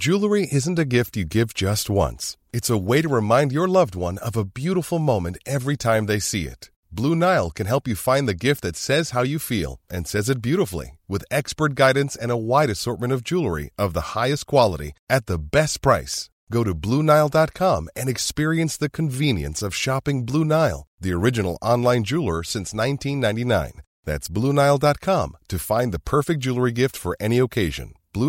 Jewelry as it get gift just once mind you لوڈیفل moment Blue Nile can help how you feel the right guidance Blue Nile then liner gift for occasion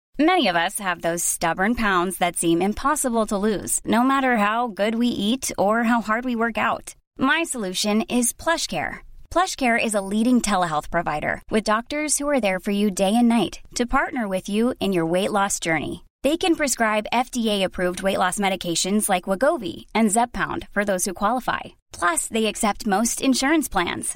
How good we ate or leading you day and night to partner with you in your weight loss journey they can prescribe F T approved weight loss medication like Wegovy and Zepbound for those who qualify plus they plans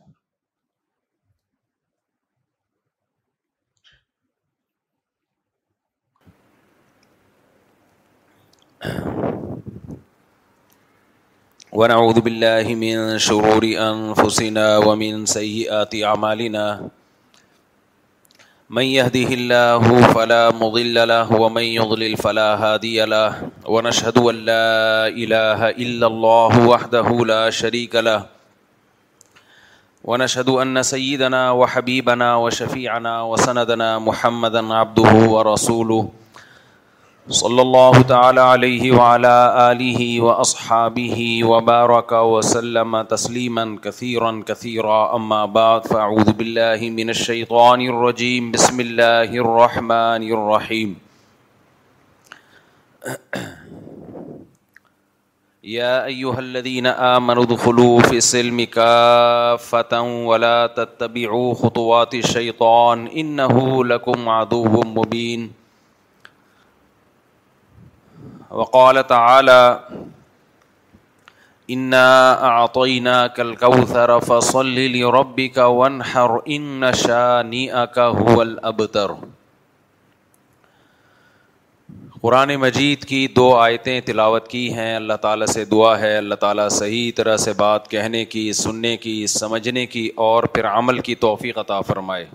ونعوذ بالله من شرور أنفسنا ومن سيئات أعمالنا من يهده الله فلا مضل له ومن يضلل فلا هادي له ونشهد أن لا إله إلا الله وحده لا شريك له ونشهد أن سيدنا وحبيبنا وشفيعنا وسندنا محمدًا عبده ورسوله صلی اللہ تعالی علیہ وعلا آلہ واصحابہ وبارک وسلم تسلیما کثیرا کثیرا اما بعد فاعوذ باللہ من الشیطان الرجیم بسم اللہ الرحمن الرحیم یا ایہا الذین آمنوا دخلوا فی سلم کافتا ولا تتبعوا خطوات الشیطان انہو لکم عدو مبین وقال تعالى انا أعطيناك الكوثر فصل لربك وانحر إن شانئك هو الأبتر قرآن مجید کی دو آیتیں تلاوت کی ہیں اللہ تعالیٰ سے دعا ہے اللہ تعالیٰ صحیح طرح سے بات کہنے کی سننے کی سمجھنے کی اور پھر عمل کی توفیق عطا فرمائے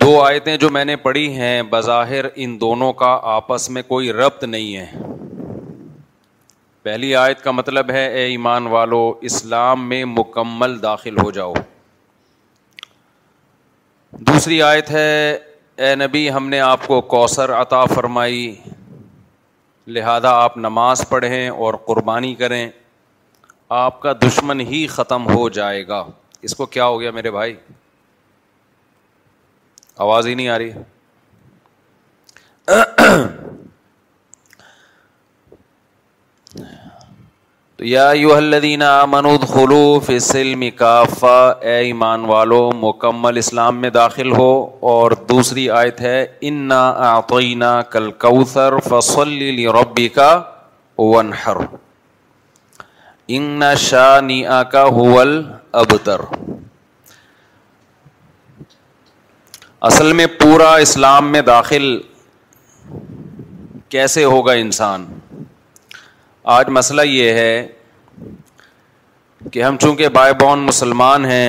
دو آیتیں جو میں نے پڑھی ہیں بظاہر ان دونوں کا آپس میں کوئی ربط نہیں ہے پہلی آیت کا مطلب ہے اے ایمان والو اسلام میں مکمل داخل ہو جاؤ دوسری آیت ہے اے نبی ہم نے آپ کو کوثر عطا فرمائی لہذا آپ نماز پڑھیں اور قربانی کریں آپ کا دشمن ہی ختم ہو جائے گا اس کو کیا ہو گیا میرے بھائی آواز ہی نہیں آ رہی تو یا یو الدین منود خلوف اسلم کافا اے ایمان والو مکمل اسلام میں داخل ہو اور دوسری آیت ہے انا کوثر کلکر ربی کا ونہر اننا شانیہ کا حول ابتر اصل میں پورا اسلام میں داخل کیسے ہوگا انسان آج مسئلہ یہ ہے کہ ہم چونکہ بائی بون مسلمان ہیں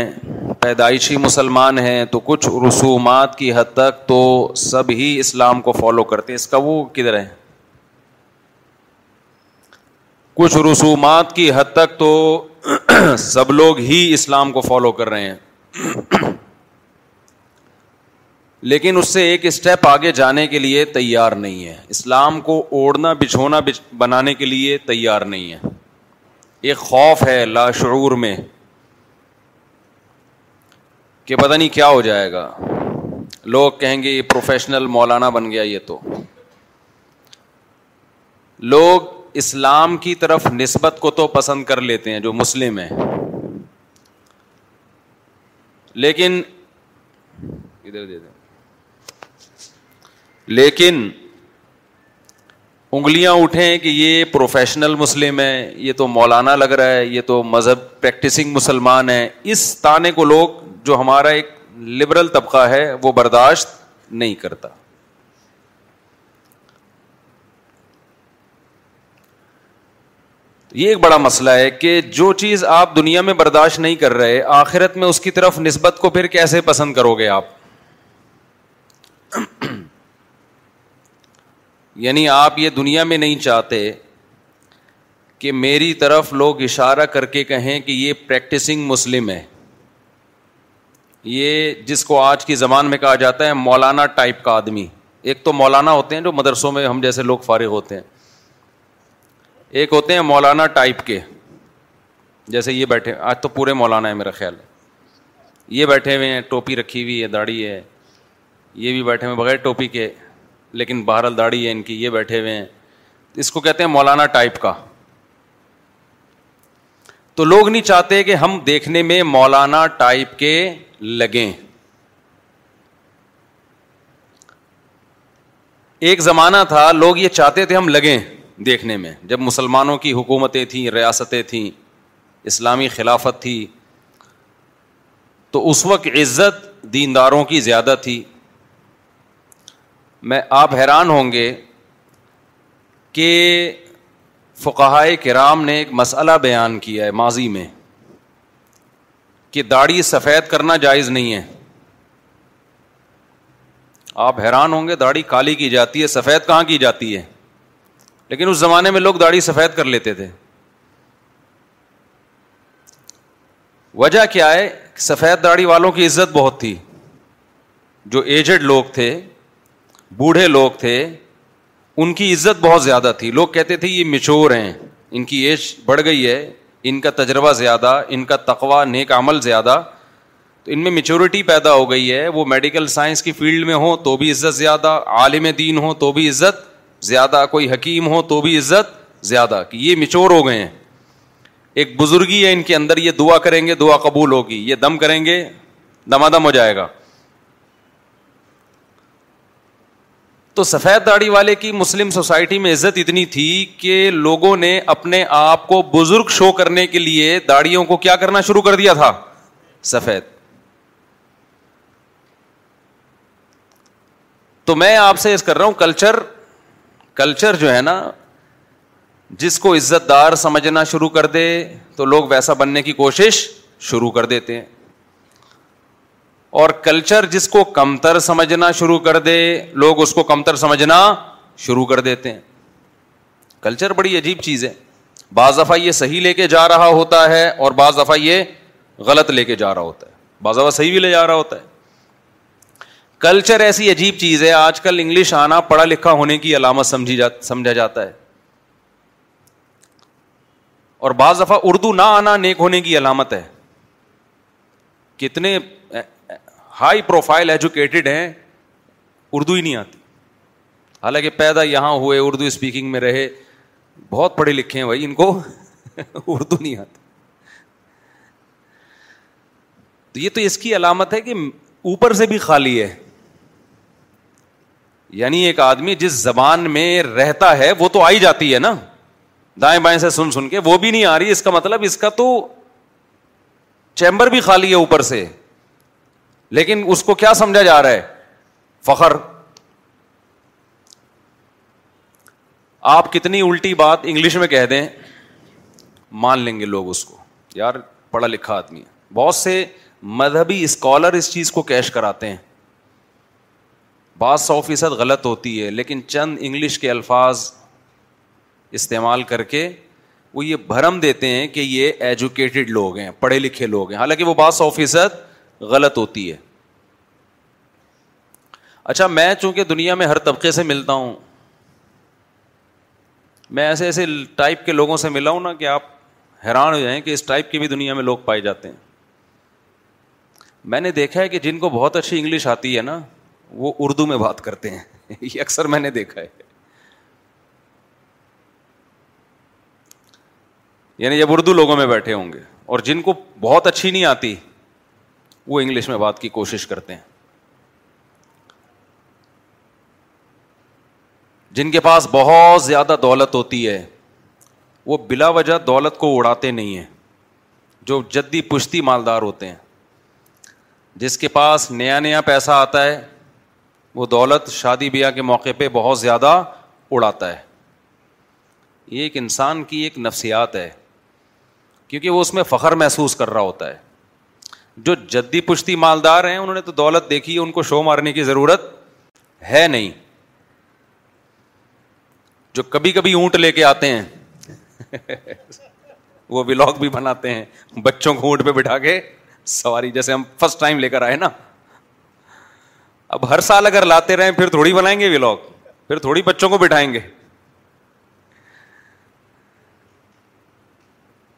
پیدائشی مسلمان ہیں تو کچھ رسومات کی حد تک تو سب ہی اسلام کو فالو کرتے ہیں اس کا وہ کدھر ہے کچھ رسومات کی حد تک تو سب لوگ ہی اسلام کو فالو کر رہے ہیں لیکن اس سے ایک اسٹیپ آگے جانے کے لیے تیار نہیں ہے اسلام کو اوڑھنا بچھونا بنانے کے لیے تیار نہیں ہے ایک خوف ہے لاشعور میں کہ پتہ نہیں کیا ہو جائے گا لوگ کہیں گے یہ پروفیشنل مولانا بن گیا یہ تو لوگ اسلام کی طرف نسبت کو تو پسند کر لیتے ہیں جو مسلم ہیں لیکن ادھر دے دیں لیکن انگلیاں اٹھیں کہ یہ پروفیشنل مسلم ہے یہ تو مولانا لگ رہا ہے یہ تو مذہب پریکٹسنگ مسلمان ہے اس تانے کو لوگ جو ہمارا ایک لبرل طبقہ ہے وہ برداشت نہیں کرتا یہ ایک بڑا مسئلہ ہے کہ جو چیز آپ دنیا میں برداشت نہیں کر رہے آخرت میں اس کی طرف نسبت کو پھر کیسے پسند کرو گے آپ یعنی آپ یہ دنیا میں نہیں چاہتے کہ میری طرف لوگ اشارہ کر کے کہیں کہ یہ پریکٹسنگ مسلم ہے یہ جس کو آج کی زبان میں کہا جاتا ہے مولانا ٹائپ کا آدمی ایک تو مولانا ہوتے ہیں جو مدرسوں میں ہم جیسے لوگ فارغ ہوتے ہیں ایک ہوتے ہیں مولانا ٹائپ کے جیسے یہ بیٹھے آج تو پورے مولانا ہے میرا خیال ہے یہ بیٹھے ہوئے ہیں ٹوپی رکھی ہوئی ہے داڑھی ہے یہ بھی بیٹھے ہوئے بغیر ٹوپی کے لیکن بہرحال داڑھی ہے ان کی یہ بیٹھے ہوئے ہیں اس کو کہتے ہیں مولانا ٹائپ کا تو لوگ نہیں چاہتے کہ ہم دیکھنے میں مولانا ٹائپ کے لگیں ایک زمانہ تھا لوگ یہ چاہتے تھے ہم لگیں دیکھنے میں جب مسلمانوں کی حکومتیں تھیں ریاستیں تھیں اسلامی خلافت تھی تو اس وقت عزت دینداروں کی زیادہ تھی میں آپ حیران ہوں گے کہ فقہائے کرام نے ایک مسئلہ بیان کیا ہے ماضی میں کہ داڑھی سفید کرنا جائز نہیں ہے آپ حیران ہوں گے داڑھی کالی کی جاتی ہے سفید کہاں کی جاتی ہے لیکن اس زمانے میں لوگ داڑھی سفید کر لیتے تھے وجہ کیا ہے سفید داڑھی والوں کی عزت بہت تھی جو ایجڈ لوگ تھے بوڑھے لوگ تھے ان کی عزت بہت زیادہ تھی لوگ کہتے تھے یہ میچور ہیں ان کی ایج بڑھ گئی ہے ان کا تجربہ زیادہ ان کا تقوا نیک عمل زیادہ تو ان میں میچورٹی پیدا ہو گئی ہے وہ میڈیکل سائنس کی فیلڈ میں ہوں تو بھی عزت زیادہ عالم دین ہوں تو بھی عزت زیادہ کوئی حکیم ہو تو بھی عزت زیادہ کہ یہ میچور ہو گئے ہیں ایک بزرگی ہے ان کے اندر یہ دعا کریں گے دعا قبول ہوگی یہ دم کریں گے دمادم ہو جائے گا تو سفید داڑی والے کی مسلم سوسائٹی میں عزت اتنی تھی کہ لوگوں نے اپنے آپ کو بزرگ شو کرنے کے لیے داڑیوں کو کیا کرنا شروع کر دیا تھا سفید تو میں آپ سے اس کر رہا ہوں کلچر کلچر جو ہے نا جس کو عزت دار سمجھنا شروع کر دے تو لوگ ویسا بننے کی کوشش شروع کر دیتے ہیں اور کلچر جس کو کمتر سمجھنا شروع کر دے لوگ اس کو کمتر سمجھنا شروع کر دیتے ہیں کلچر بڑی عجیب چیز ہے بعض دفعہ یہ صحیح لے کے جا رہا ہوتا ہے اور بعض دفعہ یہ غلط لے کے جا رہا ہوتا ہے بعض دفعہ صحیح بھی لے جا رہا ہوتا ہے کلچر ایسی عجیب چیز ہے آج کل انگلش آنا پڑھا لکھا ہونے کی علامت سمجھا جاتا ہے اور بعض دفعہ اردو نہ آنا نیک ہونے کی علامت ہے کتنے ہائی پروفائل ایجوکیٹڈ ہیں اردو ہی نہیں آتی حالانکہ پیدا یہاں ہوئے اردو اسپیکنگ میں رہے بہت پڑھے لکھے ہیں بھائی ان کو اردو نہیں آتی تو یہ تو اس کی علامت ہے کہ اوپر سے بھی خالی ہے یعنی ایک آدمی جس زبان میں رہتا ہے وہ تو آئی جاتی ہے نا دائیں بائیں سے سن سن کے وہ بھی نہیں آ رہی اس کا مطلب اس کا تو چیمبر بھی خالی ہے اوپر سے لیکن اس کو کیا سمجھا جا رہا ہے فخر آپ کتنی الٹی بات انگلش میں کہہ دیں مان لیں گے لوگ اس کو یار پڑھا لکھا آدمی ہے بہت سے مذہبی اسکالر اس چیز کو کیش کراتے ہیں سو فیصد غلط ہوتی ہے لیکن چند انگلش کے الفاظ استعمال کر کے وہ یہ بھرم دیتے ہیں کہ یہ ایجوکیٹڈ لوگ ہیں پڑھے لکھے لوگ ہیں حالانکہ وہ سو فیصد غلط ہوتی ہے اچھا میں چونکہ دنیا میں ہر طبقے سے ملتا ہوں میں ایسے ایسے ٹائپ کے لوگوں سے ملا ہوں نا کہ آپ حیران ہو جائیں کہ اس ٹائپ کی بھی دنیا میں لوگ پائے جاتے ہیں میں نے دیکھا ہے کہ جن کو بہت اچھی انگلش آتی ہے نا وہ اردو میں بات کرتے ہیں یہ اکثر میں نے دیکھا ہے یعنی جب اردو لوگوں میں بیٹھے ہوں گے اور جن کو بہت اچھی نہیں آتی وہ انگلش میں بات کی کوشش کرتے ہیں جن کے پاس بہت زیادہ دولت ہوتی ہے وہ بلا وجہ دولت کو اڑاتے نہیں ہیں جو جدی پشتی مالدار ہوتے ہیں جس کے پاس نیا نیا پیسہ آتا ہے وہ دولت شادی بیاہ کے موقع پہ بہت زیادہ اڑاتا ہے یہ ایک انسان کی ایک نفسیات ہے کیونکہ وہ اس میں فخر محسوس کر رہا ہوتا ہے جو جدی پشتی مالدار ہیں انہوں نے تو دولت دیکھی ان کو شو مارنے کی ضرورت ہے نہیں جو کبھی کبھی اونٹ لے کے آتے ہیں وہ ولاگ بھی بناتے ہیں بچوں کو اونٹ پہ بٹھا کے سواری جیسے ہم فرسٹ ٹائم لے کر آئے نا اب ہر سال اگر لاتے رہیں پھر تھوڑی بنائیں گے ولاگ پھر تھوڑی بچوں کو بٹھائیں گے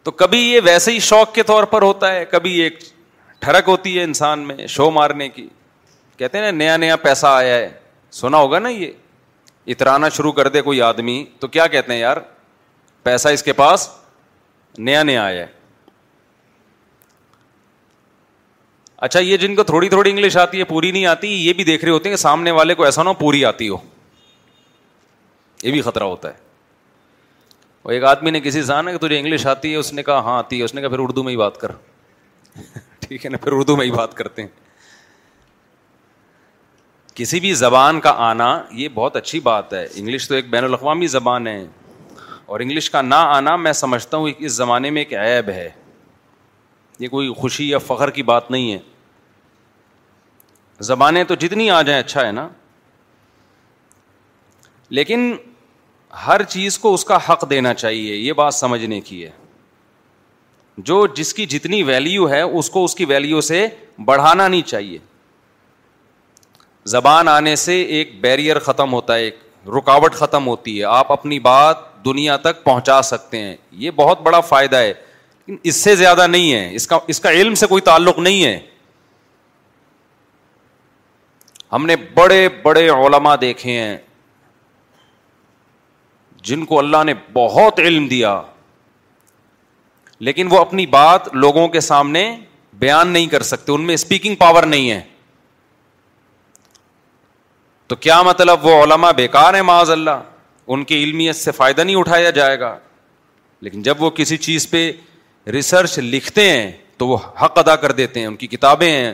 تو کبھی یہ ویسے ہی شوق کے طور پر ہوتا ہے کبھی ایک ٹھڑک ہوتی ہے انسان میں شو مارنے کی کہتے ہیں نیا نیا پیسہ آیا ہے سنا ہوگا نا یہ اترانا شروع کر دے کوئی آدمی تو کیا کہتے ہیں یار پیسہ اس کے پاس نیا نیا آیا ہے اچھا یہ جن کو تھوڑی تھوڑی انگلش آتی ہے پوری نہیں آتی یہ بھی دیکھ رہے ہوتے ہیں کہ سامنے والے کو ایسا نہ ہو پوری آتی ہو یہ بھی خطرہ ہوتا ہے وہ ایک آدمی نے کسی سے کہ تجھے انگلش آتی ہے اس نے کہا ہاں آتی ہے اس نے کہا پھر اردو میں ہی بات کر ٹھیک ہے نا پھر اردو میں ہی بات کرتے ہیں کسی بھی زبان کا آنا یہ بہت اچھی بات ہے انگلش تو ایک بین الاقوامی زبان ہے اور انگلش کا نہ آنا میں سمجھتا ہوں اس زمانے میں ایک عیب ہے یہ کوئی خوشی یا فخر کی بات نہیں ہے زبانیں تو جتنی آ جائیں اچھا ہے نا لیکن ہر چیز کو اس کا حق دینا چاہیے یہ بات سمجھنے کی ہے جو جس کی جتنی ویلیو ہے اس کو اس کی ویلیو سے بڑھانا نہیں چاہیے زبان آنے سے ایک بیریئر ختم ہوتا ہے ایک رکاوٹ ختم ہوتی ہے آپ اپنی بات دنیا تک پہنچا سکتے ہیں یہ بہت بڑا فائدہ ہے لیکن اس سے زیادہ نہیں ہے اس کا اس کا علم سے کوئی تعلق نہیں ہے ہم نے بڑے بڑے علما دیکھے ہیں جن کو اللہ نے بہت علم دیا لیکن وہ اپنی بات لوگوں کے سامنے بیان نہیں کر سکتے ان میں اسپیکنگ پاور نہیں ہے تو کیا مطلب وہ علما بیکار ہیں معاذ اللہ ان کی علمیت سے فائدہ نہیں اٹھایا جائے گا لیکن جب وہ کسی چیز پہ ریسرچ لکھتے ہیں تو وہ حق ادا کر دیتے ہیں ان کی کتابیں ہیں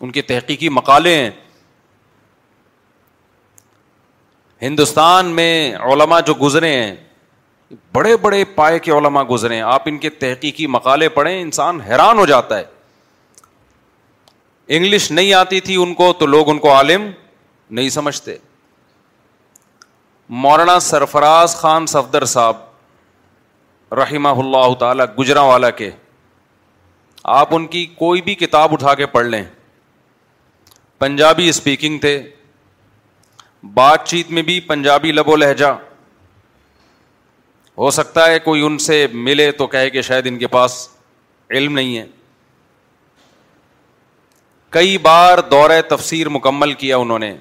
ان کے تحقیقی مقالے ہیں ہندوستان میں علماء جو گزرے ہیں بڑے بڑے پائے کے علماء گزرے ہیں آپ ان کے تحقیقی مقالے پڑھیں انسان حیران ہو جاتا ہے انگلش نہیں آتی تھی ان کو تو لوگ ان کو عالم نہیں سمجھتے مولانا سرفراز خان صفدر صاحب رحمہ اللہ تعالی گجرا والا کے آپ ان کی کوئی بھی کتاب اٹھا کے پڑھ لیں پنجابی اسپیکنگ تھے بات چیت میں بھی پنجابی لب و لہجہ ہو سکتا ہے کوئی ان سے ملے تو کہے کہ شاید ان کے پاس علم نہیں ہے کئی بار دور تفسیر مکمل کیا انہوں نے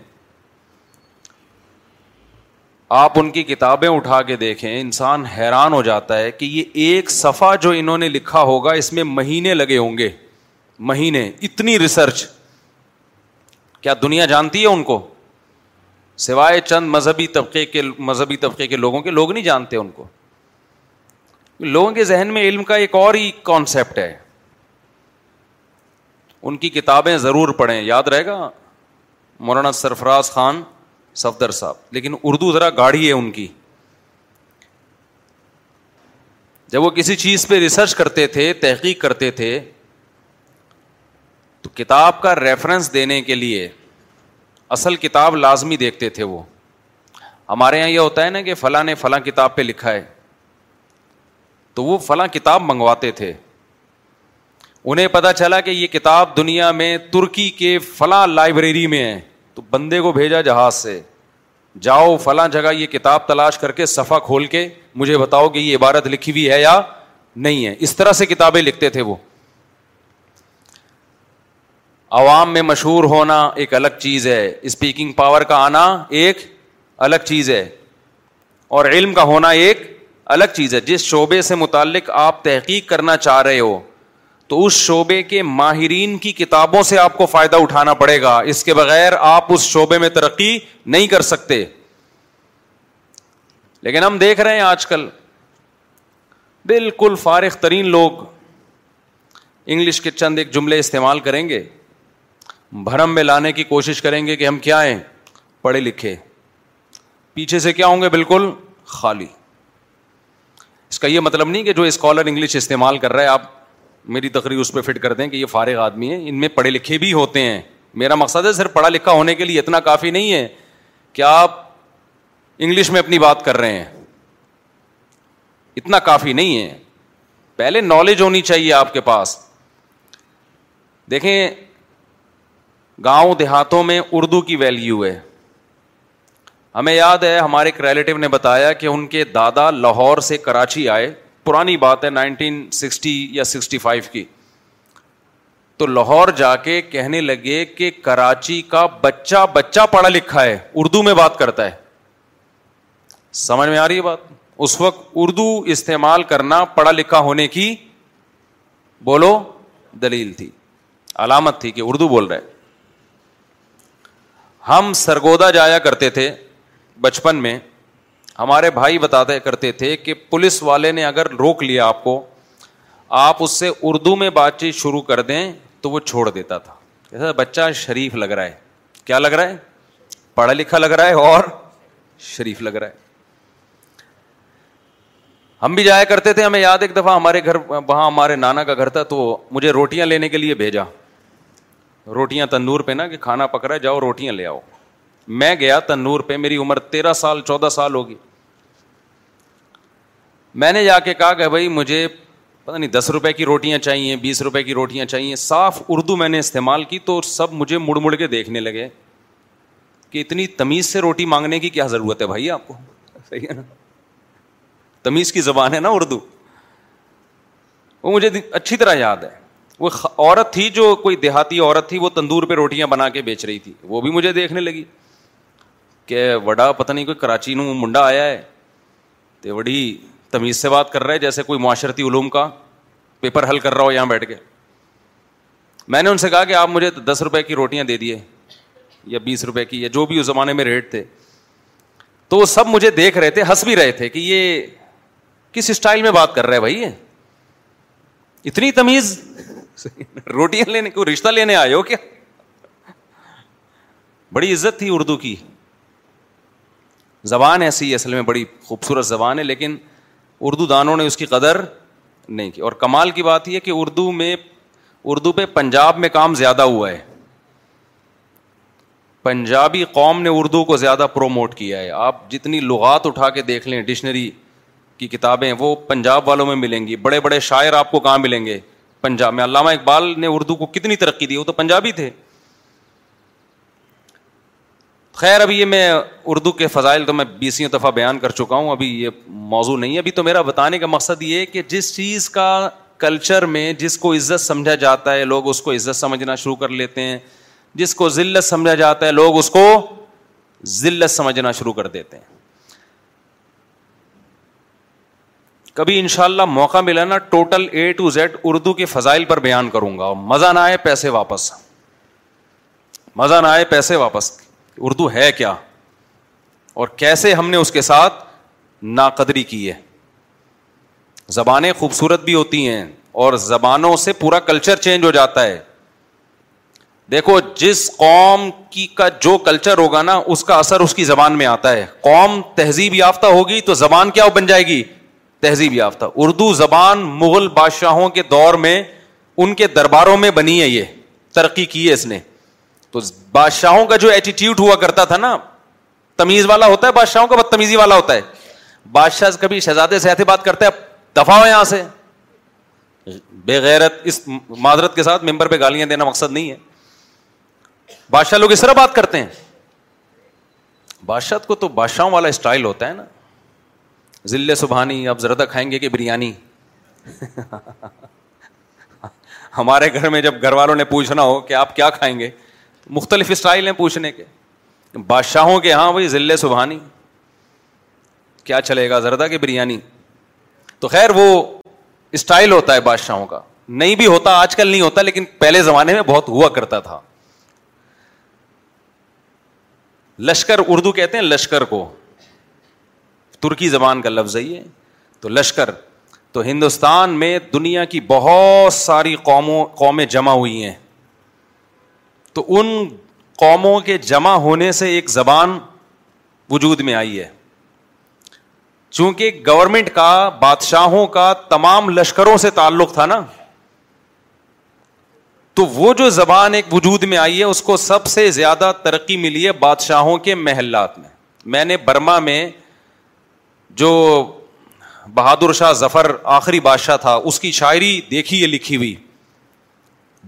آپ ان کی کتابیں اٹھا کے دیکھیں انسان حیران ہو جاتا ہے کہ یہ ایک صفحہ جو انہوں نے لکھا ہوگا اس میں مہینے لگے ہوں گے مہینے اتنی ریسرچ کیا دنیا جانتی ہے ان کو سوائے چند مذہبی طبقے کے مذہبی طبقے کے لوگوں کے لوگ نہیں جانتے ان کو لوگوں کے ذہن میں علم کا ایک اور ہی کانسیپٹ ہے ان کی کتابیں ضرور پڑھیں یاد رہے گا مولانا سرفراز خان صفدر صاحب لیکن اردو ذرا گاڑی ہے ان کی جب وہ کسی چیز پہ ریسرچ کرتے تھے تحقیق کرتے تھے تو کتاب کا ریفرنس دینے کے لیے اصل کتاب لازمی دیکھتے تھے وہ ہمارے یہاں یہ ہوتا ہے نا کہ فلاں نے فلاں کتاب پہ لکھا ہے تو وہ فلاں کتاب منگواتے تھے انہیں پتا چلا کہ یہ کتاب دنیا میں ترکی کے فلاں لائبریری میں ہے تو بندے کو بھیجا جہاز سے جاؤ فلاں جگہ یہ کتاب تلاش کر کے صفحہ کھول کے مجھے بتاؤ کہ یہ عبارت لکھی ہوئی ہے یا نہیں ہے اس طرح سے کتابیں لکھتے تھے وہ عوام میں مشہور ہونا ایک الگ چیز ہے اسپیکنگ پاور کا آنا ایک الگ چیز ہے اور علم کا ہونا ایک الگ چیز ہے جس شعبے سے متعلق آپ تحقیق کرنا چاہ رہے ہو تو اس شعبے کے ماہرین کی کتابوں سے آپ کو فائدہ اٹھانا پڑے گا اس کے بغیر آپ اس شعبے میں ترقی نہیں کر سکتے لیکن ہم دیکھ رہے ہیں آج کل بالکل فارغ ترین لوگ انگلش کے چند ایک جملے استعمال کریں گے بھرم میں لانے کی کوشش کریں گے کہ ہم کیا ہیں پڑھے لکھے پیچھے سے کیا ہوں گے بالکل خالی اس کا یہ مطلب نہیں کہ جو اسکالر انگلش استعمال کر رہا ہے آپ میری تقریر اس پہ فٹ کر دیں کہ یہ فارغ آدمی ہیں ان میں پڑھے لکھے بھی ہوتے ہیں میرا مقصد ہے صرف پڑھا لکھا ہونے کے لیے اتنا کافی نہیں ہے کہ آپ انگلش میں اپنی بات کر رہے ہیں اتنا کافی نہیں ہے پہلے نالج ہونی چاہیے آپ کے پاس دیکھیں گاؤں دیہاتوں میں اردو کی ویلیو ہے ہمیں یاد ہے ہمارے ایک ریلیٹو نے بتایا کہ ان کے دادا لاہور سے کراچی آئے پرانی بات ہے نائنٹین سکسٹی یا سکسٹی فائیو کی تو لاہور جا کے کہنے لگے کہ کراچی کا بچہ بچہ پڑھا لکھا ہے اردو میں بات کرتا ہے سمجھ میں آ رہی ہے بات اس وقت اردو استعمال کرنا پڑھا لکھا ہونے کی بولو دلیل تھی علامت تھی کہ اردو بول رہے ہم سرگودا جایا کرتے تھے بچپن میں ہمارے بھائی بتاتے کرتے تھے کہ پولیس والے نے اگر روک لیا آپ کو آپ اس سے اردو میں بات چیت شروع کر دیں تو وہ چھوڑ دیتا تھا بچہ شریف لگ رہا ہے کیا لگ رہا ہے پڑھا لکھا لگ رہا ہے اور شریف لگ رہا ہے ہم بھی جایا کرتے تھے ہمیں یاد ایک دفعہ ہمارے گھر وہاں ہمارے نانا کا گھر تھا تو مجھے روٹیاں لینے کے لیے بھیجا روٹیاں تندور پہ نا کہ کھانا پک رہا ہے جاؤ روٹیاں لے آؤ میں گیا تنور پہ میری عمر تیرہ سال چودہ سال ہوگی میں نے جا کے کہا کہ بھائی مجھے پتا نہیں دس روپے کی روٹیاں چاہیے بیس روپے کی روٹیاں چاہیے صاف اردو میں نے استعمال کی تو سب مجھے مڑ مڑ کے دیکھنے لگے کہ اتنی تمیز سے روٹی مانگنے کی کیا ضرورت ہے بھائی آپ کو صحیح ہے نا تمیز کی زبان ہے نا اردو وہ مجھے اچھی طرح یاد ہے وہ عورت تھی جو کوئی دیہاتی عورت تھی وہ تندور پہ روٹیاں بنا کے بیچ رہی تھی وہ بھی مجھے دیکھنے لگی کہ وڈا پتہ نہیں کوئی کراچی نو منڈا آیا ہے تو بڑی تمیز سے بات کر رہا ہے جیسے کوئی معاشرتی علوم کا پیپر حل کر رہا ہو یہاں بیٹھ کے میں نے ان سے کہا کہ آپ مجھے دس روپے کی روٹیاں دے دیے یا بیس روپے کی یا جو بھی اس زمانے میں ریٹ تھے تو وہ سب مجھے دیکھ رہے تھے ہنس بھی رہے تھے کہ یہ کس اسٹائل میں بات کر رہے بھائی اتنی تمیز روٹیاں لینے کو رشتہ لینے آئے ہو کیا بڑی عزت تھی اردو کی زبان ایسی ہے اصل میں بڑی خوبصورت زبان ہے لیکن اردو دانوں نے اس کی قدر نہیں کی اور کمال کی بات یہ کہ اردو میں اردو پہ پنجاب میں کام زیادہ ہوا ہے پنجابی قوم نے اردو کو زیادہ پروموٹ کیا ہے آپ جتنی لغات اٹھا کے دیکھ لیں ڈکشنری کی کتابیں وہ پنجاب والوں میں ملیں گی بڑے بڑے شاعر آپ کو کہاں ملیں گے پنجاب میں علامہ اقبال نے اردو کو کتنی ترقی دی وہ تو پنجابی تھے خیر ابھی یہ میں اردو کے فضائل تو میں بیسیوں دفعہ بیان کر چکا ہوں ابھی یہ موضوع نہیں ہے ابھی تو میرا بتانے کا مقصد یہ کہ جس چیز کا کلچر میں جس کو عزت سمجھا جاتا ہے لوگ اس کو عزت سمجھنا شروع کر لیتے ہیں جس کو ذلت سمجھا جاتا ہے لوگ اس کو ذلت سمجھنا شروع کر دیتے ہیں کبھی ان شاء اللہ موقع ملا نا total A to Z Urdu کے فضائل پر بیان کروں گا مزہ نہ آئے پیسے واپس مزہ نہ آئے پیسے واپس اردو ہے کیا اور کیسے ہم نے اس کے ساتھ ناقدری کی ہے زبانیں خوبصورت بھی ہوتی ہیں اور زبانوں سے پورا کلچر چینج ہو جاتا ہے دیکھو جس قوم کی کا جو کلچر ہوگا نا اس کا اثر اس کی زبان میں آتا ہے قوم تہذیب یافتہ ہوگی تو زبان کیا بن جائے گی تہذیب یافتہ اردو زبان مغل بادشاہوں کے دور میں ان کے درباروں میں بنی ہے یہ ترقی کی ہے اس نے تو بادشاہوں کا جو ایٹیٹیوڈ ہوا کرتا تھا نا تمیز والا ہوتا ہے بادشاہوں کا بدتمیزی والا ہوتا ہے بادشاہ کبھی شہزادے سے ایسے بات دفاع یہاں سے بےغیرت اس معذرت کے ساتھ ممبر پہ گالیاں دینا مقصد نہیں ہے بادشاہ لوگ اس طرح بات کرتے ہیں بادشاہ کو تو بادشاہوں والا اسٹائل ہوتا ہے نا ذل سبحانی آپ زردہ کھائیں گے کہ بریانی ہمارے گھر میں جب گھر والوں نے پوچھنا ہو کہ آپ کیا کھائیں گے مختلف اسٹائل ہیں پوچھنے کے بادشاہوں کے ہاں بھائی ذلے سبحانی کیا چلے گا زردہ کی بریانی تو خیر وہ اسٹائل ہوتا ہے بادشاہوں کا نہیں بھی ہوتا آج کل نہیں ہوتا لیکن پہلے زمانے میں بہت ہوا کرتا تھا لشکر اردو کہتے ہیں لشکر کو ترکی زبان کا لفظ یہ تو لشکر تو ہندوستان میں دنیا کی بہت ساری قوموں قومیں جمع ہوئی ہیں تو ان قوموں کے جمع ہونے سے ایک زبان وجود میں آئی ہے چونکہ گورنمنٹ کا بادشاہوں کا تمام لشکروں سے تعلق تھا نا تو وہ جو زبان ایک وجود میں آئی ہے اس کو سب سے زیادہ ترقی ملی ہے بادشاہوں کے محلات میں میں نے برما میں جو بہادر شاہ ظفر آخری بادشاہ تھا اس کی شاعری دیکھی ہے لکھی ہوئی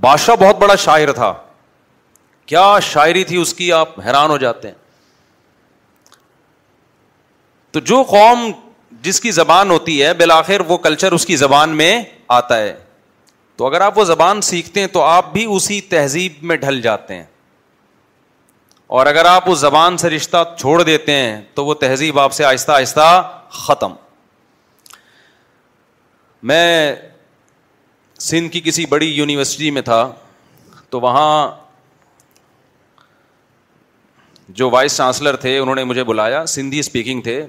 بادشاہ بہت بڑا شاعر تھا کیا شاعری تھی اس کی آپ حیران ہو جاتے ہیں تو جو قوم جس کی زبان ہوتی ہے بالآخر وہ کلچر اس کی زبان میں آتا ہے تو اگر آپ وہ زبان سیکھتے ہیں تو آپ بھی اسی تہذیب میں ڈھل جاتے ہیں اور اگر آپ اس زبان سے رشتہ چھوڑ دیتے ہیں تو وہ تہذیب آپ سے آہستہ آہستہ ختم میں سندھ کی کسی بڑی یونیورسٹی میں تھا تو وہاں جو وائس چانسلر تھے انہوں نے مجھے بلایا سندھی اسپیکنگ تھے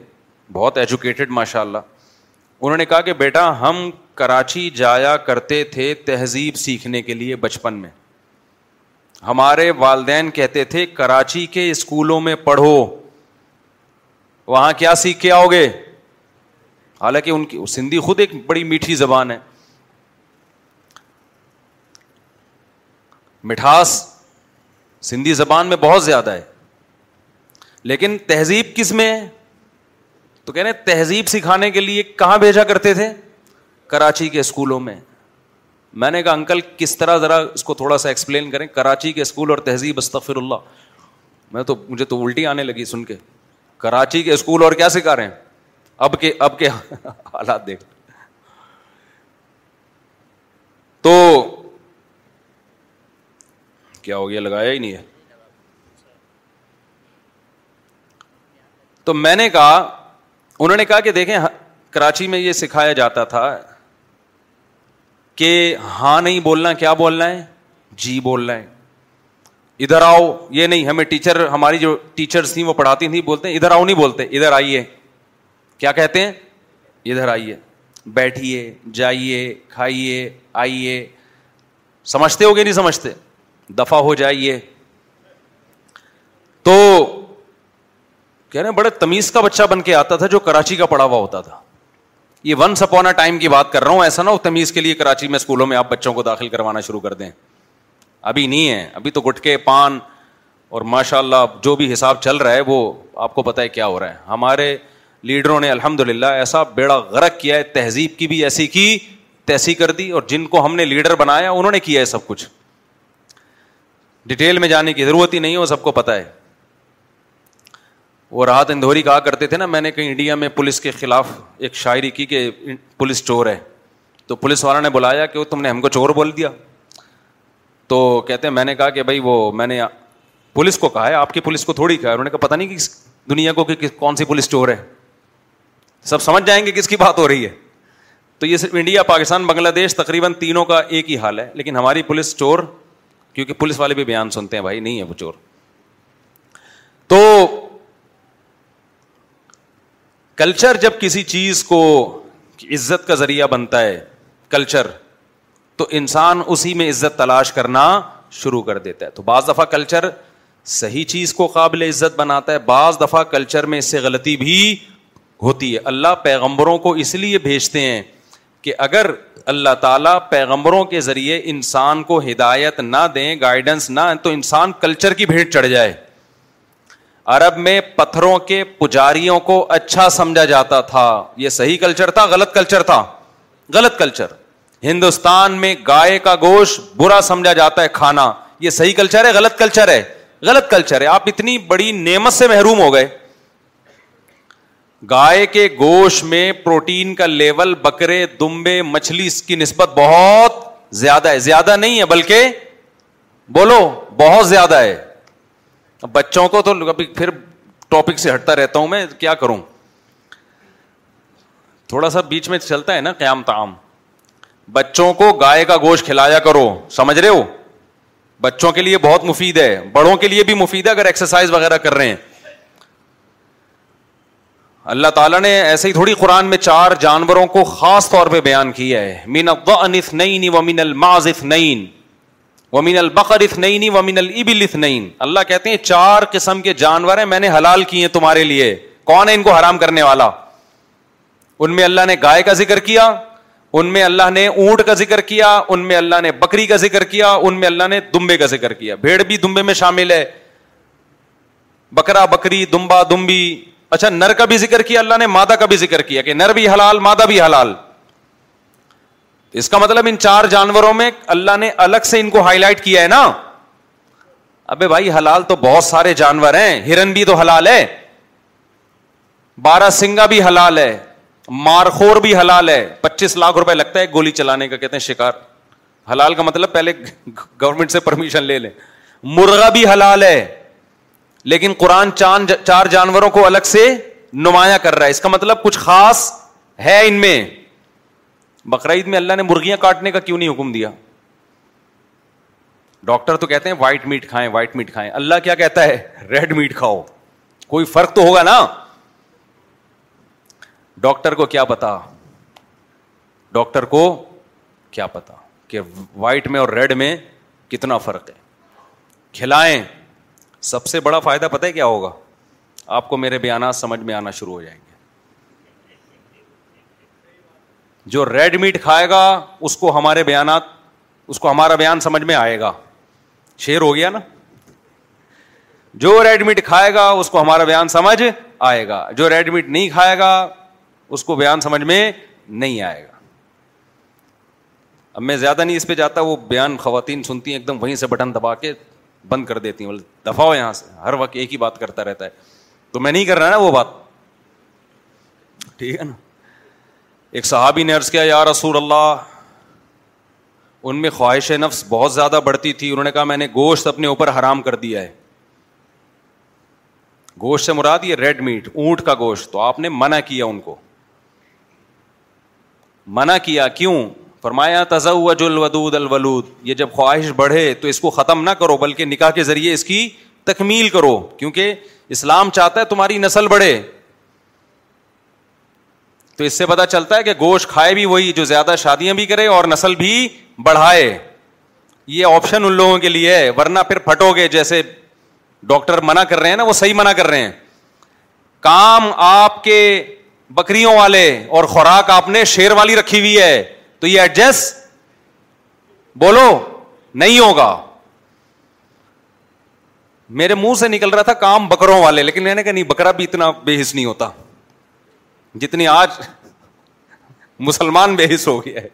بہت ایجوکیٹڈ ماشاء اللہ انہوں نے کہا کہ بیٹا ہم کراچی جایا کرتے تھے تہذیب سیکھنے کے لیے بچپن میں ہمارے والدین کہتے تھے کراچی کے اسکولوں میں پڑھو وہاں کیا سیکھ کے آؤ گے حالانکہ ان کی سندھی خود ایک بڑی میٹھی زبان ہے مٹھاس سندھی زبان میں بہت زیادہ ہے لیکن تہذیب کس میں ہے تو کہہ ہیں تہذیب سکھانے کے لیے کہاں بھیجا کرتے تھے کراچی کے اسکولوں میں میں نے کہا انکل کس طرح ذرا اس کو تھوڑا سا ایکسپلین کریں کراچی کے اسکول اور تہذیب استغفر اللہ میں تو مجھے تو الٹی آنے لگی سن کے کراچی کے اسکول اور کیا سکھا رہے ہیں اب کے اب کے حالات دیکھ تو کیا ہو گیا لگایا ہی نہیں ہے تو میں نے کہا انہوں نے کہا کہ دیکھیں کراچی میں یہ سکھایا جاتا تھا کہ ہاں نہیں بولنا کیا بولنا ہے جی بولنا ہے ادھر آؤ یہ نہیں ہمیں ٹیچر ہماری جو ٹیچرس تھیں وہ پڑھاتی تھیں بولتے ہیں ادھر آؤ نہیں بولتے ادھر آئیے کیا کہتے ہیں ادھر آئیے بیٹھیے جائیے کھائیے آئیے سمجھتے ہو گے نہیں سمجھتے دفاع ہو جائیے تو کہہ رہے ہیں بڑے تمیز کا بچہ بن کے آتا تھا جو کراچی کا پڑا ہوا ہوتا تھا یہ ون سپونا ٹائم کی بات کر رہا ہوں ایسا نہ ہو تمیز کے لیے کراچی میں اسکولوں میں آپ بچوں کو داخل کروانا شروع کر دیں ابھی نہیں ہے ابھی تو گٹکے پان اور ماشاء اللہ جو بھی حساب چل رہا ہے وہ آپ کو پتا ہے کیا ہو رہا ہے ہمارے لیڈروں نے الحمد للہ ایسا بیڑا غرق کیا ہے تہذیب کی بھی ایسی کی تیسی کر دی اور جن کو ہم نے لیڈر بنایا انہوں نے کیا ہے سب کچھ ڈیٹیل میں جانے کی ضرورت ہی نہیں ہے سب کو پتا ہے وہ رات اندھوری کہا کرتے تھے نا میں نے کہیں انڈیا میں پولیس کے خلاف ایک شاعری کی کہ پولیس چور ہے تو پولیس والا نے بلایا کہ وہ تم نے ہم کو چور بول دیا تو کہتے ہیں میں نے کہا کہ بھائی وہ میں نے پولیس کو کہا ہے آپ کی پولیس کو تھوڑی کہا ہے انہوں نے کہا پتا نہیں کہ دنیا کو کہ کون سی پولیس چور ہے سب سمجھ جائیں گے کس کی بات ہو رہی ہے تو یہ صرف انڈیا پاکستان بنگلہ دیش تقریباً تینوں کا ایک ہی حال ہے لیکن ہماری پولیس چور کیونکہ پولیس والے بھی بیان سنتے ہیں بھائی نہیں ہے وہ چور تو کلچر جب کسی چیز کو عزت کا ذریعہ بنتا ہے کلچر تو انسان اسی میں عزت تلاش کرنا شروع کر دیتا ہے تو بعض دفعہ کلچر صحیح چیز کو قابل عزت بناتا ہے بعض دفعہ کلچر میں اس سے غلطی بھی ہوتی ہے اللہ پیغمبروں کو اس لیے بھیجتے ہیں کہ اگر اللہ تعالیٰ پیغمبروں کے ذریعے انسان کو ہدایت نہ دیں گائیڈنس نہ تو انسان کلچر کی بھیٹ چڑھ جائے عرب میں پتھروں کے پجاریوں کو اچھا سمجھا جاتا تھا یہ صحیح کلچر تھا غلط کلچر تھا غلط کلچر ہندوستان میں گائے کا گوشت برا سمجھا جاتا ہے کھانا یہ صحیح کلچر ہے غلط کلچر ہے غلط کلچر ہے آپ اتنی بڑی نعمت سے محروم ہو گئے گائے کے گوشت میں پروٹین کا لیول بکرے دمبے مچھلی اس کی نسبت بہت زیادہ ہے زیادہ نہیں ہے بلکہ بولو بہت زیادہ ہے بچوں کو تو ابھی پھر ٹاپک سے ہٹتا رہتا ہوں میں کیا کروں تھوڑا سا بیچ میں چلتا ہے نا قیام تعام بچوں کو گائے کا گوشت کھلایا کرو سمجھ رہے ہو بچوں کے لیے بہت مفید ہے بڑوں کے لیے بھی مفید ہے اگر ایکسرسائز وغیرہ کر رہے ہیں اللہ تعالیٰ نے ایسے ہی تھوڑی قرآن میں چار جانوروں کو خاص طور پہ بیان کیا ہے مین الماز نئی ومین البقر بکرفن ومین البل اثنین اللہ کہتے ہیں چار قسم کے جانور ہیں میں نے حلال کیے ہیں تمہارے لیے کون ہے ان کو حرام کرنے والا ان میں اللہ نے گائے کا ذکر کیا ان میں اللہ نے اونٹ کا ذکر کیا ان میں اللہ نے بکری کا ذکر کیا ان میں اللہ نے دمبے کا ذکر کیا بھیڑ بھی دمبے میں شامل ہے بکرا بکری دمبا دمبی اچھا نر کا بھی ذکر کیا اللہ نے مادہ کا بھی ذکر کیا کہ نر بھی حلال مادہ بھی حلال اس کا مطلب ان چار جانوروں میں اللہ نے الگ سے ان کو ہائی لائٹ کیا ہے نا ابے بھائی حلال تو بہت سارے جانور ہیں ہرن بھی تو حلال ہے بارہ سنگا بھی حلال ہے مارخور بھی حلال ہے پچیس لاکھ روپے لگتا ہے گولی چلانے کا کہتے ہیں شکار حلال کا مطلب پہلے گورنمنٹ سے پرمیشن لے لیں مرغا بھی حلال ہے لیکن قرآن چار جانوروں کو الگ سے نمایاں کر رہا ہے اس کا مطلب کچھ خاص ہے ان میں بقرعید میں اللہ نے مرغیاں کاٹنے کا کیوں نہیں حکم دیا ڈاکٹر تو کہتے ہیں وائٹ میٹ کھائیں وائٹ میٹ کھائیں اللہ کیا کہتا ہے ریڈ میٹ کھاؤ کوئی فرق تو ہوگا نا ڈاکٹر کو کیا پتا ڈاکٹر کو کیا پتا کہ وائٹ میں اور ریڈ میں کتنا فرق ہے کھلائیں سب سے بڑا فائدہ پتہ ہے کیا ہوگا آپ کو میرے بیانات سمجھ میں آنا شروع ہو جائیں گے جو ریڈ میٹ کھائے گا اس کو ہمارے بیانات اس کو ہمارا بیان سمجھ میں آئے گا شیر ہو گیا نا جو ریڈ میٹ کھائے گا گا اس کو ہمارا بیان سمجھ آئے جو ریڈ میٹ نہیں کھائے گا اس کو بیان سمجھ میں نہیں آئے گا اب میں زیادہ نہیں اس پہ جاتا وہ بیان خواتین سنتی ہیں ایک دم وہیں سے بٹن دبا کے بند کر دیتی ہیں بولے دفاع یہاں سے ہر وقت ایک ہی بات کرتا رہتا ہے تو میں نہیں کر رہا نا وہ بات ٹھیک ہے نا ایک صحابی نے عرض کیا یا رسول اللہ ان میں خواہش نفس بہت زیادہ بڑھتی تھی انہوں نے کہا میں نے گوشت اپنے اوپر حرام کر دیا ہے گوشت سے مراد یہ ریڈ میٹ اونٹ کا گوشت تو آپ نے منع کیا ان کو منع کیا کیوں فرمایا جل ودود الولود یہ جب خواہش بڑھے تو اس کو ختم نہ کرو بلکہ نکاح کے ذریعے اس کی تکمیل کرو کیونکہ اسلام چاہتا ہے تمہاری نسل بڑھے تو اس سے پتا چلتا ہے کہ گوشت کھائے بھی وہی جو زیادہ شادیاں بھی کرے اور نسل بھی بڑھائے یہ آپشن ان لوگوں کے لیے ہے ورنہ پھر پھٹو گے جیسے ڈاکٹر منع کر رہے ہیں نا وہ صحیح منع کر رہے ہیں کام آپ کے بکریوں والے اور خوراک آپ نے شیر والی رکھی ہوئی ہے تو یہ ایڈجسٹ بولو نہیں ہوگا میرے منہ سے نکل رہا تھا کام بکروں والے لیکن میں نے کہا نہیں بکرا بھی اتنا بے حس نہیں ہوتا جتنی آج مسلمان بے حص ہو گیا ہے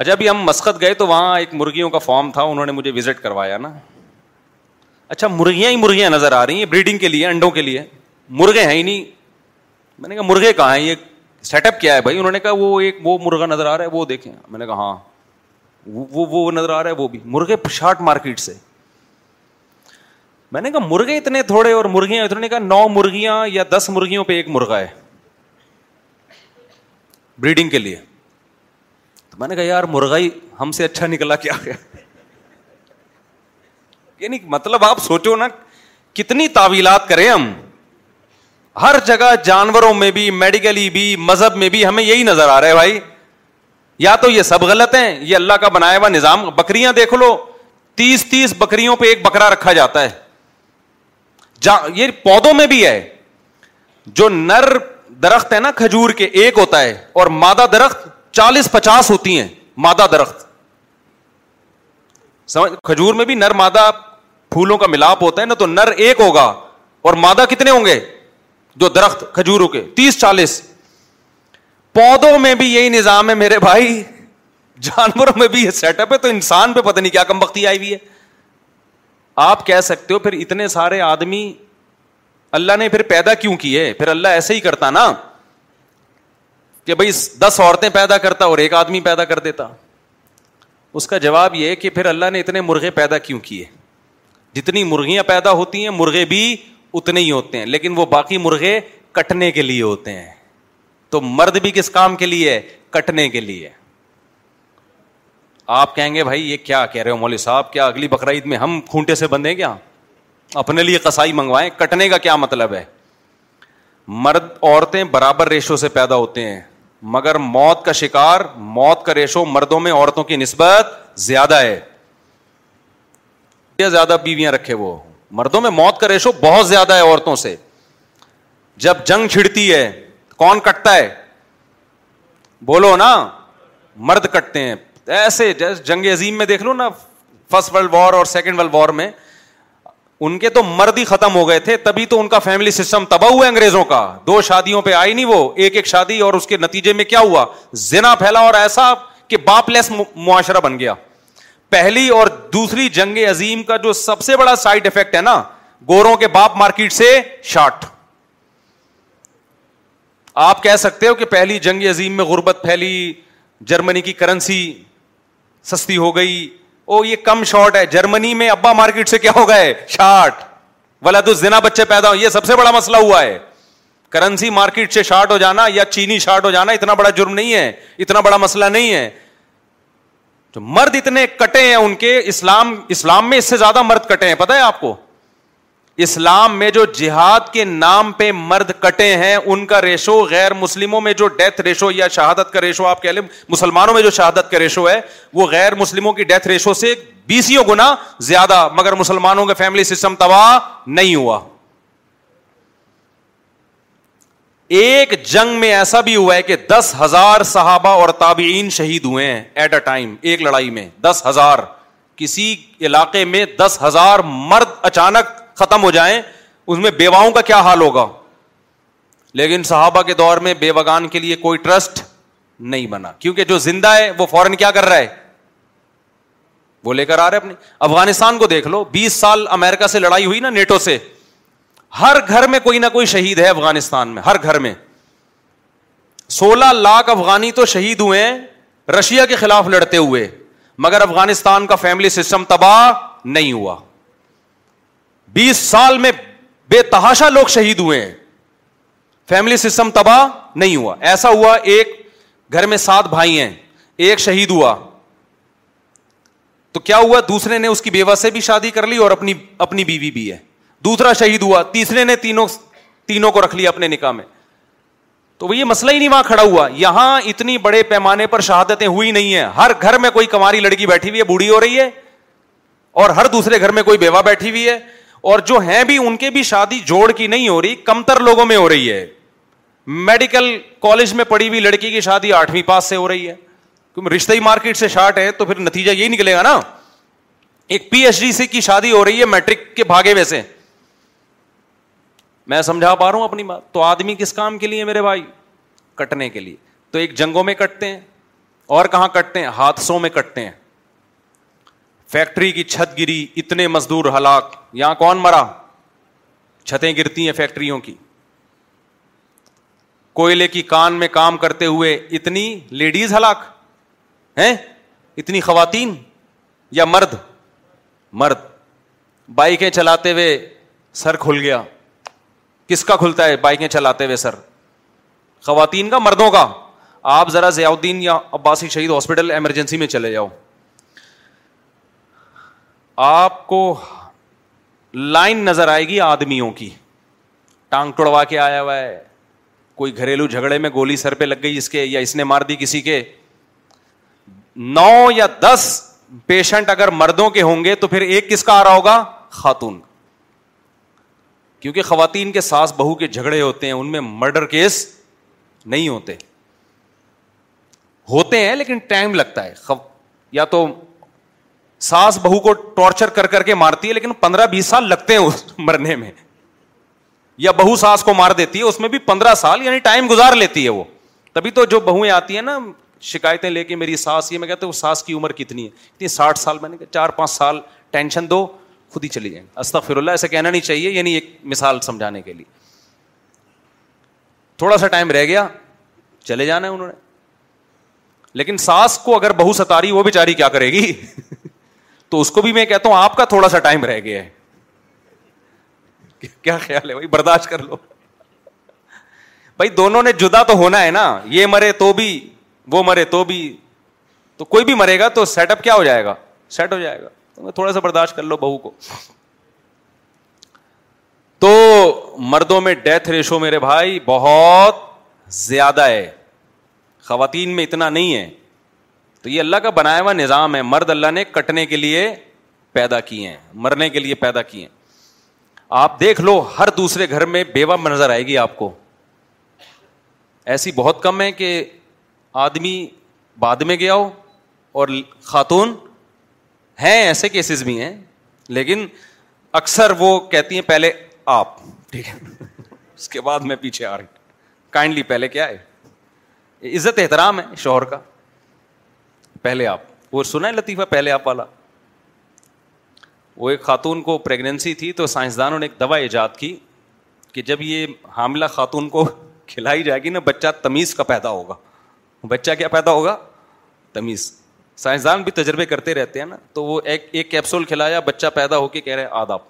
اچھا ابھی ہم مسقط گئے تو وہاں ایک مرغیوں کا فارم تھا انہوں نے مجھے وزٹ کروایا نا اچھا مرغیاں ہی مرغیاں نظر آ رہی ہیں بریڈنگ کے لیے انڈوں کے لیے مرغے ہیں ہی نہیں میں نے کہا مرغے کہاں ہیں یہ سیٹ اپ کیا ہے بھائی انہوں نے کہا وہ ایک وہ مرغا نظر آ رہا ہے وہ دیکھیں میں نے کہا ہاں وہ نظر آ رہا ہے وہ بھی مرغے شارٹ مارکیٹ سے میں نے کہا مرغے اتنے تھوڑے اور مرغیاں اتنے نے کہا نو مرغیاں یا دس مرغیوں پہ ایک مرغا ہے بریڈنگ کے لیے تو میں نے کہا یار مرغا ہی ہم سے اچھا نکلا کیا یعنی مطلب آپ سوچو نا کتنی تعویلات کریں ہم ہر جگہ جانوروں میں بھی میڈیکلی بھی مذہب میں بھی ہمیں یہی نظر آ رہا ہے بھائی یا تو یہ سب غلط ہیں یہ اللہ کا بنایا ہوا نظام بکریاں دیکھ لو تیس تیس بکریوں پہ ایک بکرا رکھا جاتا ہے یہ پودوں میں بھی ہے جو نر درخت ہے نا کھجور کے ایک ہوتا ہے اور مادہ درخت چالیس پچاس ہوتی ہیں مادہ درخت سمجھ کھجور میں بھی نر مادہ پھولوں کا ملاپ ہوتا ہے نا تو نر ایک ہوگا اور مادہ کتنے ہوں گے جو درخت کھجوروں کے تیس چالیس پودوں میں بھی یہی نظام ہے میرے بھائی جانوروں میں بھی یہ سیٹ اپ ہے تو انسان پہ پتہ نہیں کیا کم بختی آئی ہوئی ہے آپ کہہ سکتے ہو پھر اتنے سارے آدمی اللہ نے پھر پیدا کیوں کیے پھر اللہ ایسے ہی کرتا نا کہ بھائی دس عورتیں پیدا کرتا اور ایک آدمی پیدا کر دیتا اس کا جواب یہ کہ پھر اللہ نے اتنے مرغے پیدا کیوں کیے جتنی مرغیاں پیدا ہوتی ہیں مرغے بھی اتنے ہی ہوتے ہیں لیکن وہ باقی مرغے کٹنے کے لیے ہوتے ہیں تو مرد بھی کس کام کے لیے ہے کٹنے کے لیے آپ کہیں گے بھائی یہ کیا کہہ رہے ہو مولوی صاحب کیا اگلی بقرعید میں ہم کھونٹے سے بندھیں کیا اپنے لیے کسائی منگوائیں کٹنے کا کیا مطلب ہے مرد عورتیں برابر ریشو سے پیدا ہوتے ہیں مگر موت کا شکار موت کا ریشو مردوں میں عورتوں کی نسبت زیادہ ہے زیادہ بیویاں رکھے وہ مردوں میں موت کا ریشو بہت زیادہ ہے عورتوں سے جب جنگ چھڑتی ہے کون کٹتا ہے بولو نا مرد کٹتے ہیں ایسے جنگ عظیم میں دیکھ لو نا فرسٹ ورلڈ وار اور سیکنڈ ورلڈ وار میں ان کے تو مرد ہی ختم ہو گئے تھے تبھی تو ان کا فیملی سسٹم تباہ ہوا انگریزوں کا دو شادیوں پہ آئی نہیں وہ ایک ایک شادی اور اس کے نتیجے میں کیا ہوا زنا پھیلا اور ایسا کہ باپ لیس معاشرہ بن گیا پہلی اور دوسری جنگ عظیم کا جو سب سے بڑا سائڈ افیکٹ ہے نا گوروں کے باپ مارکیٹ سے شارٹ آپ کہہ سکتے ہو کہ پہلی جنگ عظیم میں غربت پھیلی جرمنی کی کرنسی سستی ہو گئی او یہ کم شارٹ ہے جرمنی میں ابا مارکیٹ سے کیا ہو گئے شارٹ ولاد الزنا بچے پیدا ہو یہ سب سے بڑا مسئلہ ہوا ہے کرنسی مارکیٹ سے شارٹ ہو جانا یا چینی شارٹ ہو جانا اتنا بڑا جرم نہیں ہے اتنا بڑا مسئلہ نہیں ہے تو مرد اتنے کٹے ہیں ان کے اسلام اسلام میں اس سے زیادہ مرد کٹے ہیں پتا ہے آپ کو اسلام میں جو جہاد کے نام پہ مرد کٹے ہیں ان کا ریشو غیر مسلموں میں جو ڈیتھ ریشو یا شہادت کا ریشو آپ کہہ لیں مسلمانوں میں جو شہادت کا ریشو ہے وہ غیر مسلموں کی ڈیتھ ریشو سے بیسوں گنا زیادہ مگر مسلمانوں کا فیملی سسٹم تباہ نہیں ہوا ایک جنگ میں ایسا بھی ہوا ہے کہ دس ہزار صحابہ اور تابعین شہید ہوئے ہیں ایٹ اے ٹائم ایک لڑائی میں دس ہزار کسی علاقے میں دس ہزار مرد اچانک ختم ہو جائیں اس میں بیواؤں کا کیا حال ہوگا لیکن صحابہ کے دور میں بے کے لیے کوئی ٹرسٹ نہیں بنا کیونکہ جو زندہ ہے وہ فوراً کیا کر رہا ہے وہ لے کر آ رہے اپنی افغانستان کو دیکھ لو بیس سال امیرکا سے لڑائی ہوئی نا نیٹو سے ہر گھر میں کوئی نہ کوئی شہید ہے افغانستان میں ہر گھر میں سولہ لاکھ افغانی تو شہید ہوئے ہیں رشیا کے خلاف لڑتے ہوئے مگر افغانستان کا فیملی سسٹم تباہ نہیں ہوا بیس سال میں بے تحاشا لوگ شہید ہوئے ہیں فیملی سسٹم تباہ نہیں ہوا ایسا ہوا ایک گھر میں سات بھائی ہیں ایک شہید ہوا تو کیا ہوا دوسرے نے اس کی بیوہ سے بھی شادی کر لی اور اپنی اپنی بیوی بھی ہے دوسرا شہید ہوا تیسرے نے تینوں تینوں کو رکھ لیا اپنے نکاح میں تو وہ یہ مسئلہ ہی نہیں وہاں کھڑا ہوا یہاں اتنی بڑے پیمانے پر شہادتیں ہوئی نہیں ہیں ہر گھر میں کوئی کماری لڑکی بیٹھی ہوئی ہے بوڑھی ہو رہی ہے اور ہر دوسرے گھر میں کوئی بیوہ بیٹھی ہوئی ہے اور جو ہیں بھی ان کے بھی شادی جوڑ کی نہیں ہو رہی کمتر لوگوں میں ہو رہی ہے میڈیکل کالج میں پڑی ہوئی لڑکی کی شادی آٹھویں پاس سے ہو رہی ہے رشتہ ہی مارکیٹ سے شارٹ ہے تو پھر نتیجہ یہی نکلے گا نا ایک پی ایچ ڈی سی کی شادی ہو رہی ہے میٹرک کے بھاگے میں سے میں سمجھا پا رہا ہوں اپنی بات تو آدمی کس کام کے لیے میرے بھائی کٹنے کے لیے تو ایک جنگوں میں کٹتے ہیں اور کہاں کٹتے ہیں حادثوں میں کٹتے ہیں فیکٹری کی چھت گری اتنے مزدور ہلاک یہاں کون مرا چھتیں گرتی ہیں فیکٹریوں کی کوئلے کی کان میں کام کرتے ہوئے اتنی لیڈیز ہلاک ہیں اتنی خواتین یا مرد مرد بائکیں چلاتے ہوئے سر کھل گیا کس کا کھلتا ہے بائکیں چلاتے ہوئے سر خواتین کا مردوں کا آپ ذرا ضیاء الدین یا عباسی شہید ہاسپٹل ایمرجنسی میں چلے جاؤ آپ کو لائن نظر آئے گی آدمیوں کی ٹانگ ٹوڑوا کے آیا ہوا ہے کوئی گھریلو جھگڑے میں گولی سر پہ لگ گئی اس کے یا اس نے مار دی کسی کے نو یا دس پیشنٹ اگر مردوں کے ہوں گے تو پھر ایک کس کا آ رہا ہوگا خاتون کیونکہ خواتین کے ساس بہو کے جھگڑے ہوتے ہیں ان میں مرڈر کیس نہیں ہوتے ہوتے ہیں لیکن ٹائم لگتا ہے یا تو ساس بہو کو ٹارچر کر کر کے مارتی ہے لیکن پندرہ بیس سال لگتے ہیں اس مرنے میں یا بہو ساس کو مار دیتی ہے اس میں بھی پندرہ سال یعنی ٹائم گزار لیتی ہے وہ تبھی تو جو بہویں آتی ہیں نا شکایتیں لے کے میری ساس یہ میں کہتا ہوں ساس کی عمر کتنی ہے کتنی ساٹھ سال میں نے کہا چار پانچ سال ٹینشن دو خود ہی چلی جائیں استا فر اللہ ایسے کہنا نہیں چاہیے یعنی ایک مثال سمجھانے کے لیے تھوڑا سا ٹائم رہ گیا چلے جانا ہے انہوں نے لیکن ساس کو اگر بہو ستاری وہ بیچاری کیا کرے گی تو اس کو بھی میں کہتا ہوں آپ کا تھوڑا سا ٹائم رہ گیا ہے کیا خیال ہے بھائی برداشت کر لو بھائی دونوں نے جدا تو ہونا ہے نا یہ مرے تو بھی وہ مرے تو بھی تو کوئی بھی مرے گا تو سیٹ اپ کیا ہو جائے گا سیٹ ہو جائے گا تو تھوڑا سا برداشت کر لو بہو کو تو مردوں میں ڈیتھ ریشو میرے بھائی بہت زیادہ ہے خواتین میں اتنا نہیں ہے تو یہ اللہ کا بنایا ہوا نظام ہے مرد اللہ نے کٹنے کے لیے پیدا کیے ہیں مرنے کے لیے پیدا کیے ہیں آپ دیکھ لو ہر دوسرے گھر میں بیوہ نظر آئے گی آپ کو ایسی بہت کم ہے کہ آدمی بعد میں گیا ہو اور خاتون ہیں ایسے کیسز بھی ہیں لیکن اکثر وہ کہتی ہیں پہلے آپ ٹھیک ہے اس کے بعد میں پیچھے آ رہی کائنڈلی پہلے کیا ہے عزت احترام ہے شوہر کا پہلے آپ وہ سنا ہے لطیفہ پہلے آپ والا وہ ایک خاتون کو پریگنینسی تھی تو سائنسدانوں نے ایک دوا ایجاد کی کہ جب یہ حاملہ خاتون کو کھلائی جائے گی نا بچہ تمیز کا پیدا ہوگا بچہ کیا پیدا ہوگا تمیز سائنسدان بھی تجربے کرتے رہتے ہیں نا تو وہ ایک ایک کیپسول کھلایا بچہ پیدا ہو کے کہہ رہے ہیں آداب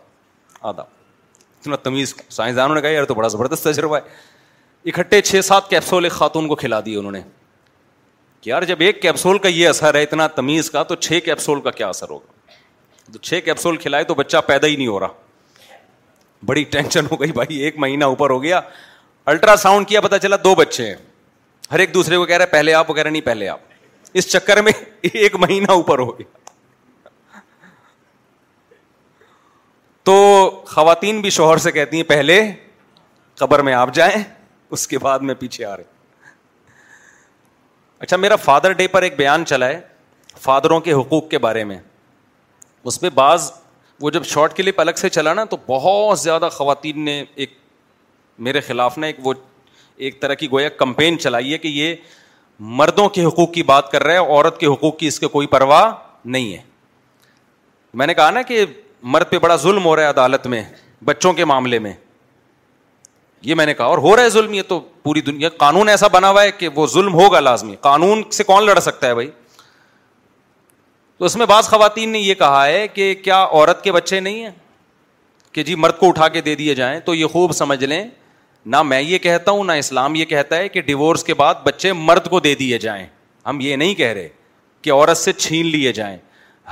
آداب اتنا تمیز سائنسدانوں نے کہا یار تو بڑا زبردست تجربہ ہے اکٹھے چھ سات کیپسول ایک خاتون کو کھلا دیے انہوں نے کہ یار جب ایک کیپسول کا یہ اثر ہے اتنا تمیز کا تو چھ کیپسول کا کیا اثر ہوگا تو چھ کیپسول کھلائے تو بچہ پیدا ہی نہیں ہو رہا بڑی ٹینشن ہو گئی بھائی ایک مہینہ اوپر ہو گیا الٹرا ساؤنڈ کیا پتا چلا دو بچے ہیں ہر ایک دوسرے کو کہہ رہے پہلے آپ کہہ رہے نہیں پہلے آپ اس چکر میں ایک مہینہ اوپر ہو گیا تو خواتین بھی شوہر سے کہتی ہیں پہلے قبر میں آپ جائیں اس کے بعد میں پیچھے آ رہے اچھا میرا فادر ڈے پر ایک بیان چلا ہے فادروں کے حقوق کے بارے میں اس میں بعض وہ جب شارٹ کلپ الگ سے چلا نا تو بہت زیادہ خواتین نے ایک میرے خلاف نا ایک وہ ایک طرح کی گویا کمپین چلائی ہے کہ یہ مردوں کے حقوق کی بات کر رہے ہیں عورت کے حقوق کی اس کے کوئی پرواہ نہیں ہے میں نے کہا نا کہ مرد پہ بڑا ظلم ہو رہا ہے عدالت میں بچوں کے معاملے میں یہ میں نے کہا اور ہو رہا ہے ظلم یہ تو پوری دنیا قانون ایسا بنا ہوا ہے کہ وہ ظلم ہوگا لازمی قانون سے کون لڑ سکتا ہے بھائی تو اس میں بعض خواتین نے یہ کہا ہے کہ کیا عورت کے بچے نہیں ہیں کہ جی مرد کو اٹھا کے دے دیے جائیں تو یہ خوب سمجھ لیں نہ میں یہ کہتا ہوں نہ اسلام یہ کہتا ہے کہ ڈیورس کے بعد بچے مرد کو دے دیے جائیں ہم یہ نہیں کہہ رہے کہ عورت سے چھین لیے جائیں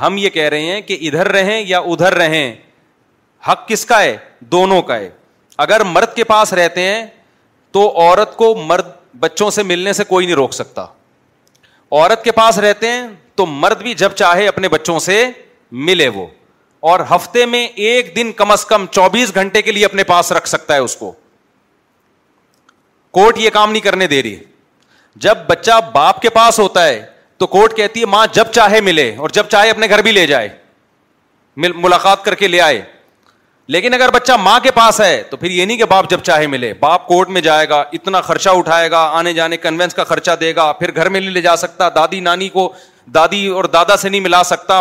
ہم یہ کہہ رہے ہیں کہ ادھر رہیں یا ادھر رہیں حق کس کا ہے دونوں کا ہے اگر مرد کے پاس رہتے ہیں تو عورت کو مرد بچوں سے ملنے سے کوئی نہیں روک سکتا عورت کے پاس رہتے ہیں تو مرد بھی جب چاہے اپنے بچوں سے ملے وہ اور ہفتے میں ایک دن کم از کم چوبیس گھنٹے کے لیے اپنے پاس رکھ سکتا ہے اس کو کوٹ یہ کام نہیں کرنے دے رہی جب بچہ باپ کے پاس ہوتا ہے تو کوٹ کہتی ہے ماں جب چاہے ملے اور جب چاہے اپنے گھر بھی لے جائے ملاقات کر کے لے آئے لیکن اگر بچہ ماں کے پاس ہے تو پھر یہ نہیں کہ باپ جب چاہے ملے باپ کورٹ میں جائے گا اتنا خرچہ اٹھائے گا آنے جانے کنوینس کا خرچہ دے گا پھر گھر میں نہیں لے جا سکتا دادی نانی کو دادی اور دادا سے نہیں ملا سکتا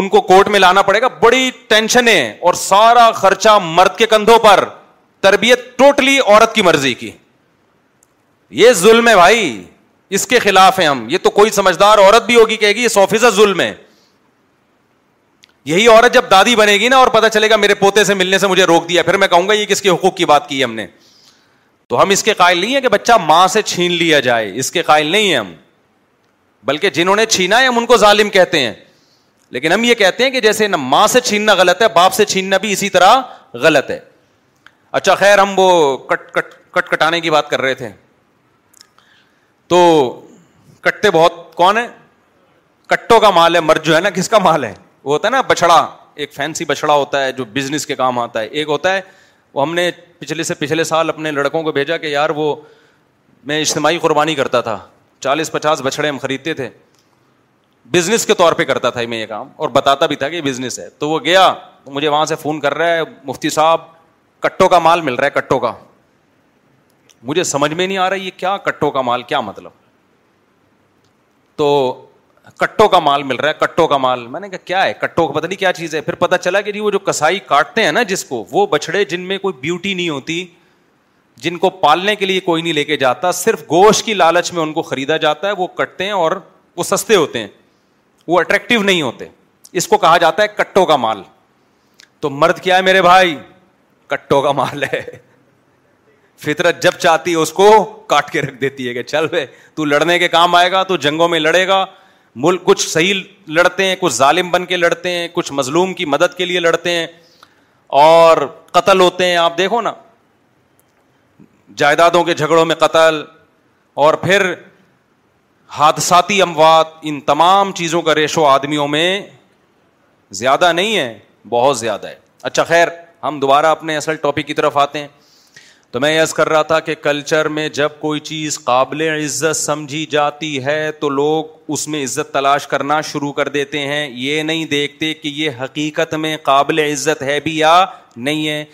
ان کو کورٹ میں لانا پڑے گا بڑی ٹینشن ہے اور سارا خرچہ مرد کے کندھوں پر تربیت ٹوٹلی عورت کی مرضی کی یہ ظلم ہے بھائی اس کے خلاف ہے ہم یہ تو کوئی سمجھدار عورت بھی ہوگی کہے گی اس فیصد ظلم ہے یہی عورت جب دادی بنے گی نا اور پتا چلے گا میرے پوتے سے ملنے سے مجھے روک دیا پھر میں کہوں گا یہ کس کے حقوق کی بات کی ہم نے تو ہم اس کے قائل نہیں ہے کہ بچہ ماں سے چھین لیا جائے اس کے قائل نہیں ہے ہم بلکہ جنہوں نے چھینا ہے ہم ان کو ظالم کہتے ہیں لیکن ہم یہ کہتے ہیں کہ جیسے نہ ماں سے چھیننا غلط ہے باپ سے چھیننا بھی اسی طرح غلط ہے اچھا خیر ہم وہ کٹ کٹ کٹ کٹانے کی بات کر رہے تھے تو کٹتے بہت کون ہے کٹوں کا مال ہے مر جو ہے نا کس کا مال ہے وہ ہوتا ہے نا بچڑا ایک فینسی بچڑا ہوتا ہے جو بزنس کے کام آتا ہے ایک ہوتا ہے وہ ہم نے پچھلے سے پچھلے سال اپنے لڑکوں کو بھیجا کہ یار وہ میں اجتماعی قربانی کرتا تھا چالیس پچاس بچڑے ہم خریدتے تھے بزنس کے طور پہ کرتا تھا میں یہ کام اور بتاتا بھی تھا کہ یہ بزنس ہے تو وہ گیا مجھے وہاں سے فون کر رہا ہے مفتی صاحب کٹو کا مال مل رہا ہے کٹو کا مجھے سمجھ میں نہیں آ رہا یہ کیا کٹو کا مال کیا مطلب تو کٹو کا مال مل رہا ہے کٹو کا مال میں نے کہا کیا ہے کٹو کا پتا نہیں کیا چیز ہے پھر پتا چلا کہ جی وہ جو کسائی کاٹتے ہیں نا جس کو وہ بچڑے جن میں کوئی بیوٹی نہیں ہوتی جن کو پالنے کے لیے کوئی نہیں لے کے جاتا صرف گوشت کی لالچ میں ان کو خریدا جاتا ہے وہ کٹتے ہیں اور وہ سستے ہوتے ہیں وہ اٹریکٹو نہیں ہوتے اس کو کہا جاتا ہے کٹو کا مال تو مرد کیا ہے میرے بھائی کٹو کا مال ہے فطرت جب چاہتی ہے اس کو کاٹ کے رکھ دیتی ہے کہ چل تو لڑنے کے کام آئے گا تو جنگوں میں لڑے گا ملک کچھ صحیح لڑتے ہیں کچھ ظالم بن کے لڑتے ہیں کچھ مظلوم کی مدد کے لیے لڑتے ہیں اور قتل ہوتے ہیں آپ دیکھو نا جائیدادوں کے جھگڑوں میں قتل اور پھر حادثاتی اموات ان تمام چیزوں کا ریشو آدمیوں میں زیادہ نہیں ہے بہت زیادہ ہے اچھا خیر ہم دوبارہ اپنے اصل ٹاپک کی طرف آتے ہیں تو میں یس کر رہا تھا کہ کلچر میں جب کوئی چیز قابل عزت سمجھی جاتی ہے تو لوگ اس میں عزت تلاش کرنا شروع کر دیتے ہیں یہ نہیں دیکھتے کہ یہ حقیقت میں قابل عزت ہے بھی یا نہیں ہے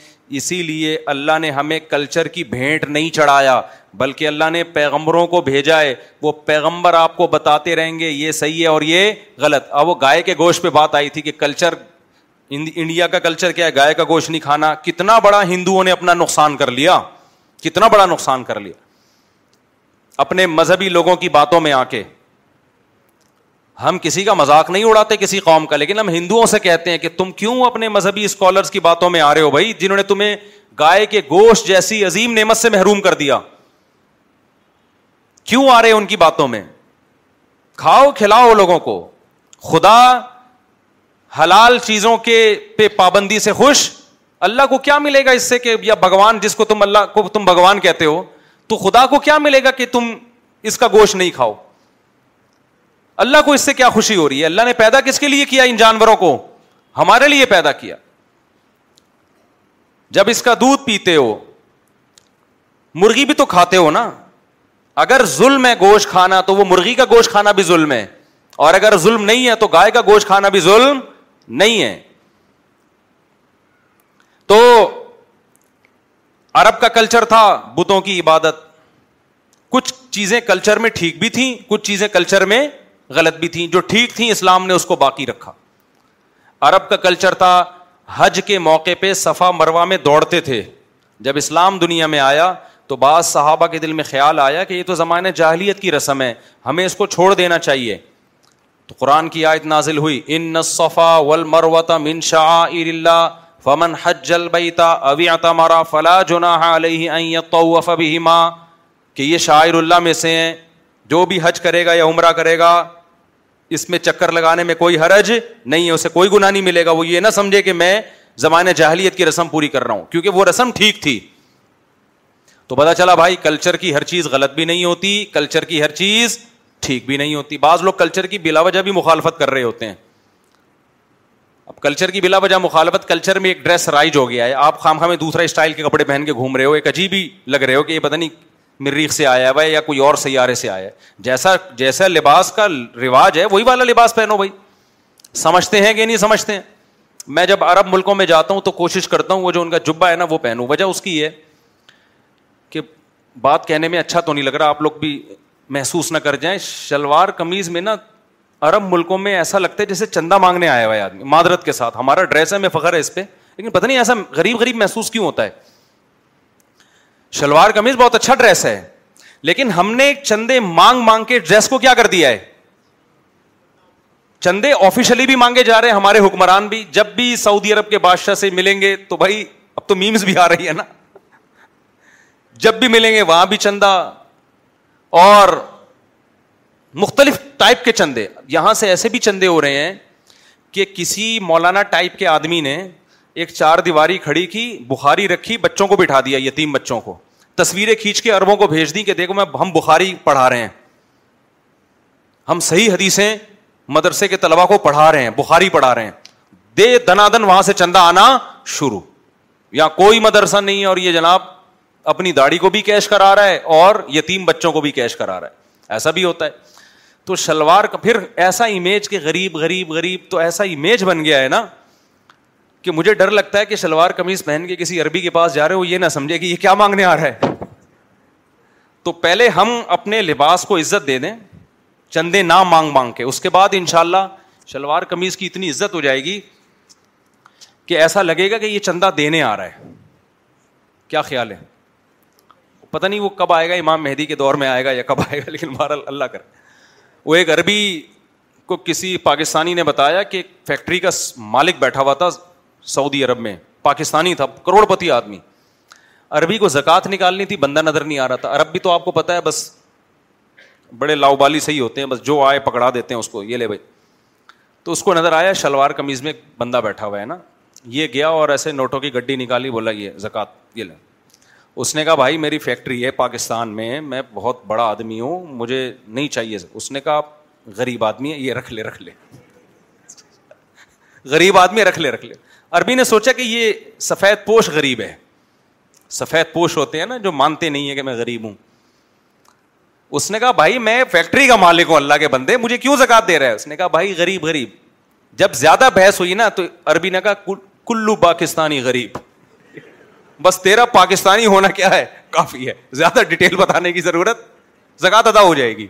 اسی لیے اللہ نے ہمیں کلچر کی بھینٹ نہیں چڑھایا بلکہ اللہ نے پیغمبروں کو بھیجا ہے وہ پیغمبر آپ کو بتاتے رہیں گے یہ صحیح ہے اور یہ غلط اب وہ گائے کے گوشت پہ بات آئی تھی کہ کلچر انڈیا کا کلچر کیا ہے گائے کا گوشت نہیں کھانا کتنا بڑا ہندوؤں نے اپنا نقصان کر لیا کتنا بڑا نقصان کر لیا اپنے مذہبی لوگوں کی باتوں میں آ کے ہم کسی کا مذاق نہیں اڑاتے کسی قوم کا لیکن ہم ہندوؤں سے کہتے ہیں کہ تم کیوں اپنے مذہبی اسکالرس کی باتوں میں آ رہے ہو بھائی جنہوں نے تمہیں گائے کے گوشت جیسی عظیم نعمت سے محروم کر دیا کیوں آ رہے ان کی باتوں میں کھاؤ کھلاؤ لوگوں کو خدا حلال چیزوں کے پہ پابندی سے خوش اللہ کو کیا ملے گا اس سے کہ یا بھگوان جس کو تم اللہ کو تم بھگوان کہتے ہو تو خدا کو کیا ملے گا کہ تم اس کا گوشت نہیں کھاؤ اللہ کو اس سے کیا خوشی ہو رہی ہے اللہ نے پیدا کس کے لیے کیا ان جانوروں کو ہمارے لیے پیدا کیا جب اس کا دودھ پیتے ہو مرغی بھی تو کھاتے ہو نا اگر ظلم ہے گوشت کھانا تو وہ مرغی کا گوشت کھانا بھی ظلم ہے اور اگر ظلم نہیں ہے تو گائے کا گوشت کھانا بھی ظلم نہیں ہے تو عرب کا کلچر تھا بتوں کی عبادت کچھ چیزیں کلچر میں ٹھیک بھی تھیں کچھ چیزیں کلچر میں غلط بھی تھیں جو ٹھیک تھیں اسلام نے اس کو باقی رکھا عرب کا کلچر تھا حج کے موقع پہ صفا مروا میں دوڑتے تھے جب اسلام دنیا میں آیا تو بعض صحابہ کے دل میں خیال آیا کہ یہ تو زمانہ جاہلیت کی رسم ہے ہمیں اس کو چھوڑ دینا چاہیے تو قرآن کی آیت نازل ہوئی ان من اللہ فمن حج فلا کہ یہ شاعر اللہ میں سے ہیں جو بھی حج کرے گا یا عمرہ کرے گا اس میں چکر لگانے میں کوئی حرج نہیں ہے اسے کوئی گناہ نہیں ملے گا وہ یہ نہ سمجھے کہ میں زمانۂ جاہلیت کی رسم پوری کر رہا ہوں کیونکہ وہ رسم ٹھیک تھی تو پتا چلا بھائی کلچر کی ہر چیز غلط بھی نہیں ہوتی کلچر کی ہر چیز ٹھیک بھی نہیں ہوتی بعض لوگ کلچر کی بلا وجہ بھی مخالفت کر رہے ہوتے ہیں اب کلچر کی بلا وجہ مخالفت کلچر میں ایک ڈریس رائج ہو گیا ہے آپ خام خام میں دوسرا اسٹائل کے کپڑے پہن کے گھوم رہے ہو ایک عجیب ہی لگ رہے ہو کہ یہ پتا نہیں مریخ سے آیا ہوا ہے یا کوئی اور سیارے سے آیا ہے جیسا جیسا لباس کا رواج ہے وہی والا لباس پہنو بھائی سمجھتے ہیں کہ نہیں سمجھتے ہیں میں جب عرب ملکوں میں جاتا ہوں تو کوشش کرتا ہوں وہ جو ان کا جبا ہے نا وہ پہنوں وجہ اس کی ہے کہ بات کہنے میں اچھا تو نہیں لگ رہا آپ لوگ بھی محسوس نہ کر جائیں شلوار کمیز میں نا عرب ملکوں میں ایسا لگتا ہے جیسے چندہ مانگنے آیا ہوا ہے آدمی معدرت کے ساتھ ہمارا ڈریس ہے میں فخر ہے اس پہ لیکن پتہ نہیں ایسا غریب غریب محسوس کیوں ہوتا ہے شلوار کمیز بہت اچھا ڈریس ہے لیکن ہم نے چندے مانگ مانگ کے ڈریس کو کیا کر دیا ہے چندے آفیشلی بھی مانگے جا رہے ہیں ہمارے حکمران بھی جب بھی سعودی عرب کے بادشاہ سے ملیں گے تو بھائی اب تو میمز بھی آ رہی ہے نا جب بھی ملیں گے وہاں بھی چندہ اور مختلف ٹائپ کے چندے یہاں سے ایسے بھی چندے ہو رہے ہیں کہ کسی مولانا ٹائپ کے آدمی نے ایک چار دیواری کھڑی کی بخاری رکھی بچوں کو بٹھا دیا یتیم بچوں کو تصویریں کھینچ کے اربوں کو بھیج دی کہ دیکھو میں ہم بخاری پڑھا رہے ہیں ہم صحیح حدیثیں مدرسے کے طلبا کو پڑھا رہے ہیں بخاری پڑھا رہے ہیں دے دنا دن وہاں سے چندہ آنا شروع یا کوئی مدرسہ نہیں اور یہ جناب اپنی داڑھی کو بھی کیش کرا رہا ہے اور یتیم بچوں کو بھی کیش کرا رہا ہے ایسا بھی ہوتا ہے تو شلوار کا پھر ایسا امیج کہ غریب غریب غریب تو ایسا امیج بن گیا ہے نا کہ مجھے ڈر لگتا ہے کہ شلوار قمیض پہن کے کسی عربی کے پاس جا رہے ہو یہ نہ سمجھے کہ یہ کیا مانگنے آ رہا ہے تو پہلے ہم اپنے لباس کو عزت دے دیں چندے نہ مانگ مانگ کے اس کے بعد ان شاء اللہ شلوار قمیض کی اتنی عزت ہو جائے گی کہ ایسا لگے گا کہ یہ چندہ دینے آ رہا ہے کیا خیال ہے پتا نہیں وہ کب آئے گا امام مہدی کے دور میں آئے گا یا کب آئے گا لیکن بہر اللہ کرے وہ ایک عربی کو کسی پاکستانی نے بتایا کہ ایک فیکٹری کا مالک بیٹھا ہوا تھا سعودی عرب میں پاکستانی تھا کروڑ پتی آدمی عربی کو زکوٰۃ نکالنی تھی بندہ نظر نہیں آ رہا تھا عرب بھی تو آپ کو پتا ہے بس بڑے لاؤ بالی صحیح ہوتے ہیں بس جو آئے پکڑا دیتے ہیں اس کو یہ لے بھائی تو اس کو نظر آیا شلوار قمیض میں بندہ بیٹھا ہوا ہے نا یہ گیا اور ایسے نوٹوں کی گڈی نکالی بولا یہ زکوٰۃ یہ لے اس نے کہا بھائی میری فیکٹری ہے پاکستان میں میں بہت بڑا آدمی ہوں مجھے نہیں چاہیے اس نے کہا غریب آدمی ہے یہ رکھ لے رکھ لے غریب آدمی رکھ لے رکھ لے عربی نے سوچا کہ یہ سفید پوش غریب ہے سفید پوش ہوتے ہیں نا جو مانتے نہیں ہے کہ میں غریب ہوں اس نے کہا بھائی میں فیکٹری کا مالک ہوں اللہ کے بندے مجھے کیوں زکات دے رہا ہے اس نے کہا بھائی غریب غریب جب زیادہ بحث ہوئی نا تو عربی نے کہا کلو پاکستانی غریب بس تیرا پاکستانی ہونا کیا ہے کافی ہے زیادہ ڈیٹیل بتانے کی ضرورت زکات ادا ہو جائے گی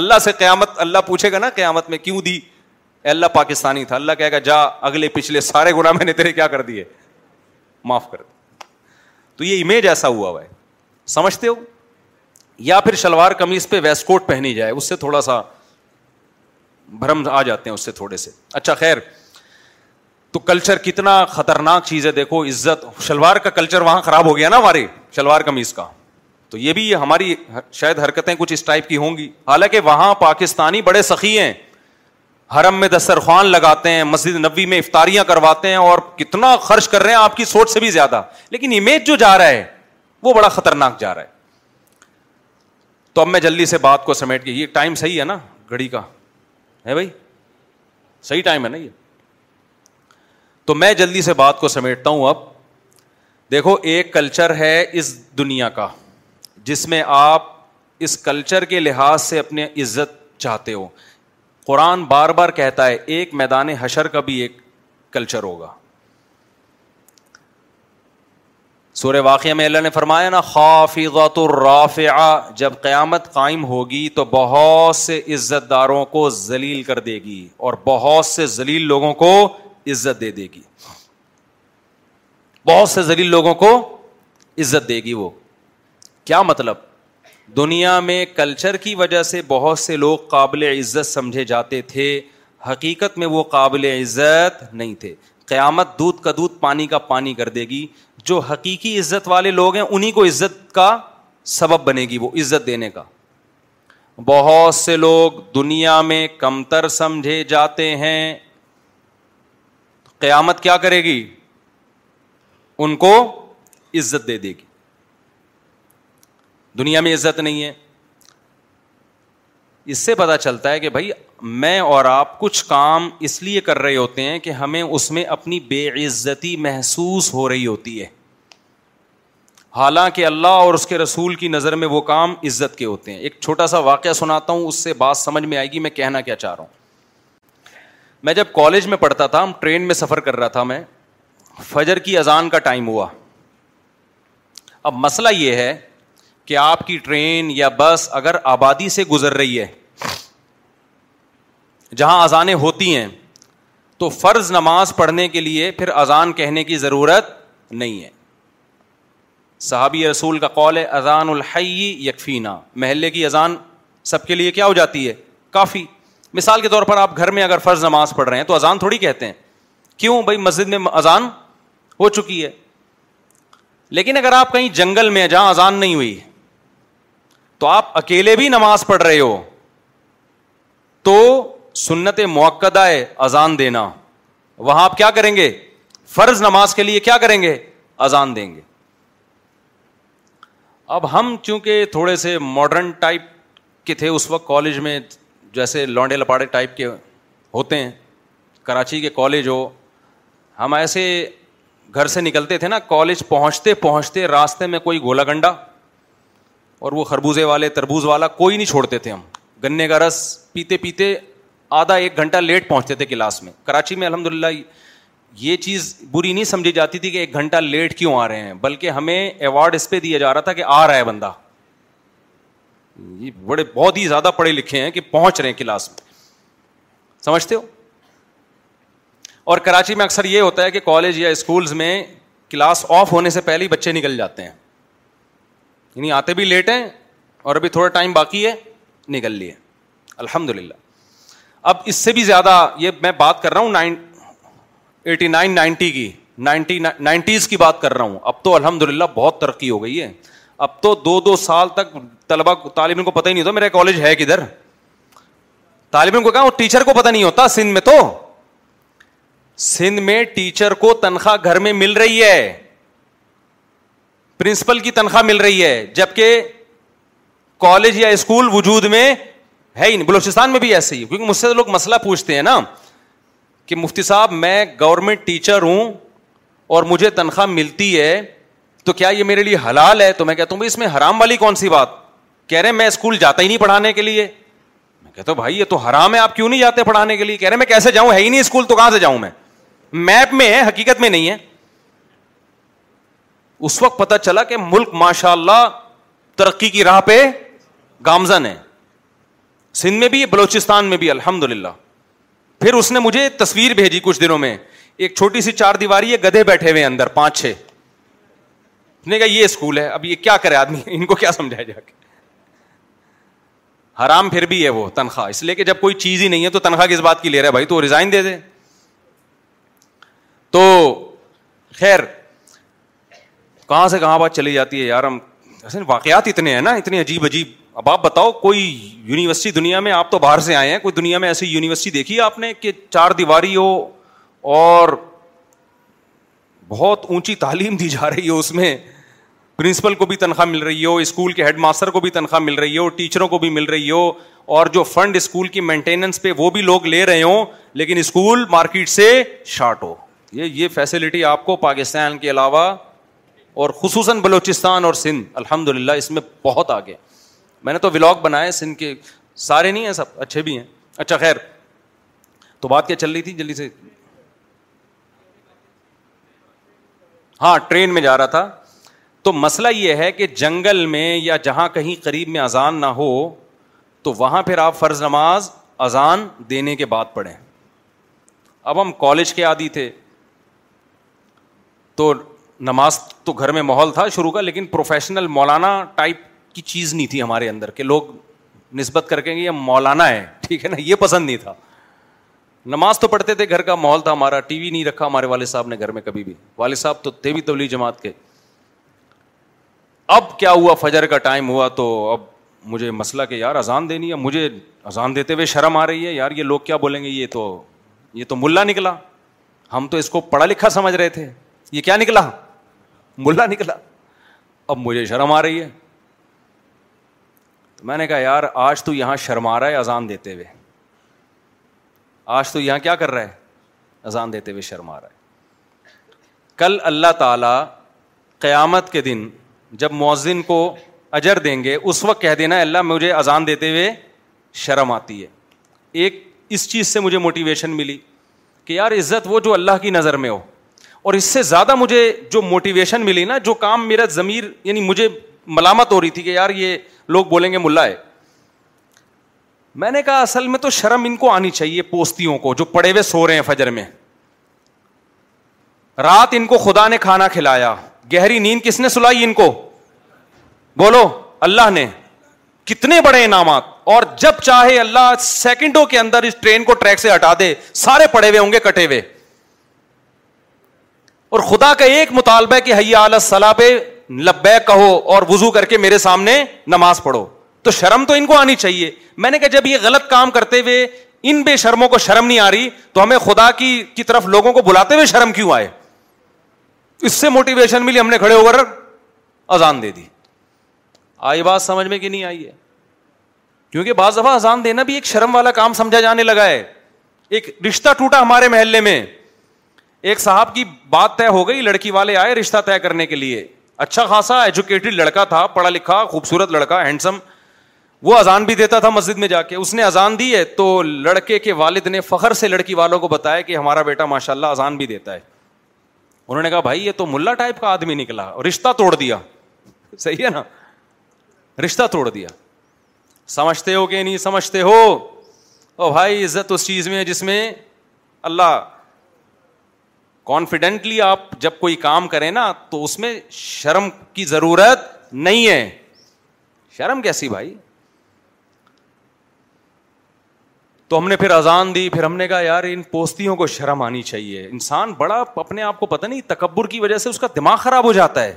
اللہ سے قیامت اللہ پوچھے گا نا قیامت میں کیوں دی اللہ پاکستانی تھا اللہ کہے گا جا اگلے پچھلے سارے گنا میں نے تیرے کیا کر دیے معاف کر تو یہ امیج ایسا ہوا ہوا ہے سمجھتے ہو یا پھر شلوار قمیض پہ ویسٹ کوٹ پہنی جائے اس سے تھوڑا سا بھرم آ جاتے ہیں اس سے تھوڑے سے اچھا خیر تو کلچر کتنا خطرناک چیز ہے دیکھو عزت شلوار کا کلچر وہاں خراب ہو گیا نا ہمارے شلوار قمیض کا تو یہ بھی ہماری شاید حرکتیں کچھ اس ٹائپ کی ہوں گی حالانکہ وہاں پاکستانی بڑے سخی ہیں حرم میں دسترخوان لگاتے ہیں مسجد نبی میں افطاریاں کرواتے ہیں اور کتنا خرچ کر رہے ہیں آپ کی سوچ سے بھی زیادہ لیکن امیج جو جا رہا ہے وہ بڑا خطرناک جا رہا ہے تو اب میں جلدی سے بات کو سمیٹ کے یہ ٹائم صحیح ہے نا گھڑی کا ہے بھائی صحیح ٹائم ہے نا یہ تو میں جلدی سے بات کو سمیٹتا ہوں اب دیکھو ایک کلچر ہے اس دنیا کا جس میں آپ اس کلچر کے لحاظ سے اپنے عزت چاہتے ہو قرآن بار بار کہتا ہے ایک میدان حشر کا بھی ایک کلچر ہوگا سورہ واقع میں اللہ نے فرمایا نا خوف غت جب قیامت قائم ہوگی تو بہت سے عزت داروں کو ذلیل کر دے گی اور بہت سے ذلیل لوگوں کو عزت دے دے گی بہت سے ذلیل لوگوں کو عزت دے گی وہ کیا مطلب دنیا میں کلچر کی وجہ سے بہت سے لوگ قابل عزت سمجھے جاتے تھے حقیقت میں وہ قابل عزت نہیں تھے قیامت دودھ کا دودھ پانی کا پانی کر دے گی جو حقیقی عزت والے لوگ ہیں انہیں کو عزت کا سبب بنے گی وہ عزت دینے کا بہت سے لوگ دنیا میں کمتر سمجھے جاتے ہیں قیامت کیا کرے گی ان کو عزت دے دے گی دنیا میں عزت نہیں ہے اس سے پتا چلتا ہے کہ بھائی میں اور آپ کچھ کام اس لیے کر رہے ہوتے ہیں کہ ہمیں اس میں اپنی بے عزتی محسوس ہو رہی ہوتی ہے حالانکہ اللہ اور اس کے رسول کی نظر میں وہ کام عزت کے ہوتے ہیں ایک چھوٹا سا واقعہ سناتا ہوں اس سے بات سمجھ میں آئے گی میں کہنا کیا چاہ رہا ہوں میں جب کالج میں پڑھتا تھا ہم ٹرین میں سفر کر رہا تھا میں فجر کی اذان کا ٹائم ہوا اب مسئلہ یہ ہے کہ آپ کی ٹرین یا بس اگر آبادی سے گزر رہی ہے جہاں اذانیں ہوتی ہیں تو فرض نماز پڑھنے کے لیے پھر اذان کہنے کی ضرورت نہیں ہے صحابی رسول کا قول ہے اذان الحی یکفینا محلے کی اذان سب کے لیے کیا ہو جاتی ہے کافی مثال کے طور پر آپ گھر میں اگر فرض نماز پڑھ رہے ہیں تو اذان تھوڑی کہتے ہیں کیوں بھائی مسجد میں اذان ہو چکی ہے لیکن اگر آپ کہیں جنگل میں جہاں اذان نہیں ہوئی تو آپ اکیلے بھی نماز پڑھ رہے ہو تو سنت موقع ہے اذان دینا وہاں آپ کیا کریں گے فرض نماز کے لیے کیا کریں گے اذان دیں گے اب ہم چونکہ تھوڑے سے ماڈرن ٹائپ کے تھے اس وقت کالج میں جیسے لانڈے لپاڑے ٹائپ کے ہوتے ہیں کراچی کے کالج ہو ہم ایسے گھر سے نکلتے تھے نا کالج پہنچتے پہنچتے راستے میں کوئی گولا گنڈا اور وہ خربوزے والے تربوز والا کوئی نہیں چھوڑتے تھے ہم گنے کا رس پیتے پیتے آدھا ایک گھنٹہ لیٹ پہنچتے تھے کلاس میں کراچی میں الحمد للہ یہ چیز بری نہیں سمجھی جاتی تھی کہ ایک گھنٹہ لیٹ کیوں آ رہے ہیں بلکہ ہمیں ایوارڈ اس پہ دیا جا رہا تھا کہ آ رہا ہے بندہ یہ بڑے بہت ہی زیادہ پڑھے لکھے ہیں کہ پہنچ رہے ہیں کلاس میں سمجھتے ہو اور کراچی میں اکثر یہ ہوتا ہے کہ کالج یا اسکولس میں کلاس آف ہونے سے پہلے ہی بچے نکل جاتے ہیں یعنی آتے بھی لیٹ ہیں اور ابھی تھوڑا ٹائم باقی ہے نکل لیے الحمد للہ اب اس سے بھی زیادہ یہ میں بات کر رہا ہوں ایٹی نائن نائنٹی کی نائنٹی نائنٹیز کی بات کر رہا ہوں اب تو الحمد للہ بہت ترقی ہو گئی ہے اب تو دو دو سال تک طلبا طالب علم کو پتہ ہی نہیں ہوتا میرا کالج ہے کدھر طالب علم کو کہا ٹیچر کو پتا نہیں ہوتا سندھ میں تو سندھ میں ٹیچر کو تنخواہ گھر میں مل رہی ہے پرنسپل کی تنخواہ مل رہی ہے جبکہ کالج یا اسکول وجود میں ہے ہی نہیں بلوچستان میں بھی ایسے ہی کیونکہ مجھ سے لوگ مسئلہ پوچھتے ہیں نا کہ مفتی صاحب میں گورنمنٹ ٹیچر ہوں اور مجھے تنخواہ ملتی ہے تو کیا یہ میرے لیے حلال ہے تو میں کہتا ہوں اس میں حرام والی کون سی بات کہہ رہے میں اسکول جاتا ہی نہیں پڑھانے کے لیے میں کہتا ہوں بھائی یہ تو حرام ہے آپ کیوں نہیں جاتے پڑھانے کے لیے کہہ رہے میں کیسے جاؤں ہے ہی نہیں اسکول تو کہاں سے جاؤں میں میپ میں ہے حقیقت میں نہیں ہے اس وقت پتا چلا کہ ملک ماشاء اللہ ترقی کی راہ پہ گامزن ہے سندھ میں بھی بلوچستان میں بھی الحمد للہ پھر اس نے مجھے تصویر بھیجی کچھ دنوں میں ایک چھوٹی سی چار دیواری ہے گدے بیٹھے ہوئے اندر پانچ چھ نے کہا یہ اسکول ہے اب یہ کیا کرے آدمی ان کو کیا سمجھایا جا کے حرام پھر بھی ہے وہ تنخواہ اس لیے کہ جب کوئی چیز ہی نہیں ہے تو تنخواہ کس بات کی لے رہا ہے بھائی تو ریزائن دے دے تو خیر کہاں سے کہاں بات چلی جاتی ہے یار ہم واقعات اتنے ہیں نا اتنے عجیب عجیب اب آپ بتاؤ کوئی یونیورسٹی دنیا میں آپ تو باہر سے آئے ہیں کوئی دنیا میں ایسی یونیورسٹی دیکھی آپ نے کہ چار دیواری ہو اور بہت اونچی تعلیم دی جا رہی ہو اس میں پرنسپل کو بھی تنخواہ مل رہی ہو اسکول کے ہیڈ ماسٹر کو بھی تنخواہ مل رہی ہو ٹیچروں کو بھی مل رہی ہو اور جو فنڈ اسکول کی مینٹیننس پہ وہ بھی لوگ لے رہے ہوں لیکن اسکول مارکیٹ سے شارٹ ہو یہ یہ فیسلٹی آپ کو پاکستان کے علاوہ اور خصوصاً بلوچستان اور سندھ الحمد للہ اس میں بہت آگے میں نے تو ولاگ بنائے سندھ کے سارے نہیں ہیں سب اچھے بھی ہیں اچھا خیر تو بات کیا چل رہی تھی جلدی سے ہاں ٹرین میں جا رہا تھا تو مسئلہ یہ ہے کہ جنگل میں یا جہاں کہیں قریب میں اذان نہ ہو تو وہاں پھر آپ فرض نماز اذان دینے کے بعد پڑھیں اب ہم کالج کے عادی تھے تو نماز تو گھر میں ماحول تھا شروع کا لیکن پروفیشنل مولانا ٹائپ کی چیز نہیں تھی ہمارے اندر کہ لوگ نسبت کر کے یہ مولانا ہے ٹھیک ہے نا یہ پسند نہیں تھا نماز تو پڑھتے تھے گھر کا ماحول تھا ہمارا ٹی وی نہیں رکھا ہمارے والد صاحب نے گھر میں کبھی بھی والد صاحب تو تھے بھی تبلی جماعت کے اب کیا ہوا فجر کا ٹائم ہوا تو اب مجھے مسئلہ کہ یار اذان دینی ہے مجھے اذان دیتے ہوئے شرم آ رہی ہے یار یہ لوگ کیا بولیں گے یہ تو یہ تو ملا نکلا ہم تو اس کو پڑھا لکھا سمجھ رہے تھے یہ کیا نکلا ملا نکلا اب مجھے شرم آ رہی ہے تو میں نے کہا یار آج تو یہاں شرم آ رہا ہے اذان دیتے ہوئے آج تو یہاں کیا کر رہا ہے اذان دیتے ہوئے شرم آ رہا ہے کل اللہ تعالی قیامت کے دن جب مؤذن کو اجر دیں گے اس وقت کہہ دینا اللہ مجھے اذان دیتے ہوئے شرم آتی ہے ایک اس چیز سے مجھے موٹیویشن ملی کہ یار عزت وہ جو اللہ کی نظر میں ہو اور اس سے زیادہ مجھے جو موٹیویشن ملی نا جو کام میرا ضمیر یعنی مجھے ملامت ہو رہی تھی کہ یار یہ لوگ بولیں گے ملا ہے میں نے کہا اصل میں تو شرم ان کو آنی چاہیے پوستیوں کو جو پڑے ہوئے سو رہے ہیں فجر میں رات ان کو خدا نے کھانا کھلایا گہری نیند کس نے سلائی ان کو بولو اللہ نے کتنے بڑے انعامات اور جب چاہے اللہ سیکنڈوں کے اندر اس ٹرین کو ٹریک سے ہٹا دے سارے پڑے ہوئے ہوں گے کٹے ہوئے اور خدا کا ایک مطالبہ کہ حیا علیہ صلاح پہ لبیک کہو اور وزو کر کے میرے سامنے نماز پڑھو تو شرم تو ان کو آنی چاہیے میں نے کہا جب یہ غلط کام کرتے ہوئے ان بے شرموں کو شرم نہیں آ رہی تو ہمیں خدا کی طرف لوگوں کو بلاتے ہوئے شرم کیوں آئے اس سے موٹیویشن ملی ہم نے کھڑے ہو کر اذان دے دی آئی بات سمجھ میں کہ نہیں آئی ہے کیونکہ بعض دفعہ اذان دینا بھی ایک شرم والا کام سمجھا جانے لگا ہے ایک رشتہ ٹوٹا ہمارے محلے میں ایک صاحب کی بات طے ہو گئی لڑکی والے آئے رشتہ طے کرنے کے لیے اچھا خاصا ایجوکیٹڈ لڑکا تھا پڑھا لکھا خوبصورت لڑکا ہینڈسم وہ اذان بھی دیتا تھا مسجد میں جا کے اس نے اذان دی ہے تو لڑکے کے والد نے فخر سے لڑکی والوں کو بتایا کہ ہمارا بیٹا ماشاء اللہ اذان بھی دیتا ہے انہوں نے کہا بھائی یہ تو ملا ٹائپ کا آدمی نکلا اور رشتہ توڑ دیا صحیح ہے نا رشتہ توڑ دیا سمجھتے ہو کہ نہیں سمجھتے ہو او بھائی عزت اس چیز میں جس میں اللہ کانفیڈینٹلی آپ جب کوئی کام کریں نا تو اس میں شرم کی ضرورت نہیں ہے شرم کیسی بھائی تو ہم نے پھر اذان دی پھر ہم نے کہا یار ان پوستیوں کو شرم آنی چاہیے انسان بڑا اپنے آپ کو پتا نہیں تکبر کی وجہ سے اس کا دماغ خراب ہو جاتا ہے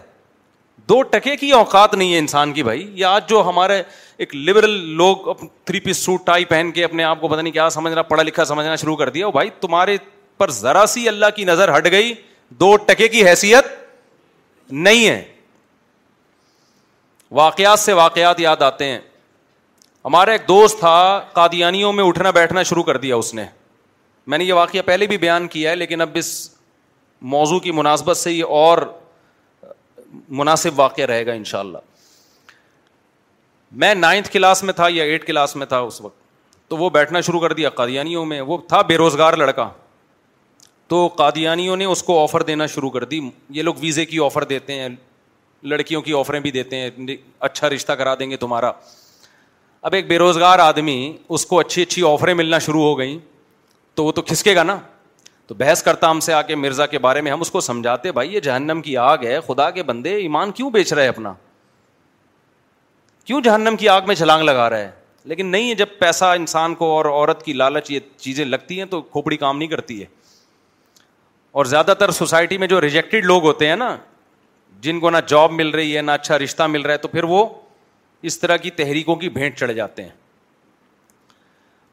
دو ٹکے کی اوقات نہیں ہے انسان کی بھائی یہ آج جو ہمارے ایک لبرل لوگ تھری پیس سوٹ ٹائی پہن کے اپنے آپ کو پتا نہیں کیا سمجھنا پڑھا لکھا سمجھنا شروع کر دیا بھائی تمہارے پر ذرا سی اللہ کی نظر ہٹ گئی دو ٹکے کی حیثیت نہیں ہے واقعات سے واقعات یاد آتے ہیں ہمارا ایک دوست تھا قادیانیوں میں اٹھنا بیٹھنا شروع کر دیا اس نے میں نے یہ واقعہ پہلے بھی بیان کیا ہے لیکن اب اس موضوع کی مناسبت سے یہ اور مناسب واقعہ رہے گا ان شاء اللہ میں نائنتھ کلاس میں تھا یا ایٹ کلاس میں تھا اس وقت تو وہ بیٹھنا شروع کر دیا قادیانیوں میں وہ تھا بے روزگار لڑکا تو قادیانیوں نے اس کو آفر دینا شروع کر دی یہ لوگ ویزے کی آفر دیتے ہیں لڑکیوں کی آفریں بھی دیتے ہیں اچھا رشتہ کرا دیں گے تمہارا اب ایک بے روزگار آدمی اس کو اچھی اچھی آفریں ملنا شروع ہو گئیں تو وہ تو کھسکے گا نا تو بحث کرتا ہم سے آ کے مرزا کے بارے میں ہم اس کو سمجھاتے بھائی یہ جہنم کی آگ ہے خدا کے بندے ایمان کیوں بیچ رہے اپنا کیوں جہنم کی آگ میں چھلانگ لگا رہا ہے لیکن نہیں جب پیسہ انسان کو اور عورت کی لالچ یہ چیزیں لگتی ہیں تو کھوپڑی کام نہیں کرتی ہے اور زیادہ تر سوسائٹی میں جو ریجیکٹڈ لوگ ہوتے ہیں نا جن کو نہ جاب مل رہی ہے نہ اچھا رشتہ مل رہا ہے تو پھر وہ اس طرح کی تحریکوں کی بھینٹ چڑھ جاتے ہیں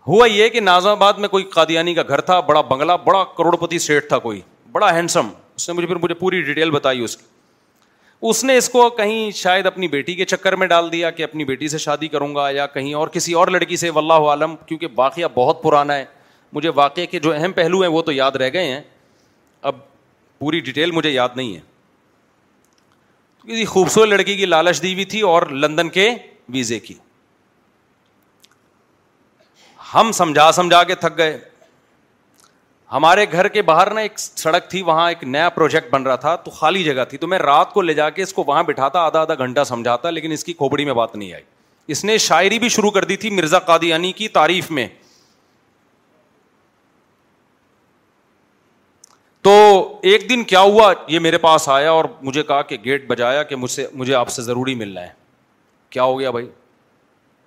ہوا یہ کہ نازم آباد میں کوئی قادیانی کا گھر تھا بڑا بنگلہ بڑا کروڑپتی سیٹ تھا کوئی بڑا ہینڈسم اس نے مجھے پھر مجھے پوری ڈیٹیل بتائی اس کی اس نے اس کو کہیں شاید اپنی بیٹی کے چکر میں ڈال دیا کہ اپنی بیٹی سے شادی کروں گا یا کہیں اور کسی اور لڑکی سے ولہ عالم کیونکہ واقعہ بہت پرانا ہے مجھے واقعے کے جو اہم پہلو ہیں وہ تو یاد رہ گئے ہیں اب پوری ڈیٹیل مجھے یاد نہیں ہے کسی خوبصورت لڑکی کی لالچ دی ہوئی تھی اور لندن کے ویزے کی ہم سمجھا سمجھا کے تھک گئے ہمارے گھر کے باہر نا ایک سڑک تھی وہاں ایک نیا پروجیکٹ بن رہا تھا تو خالی جگہ تھی تو میں رات کو لے جا کے اس کو وہاں بٹھاتا آدھا آدھا گھنٹہ سمجھاتا لیکن اس کی کھوپڑی میں بات نہیں آئی اس نے شاعری بھی شروع کر دی تھی مرزا قادیانی کی تعریف میں تو ایک دن کیا ہوا یہ میرے پاس آیا اور مجھے کہا کہ گیٹ بجایا کہ مجھ سے مجھے آپ سے ضروری ملنا ہے کیا ہو گیا بھائی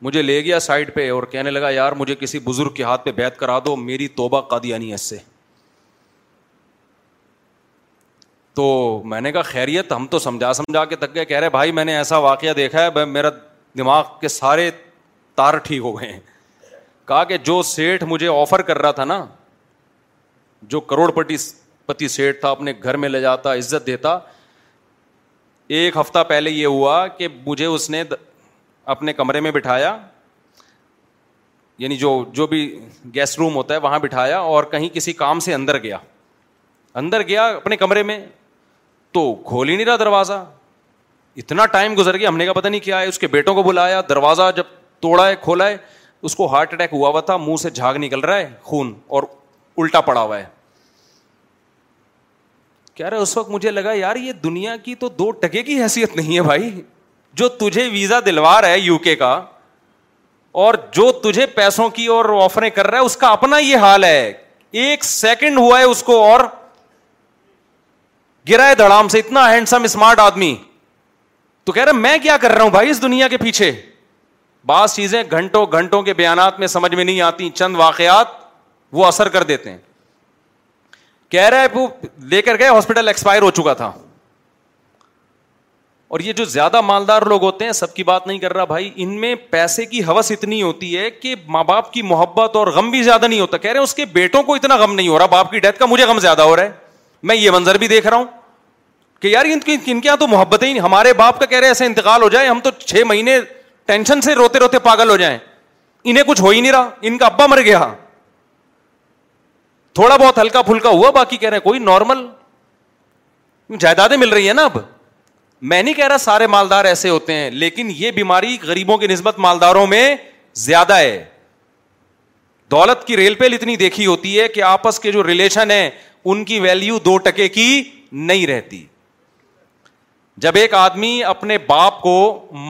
مجھے لے گیا سائڈ پہ اور کہنے لگا یار مجھے کسی بزرگ کے ہاتھ پہ بیت کرا دو میری توبہ کا دیا نہیں اس سے تو میں نے کہا خیریت ہم تو سمجھا سمجھا کے تک گئے کہہ رہے بھائی میں نے ایسا واقعہ دیکھا ہے میرا دماغ کے سارے تار ٹھیک ہو گئے ہیں کہا کہ جو سیٹھ مجھے آفر کر رہا تھا نا جو کروڑ پٹی پتی سیٹ تھا اپنے گھر میں لے جاتا عزت دیتا ایک ہفتہ پہلے یہ ہوا کہ مجھے اس نے اپنے کمرے میں بٹھایا یعنی جو جو بھی گیسٹ روم ہوتا ہے وہاں بٹھایا اور کہیں کسی کام سے اندر گیا اندر گیا اپنے کمرے میں تو کھول ہی نہیں رہا دروازہ اتنا ٹائم گزر گیا ہم نے کا پتا نہیں کیا ہے اس کے بیٹوں کو بلایا دروازہ جب توڑا ہے کھولا ہے اس کو ہارٹ اٹیک ہوا ہوا تھا منہ سے جھاگ نکل رہا ہے خون اور الٹا پڑا ہوا ہے کہہ رہا اس وقت مجھے لگا یار یہ دنیا کی تو دو ٹکے کی حیثیت نہیں ہے بھائی جو تجھے ویزا دلوا رہا ہے یو کے کا اور جو تجھے پیسوں کی اور آفریں کر رہا ہے اس کا اپنا یہ حال ہے ایک سیکنڈ ہوا ہے اس کو اور گرا ہے دڑام سے اتنا ہینڈسم اسمارٹ آدمی تو کہہ رہا میں کیا کر رہا ہوں بھائی اس دنیا کے پیچھے بعض چیزیں گھنٹوں گھنٹوں کے بیانات میں سمجھ میں نہیں آتی چند واقعات وہ اثر کر دیتے ہیں کہہ رہا ہے وہ لے کر گئے ہاسپٹل ایکسپائر ہو چکا تھا اور یہ جو زیادہ مالدار لوگ ہوتے ہیں سب کی بات نہیں کر رہا بھائی ان میں پیسے کی ہوس اتنی ہوتی ہے کہ ماں باپ کی محبت اور غم بھی زیادہ نہیں ہوتا کہہ رہے ہیں اس کے بیٹوں کو اتنا غم نہیں ہو رہا باپ کی ڈیتھ کا مجھے غم زیادہ ہو رہا ہے میں یہ منظر بھی دیکھ رہا ہوں کہ یار ان کے یہاں تو محبت ہی نہیں ہمارے باپ کا کہہ رہے ہیں ایسے انتقال ہو جائے ہم تو چھ مہینے ٹینشن سے روتے روتے پاگل ہو جائیں انہیں کچھ ہو ہی نہیں رہا ان کا ابا مر گیا تھوڑا بہت ہلکا پھلکا ہوا باقی کہہ رہے کوئی نارمل جائیدادیں مل رہی ہیں نا اب میں نہیں کہہ رہا سارے مالدار ایسے ہوتے ہیں لیکن یہ بیماری غریبوں کی نسبت مالداروں میں زیادہ ہے دولت کی ریل پیل اتنی دیکھی ہوتی ہے کہ آپس کے جو ریلیشن ہے ان کی ویلو دو ٹکے کی نہیں رہتی جب ایک آدمی اپنے باپ کو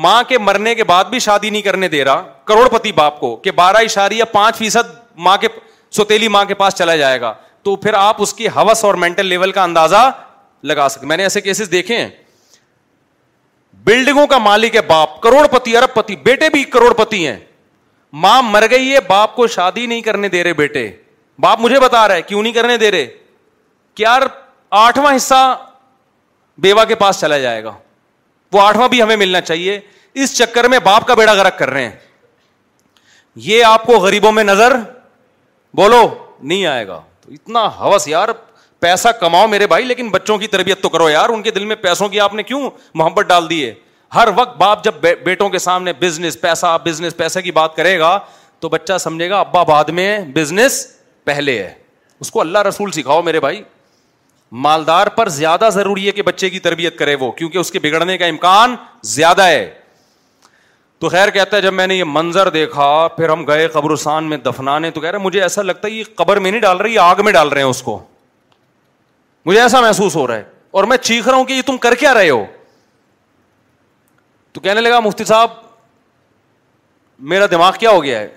ماں کے مرنے کے بعد بھی شادی نہیں کرنے دے رہا کروڑ پتی باپ کو کہ بارہ اشاریہ پانچ فیصد ماں کے سوتیلی ماں کے پاس چلا جائے گا تو پھر آپ اس کی ہوس اور مینٹل لیول کا اندازہ لگا سکتے میں نے ایسے کیسز دیکھے ہیں بلڈنگوں کا مالک ہے باپ کروڑ پتی ارب پتی بیٹے بھی کروڑ پتی ہیں ماں مر گئی ہے باپ کو شادی نہیں کرنے دے رہے بیٹے باپ مجھے بتا رہے کیوں نہیں کرنے دے رہے یار آٹھواں حصہ بیوہ کے پاس چلا جائے گا وہ آٹھواں بھی ہمیں ملنا چاہیے اس چکر میں باپ کا بیڑا گرک کر رہے ہیں یہ آپ کو غریبوں میں نظر بولو نہیں آئے گا تو اتنا ہوس یار پیسہ کماؤ میرے بھائی لیکن بچوں کی تربیت تو کرو یار ان کے دل میں پیسوں کی آپ نے کیوں محبت ڈال دی ہے ہر وقت باپ جب بیٹوں کے سامنے بزنس پیسہ بزنس پیسے کی بات کرے گا تو بچہ سمجھے گا ابا بعد میں بزنس پہلے ہے اس کو اللہ رسول سکھاؤ میرے بھائی مالدار پر زیادہ ضروری ہے کہ بچے کی تربیت کرے وہ کیونکہ اس کے بگڑنے کا امکان زیادہ ہے تو خیر کہتا ہے جب میں نے یہ منظر دیکھا پھر ہم گئے قبرستان میں دفنانے تو کہہ رہے مجھے ایسا لگتا ہے یہ قبر میں نہیں ڈال رہی یہ آگ میں ڈال رہے ہیں اس کو مجھے ایسا محسوس ہو رہا ہے اور میں چیخ رہا ہوں کہ یہ تم کر کیا رہے ہو تو کہنے لگا مفتی صاحب میرا دماغ کیا ہو گیا ہے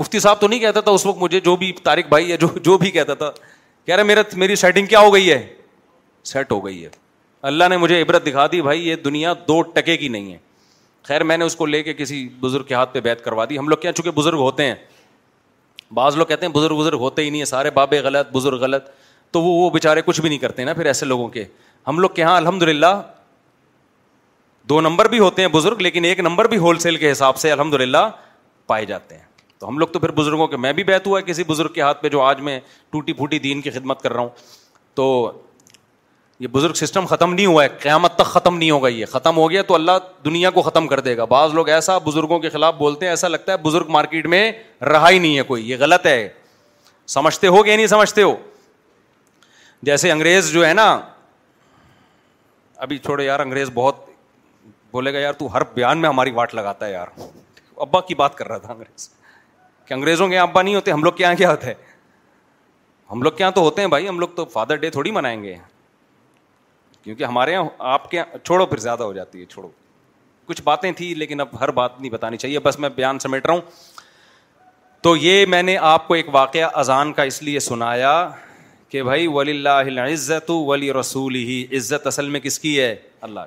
مفتی صاحب تو نہیں کہتا تھا اس وقت مجھے جو بھی طارق بھائی ہے جو جو بھی کہتا تھا کہہ رہے میرا میری سیٹنگ کیا ہو گئی ہے سیٹ ہو گئی ہے اللہ نے مجھے عبرت دکھا دی بھائی یہ دنیا دو ٹکے کی نہیں ہے خیر میں نے اس کو لے کے کسی بزرگ کے ہاتھ پہ بیت کروا دی ہم لوگ کیا چونکہ بزرگ ہوتے ہیں بعض لوگ کہتے ہیں بزرگ بزرگ ہوتے ہی نہیں ہیں سارے بابے غلط بزرگ غلط تو وہ وہ بےچارے کچھ بھی نہیں کرتے نا پھر ایسے لوگوں کے ہم لوگ کے یہاں الحمد للہ دو نمبر بھی ہوتے ہیں بزرگ لیکن ایک نمبر بھی ہول سیل کے حساب سے الحمد للہ پائے جاتے ہیں تو ہم لوگ تو پھر بزرگوں کے میں بھی بیت ہوا ہے کسی بزرگ کے ہاتھ پہ جو آج میں ٹوٹی پھوٹی دین کی خدمت کر رہا ہوں تو یہ بزرگ سسٹم ختم نہیں ہوا ہے قیامت تک ختم نہیں ہوگا یہ ختم ہو گیا تو اللہ دنیا کو ختم کر دے گا بعض لوگ ایسا بزرگوں کے خلاف بولتے ہیں ایسا لگتا ہے بزرگ مارکیٹ میں رہا ہی نہیں ہے کوئی یہ غلط ہے سمجھتے ہو کہ نہیں سمجھتے ہو جیسے انگریز جو ہے نا ابھی چھوڑے یار انگریز بہت بولے گا یار تو ہر بیان میں ہماری واٹ لگاتا ہے یار ابا کی بات کر رہا تھا انگریز کہ انگریزوں کے یہاں ابا نہیں ہوتے ہم لوگ کیا ہوتے ہم لوگ کیا ہوتے ہیں بھائی ہم لوگ تو فادر ڈے تھوڑی منائیں گے کیونکہ ہمارے یہاں آپ کے یہاں چھوڑو پھر زیادہ ہو جاتی ہے چھوڑو کچھ باتیں تھیں لیکن اب ہر بات نہیں بتانی چاہیے بس میں بیان سمیٹ رہا ہوں تو یہ میں نے آپ کو ایک واقعہ اذان کا اس لیے سنایا کہ بھائی ولی اللہ عزت ولی رسول ہی عزت اصل میں کس کی ہے اللہ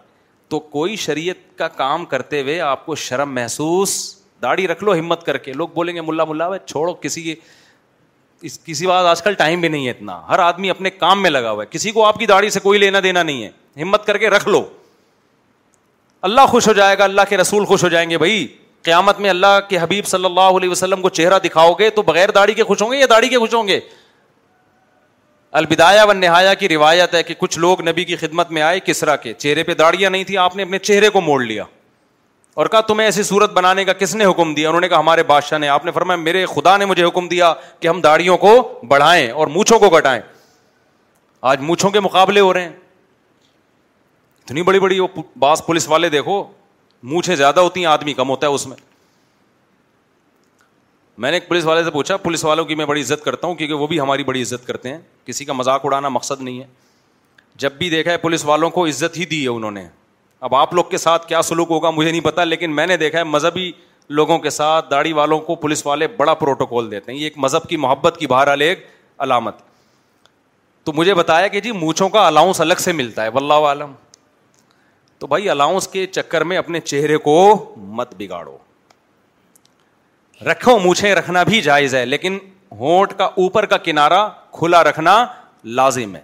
تو کوئی شریعت کا کام کرتے ہوئے آپ کو شرم محسوس داڑھی رکھ لو ہمت کر کے لوگ بولیں گے ملا ملا چھوڑو کسی کسی بات آج کل ٹائم بھی نہیں ہے اتنا ہر آدمی اپنے کام میں لگا ہوا ہے کسی کو آپ کی داڑھی سے کوئی لینا دینا نہیں ہے ہمت کر کے رکھ لو اللہ خوش ہو جائے گا اللہ کے رسول خوش ہو جائیں گے بھائی قیامت میں اللہ کے حبیب صلی اللہ علیہ وسلم کو چہرہ دکھاؤ گے تو بغیر داڑھی کے خوش ہوں گے یا داڑھی کے خوش ہوں گے البدایا و نہایا کی روایت ہے کہ کچھ لوگ نبی کی خدمت میں آئے کسرا کے چہرے پہ داڑیاں نہیں تھیں آپ نے اپنے چہرے کو موڑ لیا اور کہا تمہیں ایسی صورت بنانے کا کس نے حکم دیا انہوں نے کہا ہمارے بادشاہ نے آپ نے فرمایا میرے خدا نے مجھے حکم دیا کہ ہم داڑھیوں کو بڑھائیں اور مونچھوں کو گٹائیں آج مونچھوں کے مقابلے ہو رہے ہیں اتنی بڑی بڑی وہ بعض پولیس والے دیکھو مونچھیں زیادہ ہوتی ہیں آدمی کم ہوتا ہے اس میں میں نے ایک پولیس والے سے پوچھا پولیس والوں کی میں بڑی عزت کرتا ہوں کیونکہ وہ بھی ہماری بڑی عزت کرتے ہیں کسی کا مذاق اڑانا مقصد نہیں ہے جب بھی دیکھا ہے پولیس والوں کو عزت ہی دی ہے انہوں نے اب آپ لوگ کے ساتھ کیا سلوک ہوگا مجھے نہیں پتا لیکن میں نے دیکھا ہے مذہبی لوگوں کے ساتھ داڑھی والوں کو پولیس والے بڑا پروٹوکال دیتے ہیں یہ ایک مذہب کی محبت کی بہر ایک علامت تو مجھے بتایا کہ جی مونچھوں کا الاؤنس الگ سے ملتا ہے ولہ عالم تو بھائی الاؤنس کے چکر میں اپنے چہرے کو مت بگاڑو رکھو مونچھے رکھنا بھی جائز ہے لیکن ہونٹ کا اوپر کا کنارا کھلا رکھنا لازم ہے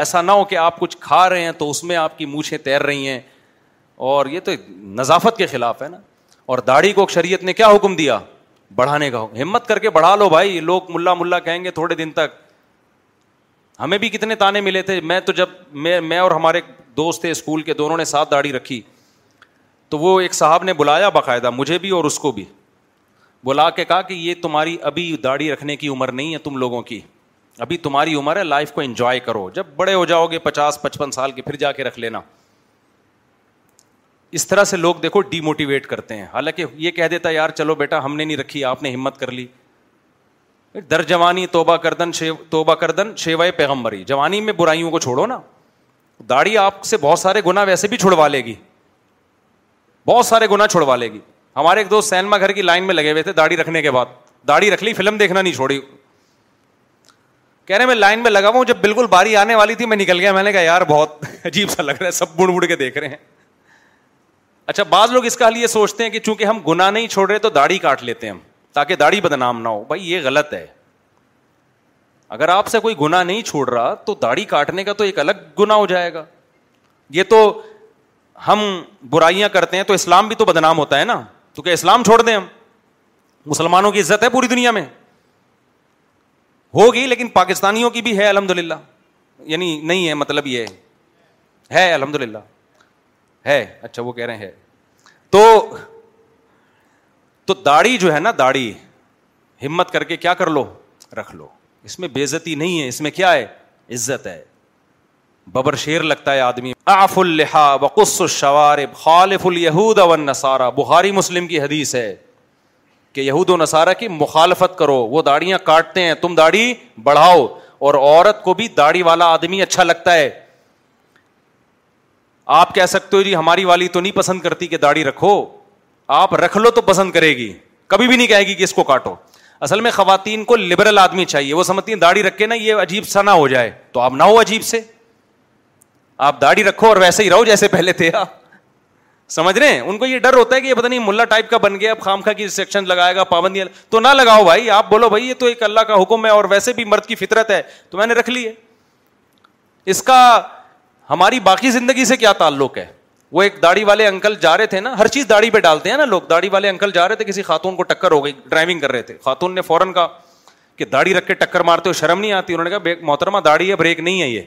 ایسا نہ ہو کہ آپ کچھ کھا رہے ہیں تو اس میں آپ کی مونچھیں تیر رہی ہیں اور یہ تو نظافت کے خلاف ہے نا اور داڑھی کو شریعت نے کیا حکم دیا بڑھانے کا ہمت کر کے بڑھا لو بھائی لوگ ملا ملا کہیں گے تھوڑے دن تک ہمیں بھی کتنے تانے ملے تھے میں تو جب میں میں اور ہمارے دوست تھے اسکول کے دونوں نے ساتھ داڑھی رکھی تو وہ ایک صاحب نے بلایا باقاعدہ مجھے بھی اور اس کو بھی بلا کے کہا کہ یہ تمہاری ابھی داڑھی رکھنے کی عمر نہیں ہے تم لوگوں کی ابھی تمہاری عمر ہے لائف کو انجوائے کرو جب بڑے ہو جاؤ گے پچاس پچپن سال کے پھر جا کے رکھ لینا اس طرح سے لوگ دیکھو ڈی موٹیویٹ کرتے ہیں حالانکہ یہ کہہ دیتا یار چلو بیٹا ہم نے نہیں رکھی آپ نے ہمت کر لی در جوانی توبہ توبہ کردن کردن شیو شیوائے پیغمبری جوانی میں برائیوں کو چھوڑو نا داڑھی آپ سے بہت سارے گنا ویسے بھی چھڑوا لے گی بہت سارے گنا چھڑوا لے گی ہمارے ایک دوست سینما گھر کی لائن میں لگے ہوئے تھے داڑھی رکھنے کے بعد داڑھی رکھ لی فلم دیکھنا نہیں چھوڑی کہہ رہے میں لائن میں لگا ہوں جب بالکل باری آنے والی تھی میں نکل گیا میں نے کہا یار بہت عجیب سا لگ رہا ہے سب بڑ کے دیکھ رہے ہیں اچھا بعض لوگ اس کا حل یہ سوچتے ہیں کہ چونکہ ہم گناہ نہیں چھوڑ رہے تو داڑھی کاٹ لیتے ہیں ہم تاکہ داڑھی بدنام نہ ہو بھائی یہ غلط ہے اگر آپ سے کوئی گنا نہیں چھوڑ رہا تو داڑھی کاٹنے کا تو ایک الگ گنا ہو جائے گا یہ تو ہم برائیاں کرتے ہیں تو اسلام بھی تو بدنام ہوتا ہے نا تو کیا اسلام چھوڑ دیں ہم مسلمانوں کی عزت ہے پوری دنیا میں ہوگی لیکن پاکستانیوں کی بھی ہے الحمد للہ یعنی نہیں ہے مطلب یہ ہے الحمد للہ ہے اچھا وہ کہہ رہے ہیں تو تو داڑھی جو ہے نا داڑھی ہمت کر کے کیا کر لو رکھ لو اس میں بےزتی نہیں ہے اس میں کیا ہے عزت ہے ببر شیر لگتا ہے آدمی آف بقس شوار خالف الہود اون نسارا بخاری مسلم کی حدیث ہے کہ یہود و نسارا کی مخالفت کرو وہ داڑیاں کاٹتے ہیں تم داڑھی بڑھاؤ اور عورت کو بھی داڑھی والا آدمی اچھا لگتا ہے آپ کہہ سکتے ہو جی ہماری والی تو نہیں پسند کرتی کہ داڑھی رکھو آپ رکھ لو تو پسند کرے گی کبھی بھی نہیں کہے گی کہ اس کو کاٹو اصل میں خواتین کو لبرل آدمی چاہیے وہ سمجھتی ہیں داڑھی رکھ کے نا یہ عجیب سا نہ ہو جائے تو آپ نہ ہو عجیب سے آپ داڑھی رکھو اور ویسے ہی رہو جیسے پہلے تھے آپ سمجھ رہے ہیں ان کو یہ ڈر ہوتا ہے کہ یہ پتا نہیں ملا ٹائپ کا بن گیا اب خامخ کی سیکشن لگائے گا پابندیاں تو نہ لگاؤ بھائی آپ بولو بھائی یہ تو ایک اللہ کا حکم ہے اور ویسے بھی مرد کی فطرت ہے تو میں نے رکھ لی ہے اس کا ہماری باقی زندگی سے کیا تعلق ہے وہ ایک داڑھی والے انکل جا رہے تھے نا ہر چیز داڑھی پہ ڈالتے ہیں نا لوگ داڑھی والے انکل جا رہے تھے کسی خاتون کو ٹکر ہو گئی ڈرائیونگ کر رہے تھے خاتون نے فوراً کہا کہ داڑھی رکھ کے ٹکر مارتے ہو شرم نہیں آتی انہوں نے کہا محترمہ داڑھی ہے بریک نہیں ہے یہ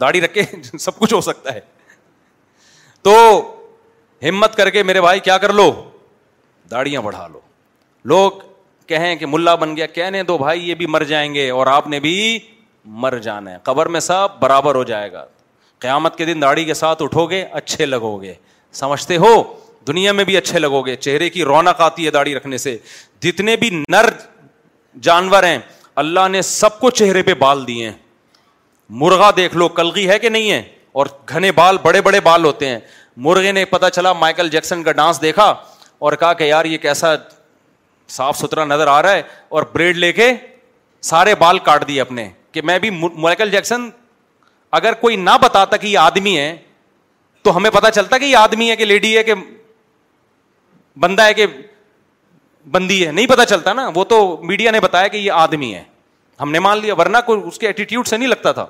داڑھی رکھ کے سب کچھ ہو سکتا ہے تو ہمت کر کے میرے بھائی کیا کر لو داڑیاں بڑھا لو لوگ کہیں کہ ملا بن گیا کہنے دو بھائی یہ بھی مر جائیں گے اور آپ نے بھی مر جانا ہے قبر میں سب برابر ہو جائے گا قیامت کے دن داڑھی کے ساتھ اٹھو گے اچھے لگو گے سمجھتے ہو دنیا میں بھی اچھے لگو گے چہرے کی رونق آتی ہے داڑھی رکھنے سے جتنے بھی نر جانور ہیں اللہ نے سب کو چہرے پہ بال دیے ہیں مرغا دیکھ لو کلگی ہے کہ نہیں ہے اور گھنے بال بڑے بڑے بال ہوتے ہیں مرغے نے پتا چلا مائیکل جیکسن کا ڈانس دیکھا اور کہا کہ یار یہ کیسا صاف ستھرا نظر آ رہا ہے اور بریڈ لے کے سارے بال کاٹ دیے اپنے کہ میں بھی مائیکل جیکسن اگر کوئی نہ بتاتا کہ یہ آدمی ہے تو ہمیں پتا چلتا کہ یہ آدمی ہے کہ لیڈی ہے کہ بندہ ہے کہ بندی ہے نہیں پتا چلتا نا وہ تو میڈیا نے بتایا کہ یہ آدمی ہے ہم نے مان لیا ورنہ کوئی اس کے ایٹیٹیوڈ سے نہیں لگتا تھا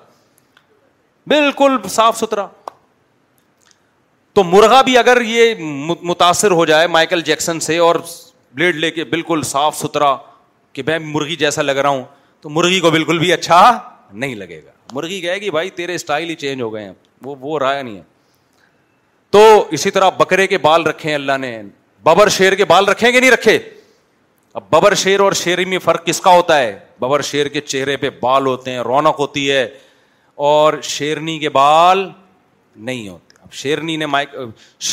بالکل صاف ستھرا تو مرغا بھی اگر یہ متاثر ہو جائے مائیکل جیکسن سے اور بلیڈ لے کے بالکل صاف ستھرا کہ میں مرغی جیسا لگ رہا ہوں تو مرغی کو بالکل بھی اچھا نہیں لگے گا مرغی کہے گی بھائی تیرے اسٹائل ہی چینج ہو گئے ہیں وہ وہ نہیں ہے تو اسی طرح بکرے کے بال رکھے ہیں اللہ نے ببر شیر کے بال رکھے اب ببر شیر اور شیر میں فرق کس کا ہوتا ہے ببر شیر کے چہرے پہ بال ہوتے ہیں رونق ہوتی ہے اور شیرنی کے بال نہیں ہوتے اب شیرنی نے مائک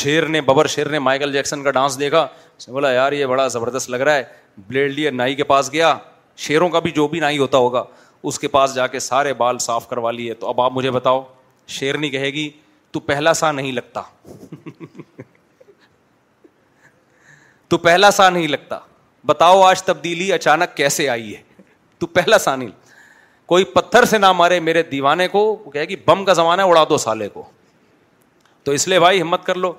شیر نے ببر شیر نے مائیکل جیکسن کا ڈانس دیکھا اس نے بولا یار یہ بڑا زبردست لگ رہا ہے بلیڈ لیے نائی کے پاس گیا شیروں کا بھی جو بھی نائی ہوتا ہوگا اس کے پاس جا کے سارے بال صاف کروا لیے تو اب آپ مجھے بتاؤ شیرنی کہے گی تو پہلا سا نہیں لگتا تو پہلا سا نہیں لگتا بتاؤ آج تبدیلی اچانک کیسے آئی ہے تو پہلا سا نہیں کوئی پتھر سے نہ مارے میرے دیوانے کو وہ کہے گی بم کا زمانہ اڑا دو سالے کو تو اس لیے بھائی ہمت کر لو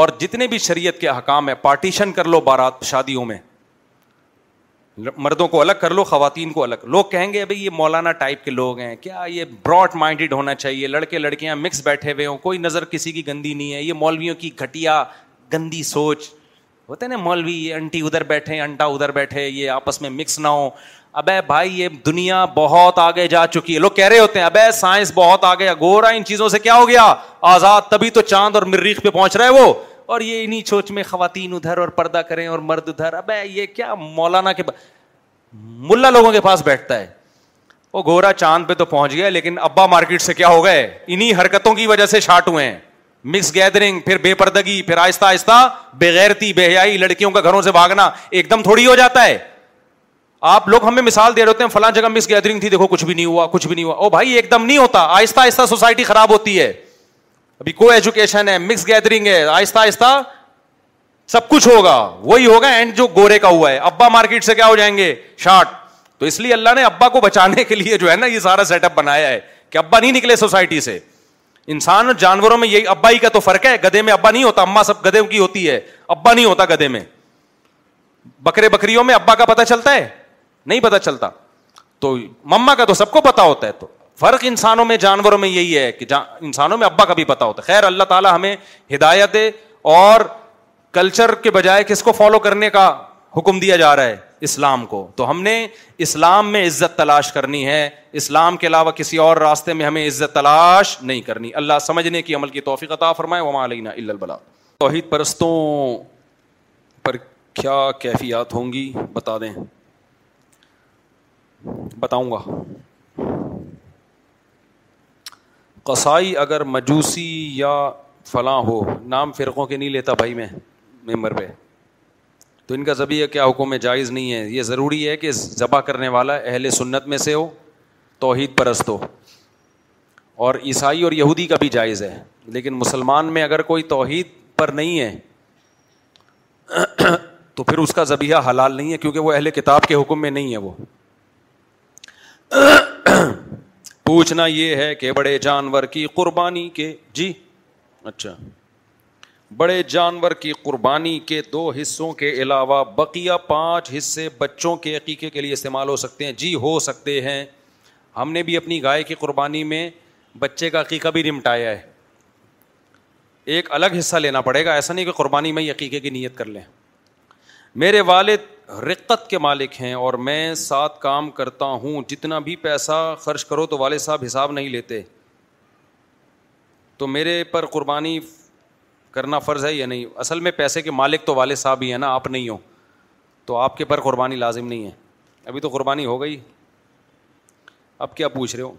اور جتنے بھی شریعت کے حکام ہیں پارٹیشن کر لو بارات شادیوں میں مردوں کو الگ کر لو خواتین کو الگ لوگ کہیں گے بھائی یہ مولانا ٹائپ کے لوگ ہیں کیا یہ براڈ مائنڈیڈ ہونا چاہیے لڑکے لڑکیاں مکس بیٹھے ہوئے ہوں کوئی نظر کسی کی گندی نہیں ہے یہ مولویوں کی گھٹیا گندی سوچ ہوتے نا مولوی یہ انٹی ادھر بیٹھے انٹا ادھر بیٹھے یہ آپس میں مکس نہ ہو ابے بھائی یہ دنیا بہت آگے جا چکی ہے لوگ کہہ رہے ہوتے ہیں ابے سائنس بہت آگے گورا ان چیزوں سے کیا ہو گیا آزاد تبھی تو چاند اور مریخ پہ پہنچ رہا ہے وہ اور یہ انہیں سوچ میں خواتین ادھر اور پردہ کریں اور مرد ادھر اب یہ کیا مولانا کے ملا لوگوں کے پاس بیٹھتا ہے وہ گورا چاند پہ تو پہنچ گیا لیکن ابا مارکیٹ سے کیا ہو گئے انہیں حرکتوں کی وجہ سے شارٹ ہوئے ہیں مکس گیدرنگ پھر بے پردگی پھر آہستہ آہستہ بےغیرتی بے حیائی لڑکیوں کا گھروں سے بھاگنا ایک دم تھوڑی ہو جاتا ہے آپ لوگ ہمیں مثال دے رہے ہوتے ہیں فلاں جگہ مس گیدرنگ تھی دیکھو کچھ بھی نہیں ہوا کچھ بھی نہیں ہوا او بھائی ایک دم نہیں ہوتا آہستہ آہستہ سوسائٹی خراب ہوتی ہے ابھی کو ایجوکیشن ہے مکس گیدرنگ ہے آہستہ آہستہ سب کچھ ہوگا وہی ہوگا اینڈ جو گورے کا ہوا ہے ابا مارکیٹ سے کیا ہو جائیں گے شارٹ تو اس لیے اللہ نے ابا کو بچانے کے لیے جو ہے نا یہ سارا سیٹ اپ بنایا ہے کہ ابا نہیں نکلے سوسائٹی سے انسان اور جانوروں میں یہ ابا ہی کا تو فرق ہے گدے میں ابا نہیں ہوتا اما سب گدے کی ہوتی ہے ابا نہیں ہوتا گدے میں بکرے بکریوں میں ابا کا پتا چلتا ہے نہیں پتا چلتا تو مما کا تو سب کو پتا ہوتا ہے تو فرق انسانوں میں جانوروں میں یہی ہے کہ انسانوں میں ابا کا بھی پتا ہوتا ہے خیر اللہ تعالیٰ ہمیں دے اور کلچر کے بجائے کس کو فالو کرنے کا حکم دیا جا رہا ہے اسلام کو تو ہم نے اسلام میں عزت تلاش کرنی ہے اسلام کے علاوہ کسی اور راستے میں ہمیں عزت تلاش نہیں کرنی اللہ سمجھنے کی عمل کی توفیق عطا فرمائے وما البلا توحید پرستوں پر کیا کیفیات ہوں گی بتا دیں بتاؤں گا قصائی اگر مجوسی یا فلاں ہو نام فرقوں کے نہیں لیتا بھائی میں ممبر پہ تو ان کا ذبیہ کیا حکم جائز نہیں ہے یہ ضروری ہے کہ ذبح کرنے والا اہل سنت میں سے ہو توحید پرست ہو اور عیسائی اور یہودی کا بھی جائز ہے لیکن مسلمان میں اگر کوئی توحید پر نہیں ہے تو پھر اس کا ذبیہ حلال نہیں ہے کیونکہ وہ اہل کتاب کے حکم میں نہیں ہے وہ پوچھنا یہ ہے کہ بڑے جانور کی قربانی کے جی اچھا بڑے جانور کی قربانی کے دو حصوں کے علاوہ بقیہ پانچ حصے بچوں کے عقیقے کے لیے استعمال ہو سکتے ہیں جی ہو سکتے ہیں ہم نے بھی اپنی گائے کی قربانی میں بچے کا عقیقہ بھی نمٹایا ہے ایک الگ حصہ لینا پڑے گا ایسا نہیں کہ قربانی میں عقیقے کی نیت کر لیں میرے والد رقت کے مالک ہیں اور میں ساتھ کام کرتا ہوں جتنا بھی پیسہ خرچ کرو تو والد صاحب حساب نہیں لیتے تو میرے پر قربانی کرنا فرض ہے یا نہیں اصل میں پیسے کے مالک تو والد صاحب ہی ہیں نا آپ نہیں ہو تو آپ کے پر قربانی لازم نہیں ہے ابھی تو قربانی ہو گئی اب کیا پوچھ رہے ہو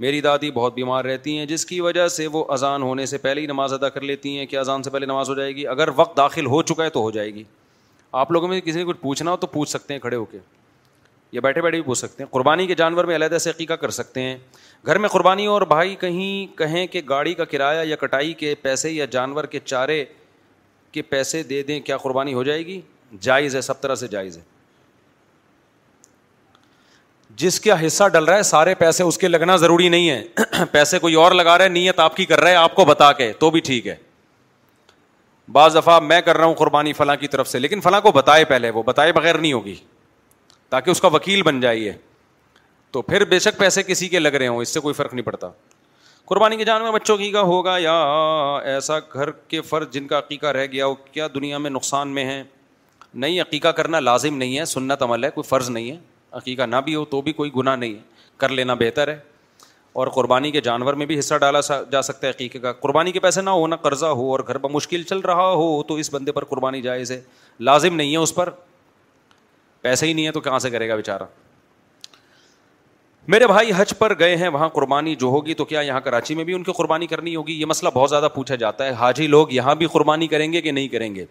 میری دادی بہت بیمار رہتی ہیں جس کی وجہ سے وہ اذان ہونے سے پہلے ہی نماز ادا کر لیتی ہیں کیا اذان سے پہلے نماز ہو جائے گی اگر وقت داخل ہو چکا ہے تو ہو جائے گی آپ لوگوں میں کسی نے کچھ پوچھنا ہو تو پوچھ سکتے ہیں کھڑے ہو کے یا بیٹھے بیٹھے بھی پوچھ سکتے ہیں قربانی کے جانور میں علیحدہ سے عقیقہ کر سکتے ہیں گھر میں قربانی اور بھائی کہیں کہیں کہ گاڑی کا کرایہ یا کٹائی کے پیسے یا جانور کے چارے کے پیسے دے دیں کیا قربانی ہو جائے گی جائز ہے سب طرح سے جائز ہے جس کا حصہ ڈل رہا ہے سارے پیسے اس کے لگنا ضروری نہیں ہے پیسے کوئی اور لگا رہا ہے نیت آپ کی کر رہا ہے آپ کو بتا کے تو بھی ٹھیک ہے بعض دفعہ میں کر رہا ہوں قربانی فلاں کی طرف سے لیکن فلاں کو بتائے پہلے وہ بتائے بغیر نہیں ہوگی تاکہ اس کا وکیل بن جائیے تو پھر بے شک پیسے کسی کے لگ رہے ہوں اس سے کوئی فرق نہیں پڑتا قربانی کے جانور میں بچوں کا ہوگا یا ایسا گھر کے فرض جن کا عقیقہ رہ گیا ہو کیا دنیا میں نقصان میں ہے نہیں عقیقہ کرنا لازم نہیں ہے سنت عمل ہے کوئی فرض نہیں ہے عقیقہ نہ بھی ہو تو بھی کوئی گناہ نہیں ہے کر لینا بہتر ہے اور قربانی کے جانور میں بھی حصہ ڈالا جا سکتا ہے عقیقے کا قربانی کے پیسے نہ ہو نہ قرضہ ہو اور گھر پر مشکل چل رہا ہو تو اس بندے پر قربانی جائز ہے لازم نہیں ہے اس پر پیسے ہی نہیں ہے تو کہاں سے کرے گا بیچارہ میرے بھائی حج پر گئے ہیں وہاں قربانی جو ہوگی تو کیا یہاں کراچی میں بھی ان کی قربانی کرنی ہوگی یہ مسئلہ بہت زیادہ پوچھا جاتا ہے حاجی لوگ یہاں بھی قربانی کریں گے کہ نہیں کریں گے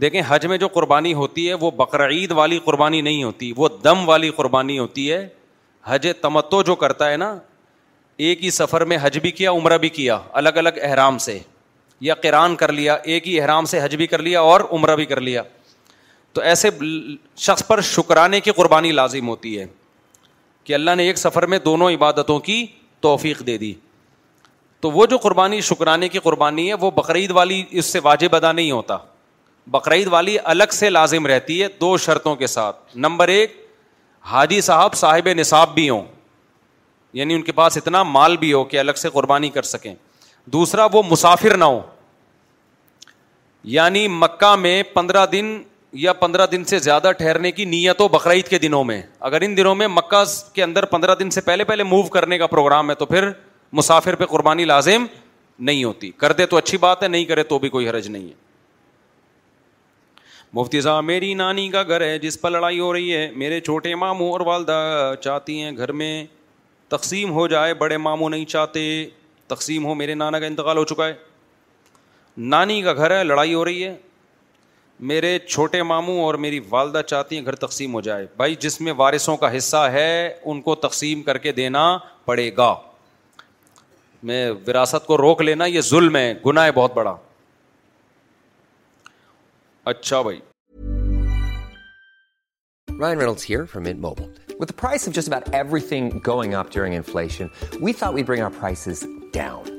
دیکھیں حج میں جو قربانی ہوتی ہے وہ بقرعید والی قربانی نہیں ہوتی وہ دم والی قربانی ہوتی ہے حج تمتو جو کرتا ہے نا ایک ہی سفر میں حج بھی کیا عمرہ بھی کیا الگ الگ احرام سے یا کران کر لیا ایک ہی احرام سے حج بھی کر لیا اور عمرہ بھی کر لیا تو ایسے شخص پر شکرانے کی قربانی لازم ہوتی ہے کہ اللہ نے ایک سفر میں دونوں عبادتوں کی توفیق دے دی تو وہ جو قربانی شکرانے کی قربانی ہے وہ بقرعید والی اس سے واجب ادا نہیں ہوتا بقرعید والی الگ سے لازم رہتی ہے دو شرطوں کے ساتھ نمبر ایک حاجی صاحب صاحب نصاب بھی ہوں یعنی ان کے پاس اتنا مال بھی ہو کہ الگ سے قربانی کر سکیں دوسرا وہ مسافر نہ ہو یعنی مکہ میں پندرہ دن یا پندرہ دن سے زیادہ ٹھہرنے کی نیت ہو بقرعید کے دنوں میں اگر ان دنوں میں مکہ کے اندر پندرہ دن سے پہلے پہلے موو کرنے کا پروگرام ہے تو پھر مسافر پہ قربانی لازم نہیں ہوتی کر دے تو اچھی بات ہے نہیں کرے تو بھی کوئی حرج نہیں ہے مفتی صاحب میری نانی کا گھر ہے جس پر لڑائی ہو رہی ہے میرے چھوٹے ماموں اور والدہ چاہتی ہیں گھر میں تقسیم ہو جائے بڑے ماموں نہیں چاہتے تقسیم ہو میرے نانا کا انتقال ہو چکا ہے نانی کا گھر ہے لڑائی ہو رہی ہے میرے چھوٹے ماموں اور میری والدہ چاہتی ہیں گھر تقسیم ہو جائے بھائی جس میں وارثوں کا حصہ ہے ان کو تقسیم کر کے دینا پڑے گا میں وراثت کو روک لینا یہ ظلم ہے گناہ ہے بہت بڑا اچھا بھائی فرومس ایوری تھنگ گوئنگ آپ ڈورنگز down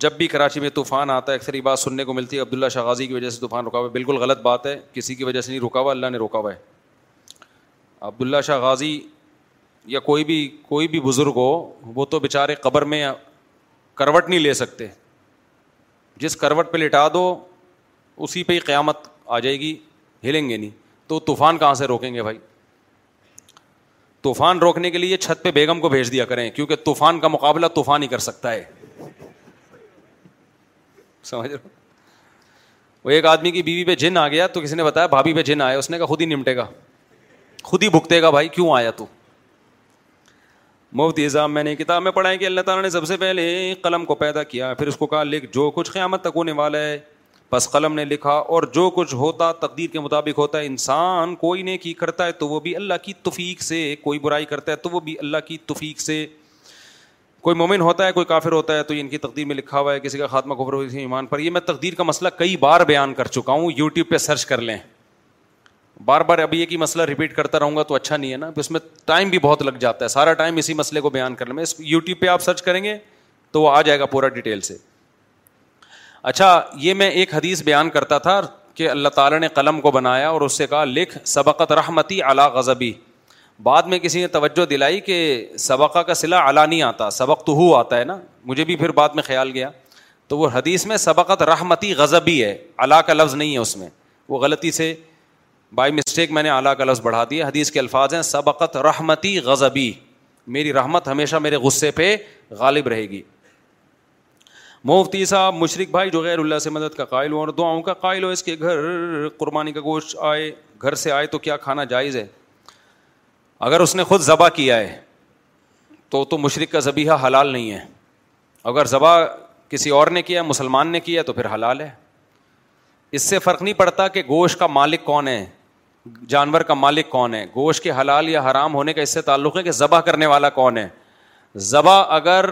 جب بھی کراچی میں طوفان آتا ہے اکثر یہ بات سننے کو ملتی ہے عبداللہ شاہ غازی کی وجہ سے طوفان رکا ہوا ہے بالکل غلط بات ہے کسی کی وجہ سے نہیں رکا ہوا اللہ نے رکا ہوا ہے عبداللہ شاہ غازی یا کوئی بھی کوئی بھی بزرگ ہو وہ تو بیچارے قبر میں کروٹ نہیں لے سکتے جس کروٹ پہ لٹا دو اسی پہ ہی قیامت آ جائے گی ہلیں گے نہیں تو طوفان کہاں سے روکیں گے بھائی طوفان روکنے کے لیے چھت پہ بیگم کو بھیج دیا کریں کیونکہ طوفان کا مقابلہ طوفان ہی کر سکتا ہے سمجھ وہ ایک آدمی کی بیوی پہ جن آ گیا تو کسی نے بتایا بھابھی پہ جن آیا اس نے کہا خود ہی نمٹے گا خود ہی بھگتے گا بھائی کیوں آیا تو مفتی اظام میں نے کتاب میں پڑھا کہ اللہ تعالیٰ نے سب سے پہلے قلم کو پیدا کیا پھر اس کو کہا لکھ جو کچھ قیامت تک ہونے والا ہے بس قلم نے لکھا اور جو کچھ ہوتا تقدیر کے مطابق ہوتا ہے انسان کوئی نیکی کرتا ہے تو وہ بھی اللہ کی تفیق سے کوئی برائی کرتا ہے تو وہ بھی اللہ کی تفیق سے کوئی مومن ہوتا ہے کوئی کافر ہوتا ہے تو یہ ان کی تقدیر میں لکھا ہوا ہے کسی کا خاتمہ کفر ہوئی ایمان پر یہ میں تقدیر کا مسئلہ کئی بار بیان کر چکا ہوں یوٹیوب پہ سرچ کر لیں بار بار ابھی یہ کہ مسئلہ ریپیٹ کرتا رہوں گا تو اچھا نہیں ہے نا اس میں ٹائم بھی بہت لگ جاتا ہے سارا ٹائم اسی مسئلے کو بیان کر لیں میں اس یوٹیوب پہ آپ سرچ کریں گے تو وہ آ جائے گا پورا ڈیٹیل سے اچھا یہ میں ایک حدیث بیان کرتا تھا کہ اللہ تعالیٰ نے قلم کو بنایا اور اس سے کہا لکھ سبقت رحمتی اعلیٰ غذبی بعد میں کسی نے توجہ دلائی کہ سبقہ کا سلا اعلیٰ نہیں آتا سبق تو ہو آتا ہے نا مجھے بھی پھر بعد میں خیال گیا تو وہ حدیث میں سبقت رحمتی غضبی ہے اللہ کا لفظ نہیں ہے اس میں وہ غلطی سے بائی مسٹیک میں نے اعلیٰ کا لفظ بڑھا دیا حدیث کے الفاظ ہیں سبقت رحمتی غضبی میری رحمت ہمیشہ میرے غصے پہ غالب رہے گی مفتی صاحب مشرق بھائی جو غیر اللہ سے مدد کا قائل ہو اور دعاؤں کا قائل ہو اس کے گھر قربانی کا گوشت آئے گھر سے آئے تو کیا کھانا جائز ہے اگر اس نے خود ذبح کیا ہے تو تو مشرق کا ذبیحہ حلال نہیں ہے اگر ذبح کسی اور نے کیا مسلمان نے کیا تو پھر حلال ہے اس سے فرق نہیں پڑتا کہ گوشت کا مالک کون ہے جانور کا مالک کون ہے گوشت کے حلال یا حرام ہونے کا اس سے تعلق ہے کہ ذبح کرنے والا کون ہے ذبح اگر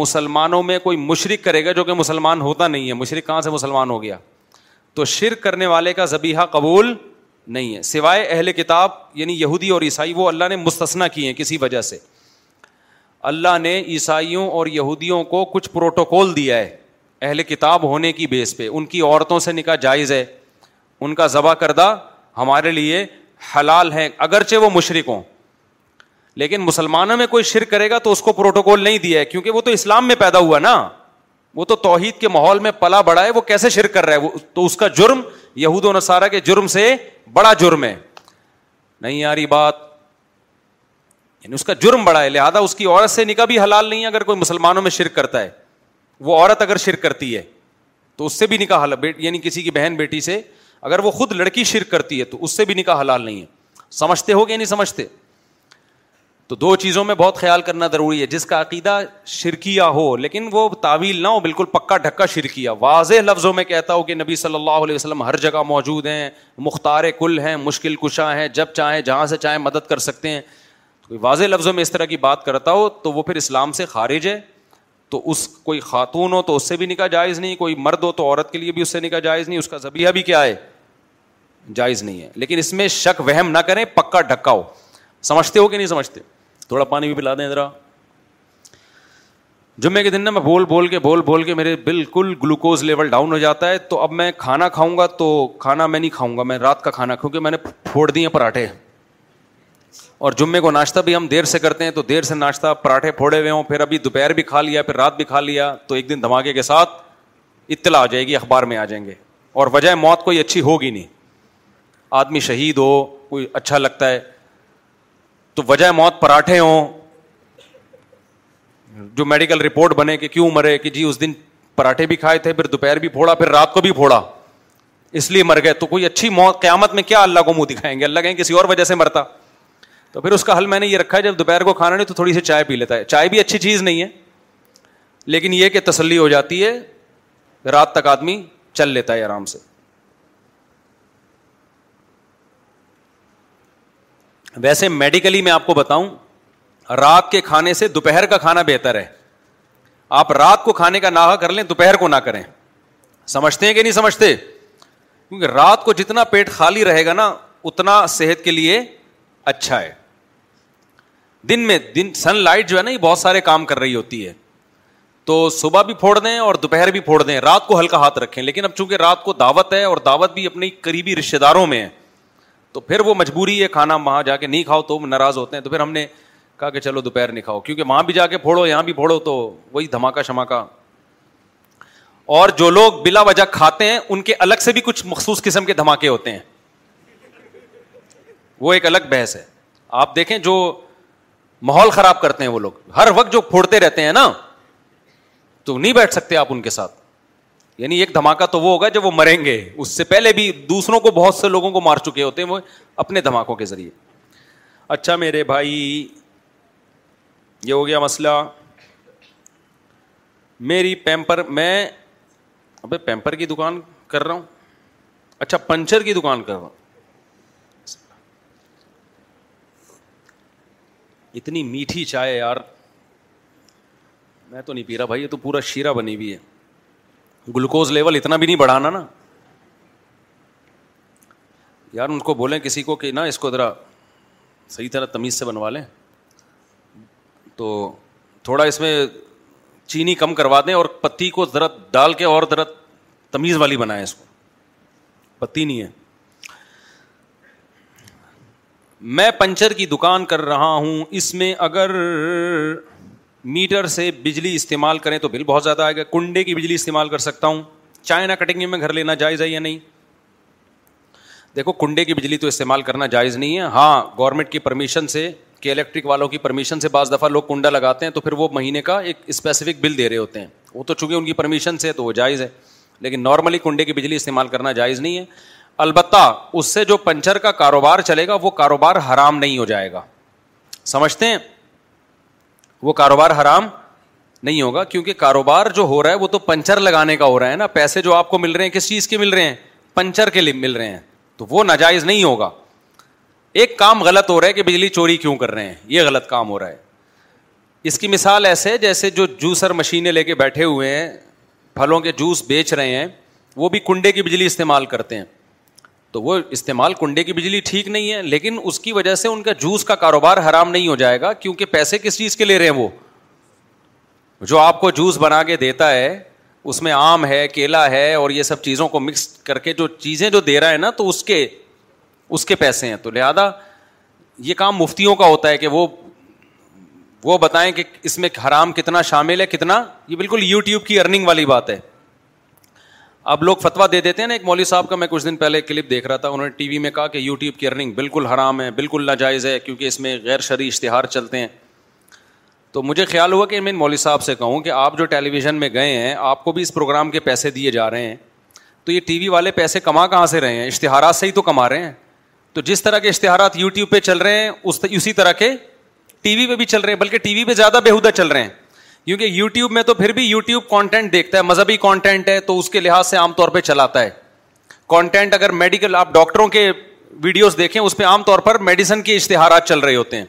مسلمانوں میں کوئی مشرق کرے گا جو کہ مسلمان ہوتا نہیں ہے مشرق کہاں سے مسلمان ہو گیا تو شرک کرنے والے کا ذبیحہ قبول نہیں ہے سوائے اہل کتاب یعنی یہودی اور عیسائی وہ اللہ نے مستثنا کیے ہیں کسی وجہ سے اللہ نے عیسائیوں اور یہودیوں کو کچھ پروٹوکول دیا ہے اہل کتاب ہونے کی بیس پہ ان کی عورتوں سے نکاح جائز ہے ان کا ذبح کردہ ہمارے لیے حلال ہیں اگرچہ وہ مشرق ہوں لیکن مسلمانوں میں کوئی شرک کرے گا تو اس کو پروٹوکول نہیں دیا ہے کیونکہ وہ تو اسلام میں پیدا ہوا نا وہ تو توحید کے ماحول میں پلا بڑا ہے وہ کیسے شرک کر رہا ہے تو اس کا جرم یہود و نصارہ کے جرم سے بڑا جرم ہے نہیں آ رہی بات یعنی اس کا جرم بڑا ہے لہٰذا اس کی عورت سے نکاح بھی حلال نہیں ہے اگر کوئی مسلمانوں میں شرک کرتا ہے وہ عورت اگر شرک کرتی ہے تو اس سے بھی نکاح حلال یعنی کسی کی بہن بیٹی سے اگر وہ خود لڑکی شرک کرتی ہے تو اس سے بھی نکاح حلال نہیں ہے سمجھتے ہو گیا نہیں سمجھتے تو دو چیزوں میں بہت خیال کرنا ضروری ہے جس کا عقیدہ شرکیہ ہو لیکن وہ تعویل نہ ہو بالکل پکا ڈھکا شرکیہ واضح لفظوں میں کہتا ہو کہ نبی صلی اللہ علیہ وسلم ہر جگہ موجود ہیں مختار کل ہیں مشکل کشاں ہیں جب چاہیں جہاں سے چاہیں مدد کر سکتے ہیں واضح لفظوں میں اس طرح کی بات کرتا ہو تو وہ پھر اسلام سے خارج ہے تو اس کوئی خاتون ہو تو اس سے بھی نکاح جائز نہیں کوئی مرد ہو تو عورت کے لیے بھی اس سے نکاح جائز نہیں اس کا ذبیہ بھی کیا ہے جائز نہیں ہے لیکن اس میں شک وہم نہ کریں پکا ڈھکا ہو سمجھتے ہو کہ نہیں سمجھتے تھوڑا پانی بھی پلا دیں ذرا جمعے کے دن نا میں بول بول کے بول بول کے میرے بالکل گلوکوز لیول ڈاؤن ہو جاتا ہے تو اب میں کھانا کھاؤں گا تو کھانا میں نہیں کھاؤں گا میں رات کا کھانا کیونکہ میں نے پھوڑ دیے پراٹھے اور جمعے کو ناشتہ بھی ہم دیر سے کرتے ہیں تو دیر سے ناشتہ پراٹھے پھوڑے ہوئے ہوں پھر ابھی دوپہر بھی کھا لیا پھر رات بھی کھا لیا تو ایک دن دھماکے کے ساتھ اطلاع آ جائے گی اخبار میں آ جائیں گے اور وجہ موت کوئی اچھی ہوگی نہیں آدمی شہید ہو کوئی اچھا لگتا ہے تو وجہ موت پراٹھے ہوں جو میڈیکل رپورٹ بنے کہ کیوں مرے کہ جی اس دن پراٹھے بھی کھائے تھے پھر دوپہر بھی پھوڑا پھر رات کو بھی پھوڑا اس لیے مر گئے تو کوئی اچھی موت قیامت میں کیا اللہ کو منہ دکھائیں گے اللہ کہیں کسی اور وجہ سے مرتا تو پھر اس کا حل میں نے یہ رکھا ہے جب دوپہر کو کھانا نہیں تو تھوڑی سی چائے پی لیتا ہے چائے بھی اچھی چیز نہیں ہے لیکن یہ کہ تسلی ہو جاتی ہے رات تک آدمی چل لیتا ہے آرام سے ویسے میڈیکلی میں آپ کو بتاؤں رات کے کھانے سے دوپہر کا کھانا بہتر ہے آپ رات کو کھانے کا نہ کر لیں دوپہر کو نہ کریں سمجھتے ہیں کہ نہیں سمجھتے کیونکہ رات کو جتنا پیٹ خالی رہے گا نا اتنا صحت کے لیے اچھا ہے دن میں دن سن لائٹ جو ہے نا یہ بہت سارے کام کر رہی ہوتی ہے تو صبح بھی پھوڑ دیں اور دوپہر بھی پھوڑ دیں رات کو ہلکا ہاتھ رکھیں لیکن اب چونکہ رات کو دعوت ہے اور دعوت بھی اپنی قریبی رشتے داروں میں ہے تو پھر وہ مجبوری ہے کھانا وہاں جا کے نہیں کھاؤ تو ناراض ہوتے ہیں تو پھر ہم نے کہا کہ چلو دوپہر نہیں کھاؤ کیونکہ وہاں بھی جا کے پھوڑو یہاں بھی پھوڑو تو وہی دھماکہ شماکہ اور جو لوگ بلا وجہ کھاتے ہیں ان کے الگ سے بھی کچھ مخصوص قسم کے دھماکے ہوتے ہیں وہ ایک الگ بحث ہے آپ دیکھیں جو ماحول خراب کرتے ہیں وہ لوگ ہر وقت جو پھوڑتے رہتے ہیں نا تو نہیں بیٹھ سکتے آپ ان کے ساتھ یعنی ایک دھماکہ تو وہ ہوگا جب وہ مریں گے اس سے پہلے بھی دوسروں کو بہت سے لوگوں کو مار چکے ہوتے ہیں وہ اپنے دھماکوں کے ذریعے اچھا میرے بھائی یہ ہو گیا مسئلہ میری پیمپر میں ابھی پیمپر کی دکان کر رہا ہوں اچھا پنچر کی دکان کر رہا ہوں اتنی میٹھی چائے یار میں تو نہیں پی رہا بھائی یہ تو پورا شیرہ بنی ہوئی ہے گلوکوز لیول اتنا بھی نہیں بڑھانا نا یار ان کو بولیں کسی کو کہ نا اس کو ذرا صحیح طرح تمیز سے بنوا لیں تو تھوڑا اس میں چینی کم کروا دیں اور پتی کو ذرا ڈال کے اور ذرا تمیز والی بنائیں اس کو پتی نہیں ہے میں پنچر کی دکان کر رہا ہوں اس میں اگر میٹر سے بجلی استعمال کریں تو بل بہت زیادہ آئے گا کنڈے کی بجلی استعمال کر سکتا ہوں چائنا کٹنگ میں گھر لینا جائز ہے یا نہیں دیکھو کنڈے کی بجلی تو استعمال کرنا جائز نہیں ہے ہاں گورنمنٹ کی پرمیشن سے کہ الیکٹرک والوں کی پرمیشن سے بعض دفعہ لوگ کنڈا لگاتے ہیں تو پھر وہ مہینے کا ایک اسپیسیفک بل دے رہے ہوتے ہیں وہ تو چونکہ ان کی پرمیشن سے تو وہ جائز ہے لیکن نارملی کنڈے کی بجلی استعمال کرنا جائز نہیں ہے البتہ اس سے جو پنچر کا کاروبار چلے گا وہ کاروبار حرام نہیں ہو جائے گا سمجھتے ہیں وہ کاروبار حرام نہیں ہوگا کیونکہ کاروبار جو ہو رہا ہے وہ تو پنچر لگانے کا ہو رہا ہے نا پیسے جو آپ کو مل رہے ہیں کس چیز کے مل رہے ہیں پنچر کے لیے مل رہے ہیں تو وہ ناجائز نہیں ہوگا ایک کام غلط ہو رہا ہے کہ بجلی چوری کیوں کر رہے ہیں یہ غلط کام ہو رہا ہے اس کی مثال ایسے ہے جیسے جو جوسر مشینیں لے کے بیٹھے ہوئے ہیں پھلوں کے جوس بیچ رہے ہیں وہ بھی کنڈے کی بجلی استعمال کرتے ہیں تو وہ استعمال کنڈے کی بجلی ٹھیک نہیں ہے لیکن اس کی وجہ سے ان کا جوس کا کاروبار حرام نہیں ہو جائے گا کیونکہ پیسے کس چیز کے لے رہے ہیں وہ جو آپ کو جوس بنا کے دیتا ہے اس میں آم ہے کیلا ہے اور یہ سب چیزوں کو مکس کر کے جو چیزیں جو دے رہا ہے نا تو اس کے اس کے پیسے ہیں تو لہٰذا یہ کام مفتیوں کا ہوتا ہے کہ وہ وہ بتائیں کہ اس میں حرام کتنا شامل ہے کتنا یہ بالکل یوٹیوب کی ارننگ والی بات ہے اب لوگ فتوا دے دیتے ہیں نا ایک مولوی صاحب کا میں کچھ دن پہلے ایک کلپ دیکھ رہا تھا انہوں نے ٹی وی میں کہا کہ یوٹیوب کی ارننگ بالکل حرام ہے بالکل ناجائز ہے کیونکہ اس میں غیر شرعی اشتہار چلتے ہیں تو مجھے خیال ہوا کہ میں مولوی صاحب سے کہوں کہ آپ جو ٹیلی ویژن میں گئے ہیں آپ کو بھی اس پروگرام کے پیسے دیے جا رہے ہیں تو یہ ٹی وی والے پیسے کما کہاں سے رہے ہیں اشتہارات سے ہی تو کما رہے ہیں تو جس طرح کے اشتہارات یوٹیوب پہ چل رہے ہیں اسی طرح کے ٹی وی پہ بھی چل رہے ہیں بلکہ ٹی وی پہ زیادہ بےحدہ چل رہے ہیں کیونکہ یو ٹیوب میں تو پھر بھی یو ٹیوب کانٹینٹ دیکھتا ہے مذہبی کانٹینٹ ہے تو اس کے لحاظ سے عام طور پہ چلاتا ہے کانٹینٹ اگر میڈیکل آپ ڈاکٹروں کے ویڈیوز دیکھیں اس پہ عام طور پر میڈیسن کے اشتہارات چل رہے ہوتے ہیں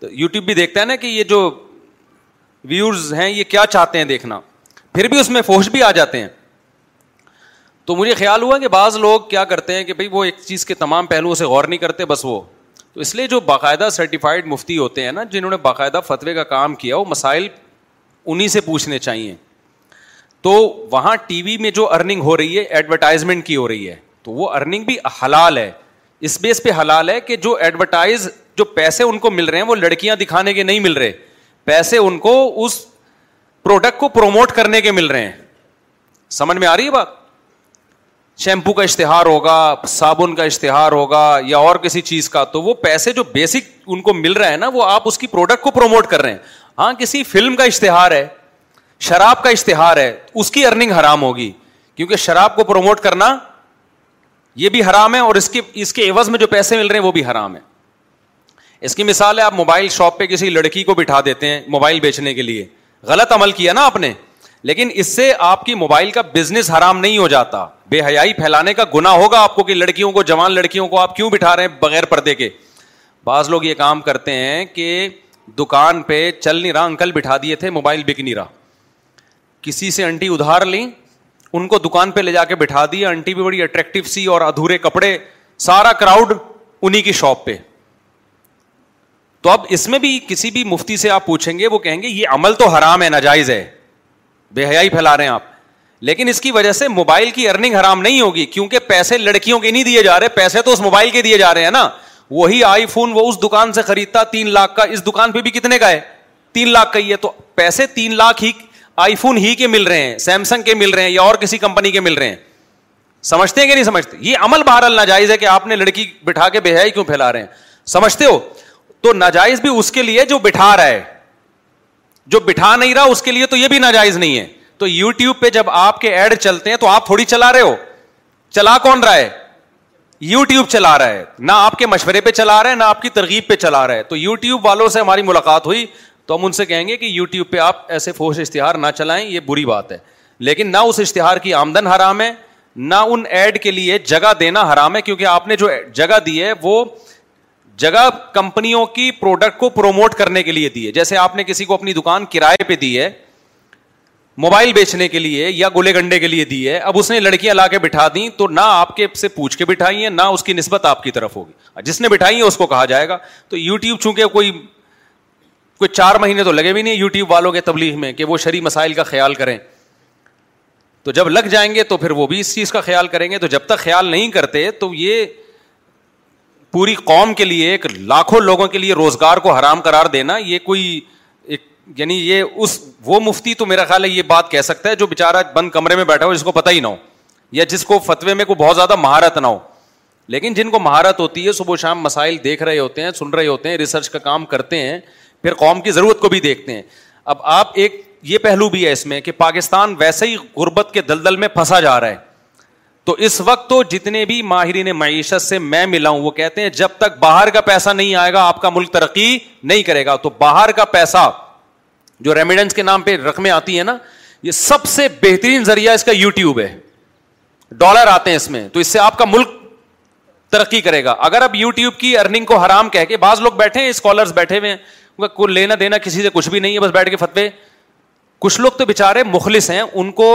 تو یو ٹیوب بھی دیکھتا ہے نا کہ یہ جو ویورز ہیں یہ کیا چاہتے ہیں دیکھنا پھر بھی اس میں فوش بھی آ جاتے ہیں تو مجھے خیال ہوا کہ بعض لوگ کیا کرتے ہیں کہ بھائی وہ ایک چیز کے تمام پہلوؤں سے غور نہیں کرتے بس وہ تو اس لیے جو باقاعدہ سرٹیفائڈ مفتی ہوتے ہیں نا جنہوں نے باقاعدہ فتوے کا کام کیا وہ مسائل انہیں سے پوچھنے چاہیے تو وہاں ٹی وی میں جو ارننگ ہو رہی ہے ایڈورٹائزمنٹ کی ہو رہی ہے تو وہ ارننگ بھی حلال ہے اس بیس پہ حلال ہے کہ جو ایڈورٹائز جو پیسے ان کو مل رہے ہیں وہ لڑکیاں دکھانے کے نہیں مل رہے پیسے ان کو اس پروڈکٹ کو پروموٹ کرنے کے مل رہے ہیں سمجھ میں آ رہی ہے بات شیمپو کا اشتہار ہوگا صابن کا اشتہار ہوگا یا اور کسی چیز کا تو وہ پیسے جو بیسک ان کو مل رہا ہے نا وہ آپ اس کی پروڈکٹ کو پروموٹ کر رہے ہیں ہاں کسی فلم کا اشتہار ہے شراب کا اشتہار ہے اس کی ارننگ حرام ہوگی کیونکہ شراب کو پروموٹ کرنا یہ بھی حرام ہے اور اس اس کے کے عوض میں جو پیسے مل رہے ہیں وہ بھی حرام ہے اس کی مثال ہے آپ موبائل شاپ پہ کسی لڑکی کو بٹھا دیتے ہیں موبائل بیچنے کے لیے غلط عمل کیا نا آپ نے لیکن اس سے آپ کی موبائل کا بزنس حرام نہیں ہو جاتا بے حیائی پھیلانے کا گنا ہوگا آپ کو کہ لڑکیوں کو جوان لڑکیوں کو آپ کیوں بٹھا رہے ہیں بغیر پردے کے بعض لوگ یہ کام کرتے ہیں کہ دکان پہ چل نہیں رہا انکل بٹھا دیے تھے موبائل بک نہیں رہا کسی سے انٹی ادھار لی ان کو دکان پہ لے جا کے بٹھا دیا انٹی بھی بڑی اٹریکٹو سی اور ادھورے کپڑے سارا کراؤڈ انہیں کی شاپ پہ تو اب اس میں بھی کسی بھی مفتی سے آپ پوچھیں گے وہ کہیں گے یہ عمل تو حرام ہے ناجائز ہے بے حیائی پھیلا رہے ہیں آپ لیکن اس کی وجہ سے موبائل کی ارننگ حرام نہیں ہوگی کیونکہ پیسے لڑکیوں کے نہیں دیے جا رہے پیسے تو اس موبائل کے دیے جا رہے ہیں نا وہی آئی فون وہ اس دکان سے خریدتا تین لاکھ کا اس دکان پہ بھی کتنے کا ہے تین لاکھ کا ہی ہے تو پیسے تین لاکھ ہی آئی فون ہی کے مل رہے ہیں سیمسنگ کے مل رہے ہیں یا اور کسی کمپنی کے مل رہے ہیں سمجھتے ہیں کہ نہیں سمجھتے یہ عمل بہر ناجائز ہے کہ آپ نے لڑکی بٹھا کے بےحائی کیوں پھیلا رہے ہیں سمجھتے ہو تو ناجائز بھی اس کے لیے جو بٹھا رہا ہے جو بٹھا نہیں رہا اس کے لیے تو یہ بھی ناجائز نہیں ہے تو یو ٹیوب پہ جب آپ کے ایڈ چلتے ہیں تو آپ تھوڑی چلا رہے ہو چلا کون رہا ہے یو ٹیوب چلا رہا ہے نہ آپ کے مشورے پہ چلا رہا ہے نہ آپ کی ترغیب پہ چلا رہا ہے تو یو ٹیوب والوں سے ہماری ملاقات ہوئی تو ہم ان سے کہیں گے کہ یو ٹیوب پہ آپ ایسے فوش اشتہار نہ چلائیں یہ بری بات ہے لیکن نہ اس اشتہار کی آمدن حرام ہے نہ ان ایڈ کے لیے جگہ دینا حرام ہے کیونکہ آپ نے جو جگہ دی ہے وہ جگہ کمپنیوں کی پروڈکٹ کو پروموٹ کرنے کے لیے دی ہے جیسے آپ نے کسی کو اپنی دکان کرائے پہ دی ہے موبائل بیچنے کے لیے یا گولے گنڈے کے لیے دی ہے اب اس نے لڑکیاں لا کے بٹھا دیں تو نہ آپ کے سے پوچھ کے بٹھائی ہیں نہ اس کی نسبت آپ کی طرف ہوگی جس نے بٹھائی ہے اس کو کہا جائے گا تو یو ٹیوب چونکہ کوئی کوئی چار مہینے تو لگے بھی نہیں یو ٹیوب والوں کے تبلیغ میں کہ وہ شری مسائل کا خیال کریں تو جب لگ جائیں گے تو پھر وہ بھی اس چیز کا خیال کریں گے تو جب تک خیال نہیں کرتے تو یہ پوری قوم کے لیے ایک لاکھوں لوگوں کے لیے روزگار کو حرام قرار دینا یہ کوئی یعنی یہ اس وہ مفتی تو میرا خیال ہے یہ بات کہہ سکتا ہے جو بےچارا بند کمرے میں بیٹھا ہو جس کو پتا ہی نہ ہو یا جس کو فتوے میں کوئی بہت زیادہ مہارت نہ ہو لیکن جن کو مہارت ہوتی ہے صبح شام مسائل دیکھ رہے ہوتے ہیں سن رہے ہوتے ہیں ریسرچ کا کام کرتے ہیں پھر قوم کی ضرورت کو بھی دیکھتے ہیں اب آپ ایک یہ پہلو بھی ہے اس میں کہ پاکستان ویسے ہی غربت کے دلدل میں پھنسا جا رہا ہے تو اس وقت تو جتنے بھی ماہرین معیشت سے میں ملا ہوں وہ کہتے ہیں جب تک باہر کا پیسہ نہیں آئے گا آپ کا ملک ترقی نہیں کرے گا تو باہر کا پیسہ جو ریمیڈنس کے نام پہ رقمیں آتی ہیں نا یہ سب سے بہترین ذریعہ اس کا یو ٹیوب ہے ڈالر آتے ہیں اس میں تو اس سے آپ کا ملک ترقی کرے گا اگر آپ یو ٹیوب کی ارننگ کو حرام کہہ کے بعض لوگ بیٹھے ہیں بیٹھے ہوئے ہیں لینا دینا کسی سے کچھ بھی نہیں ہے بس بیٹھ کے فتوے کچھ لوگ تو بےچارے مخلص ہیں ان کو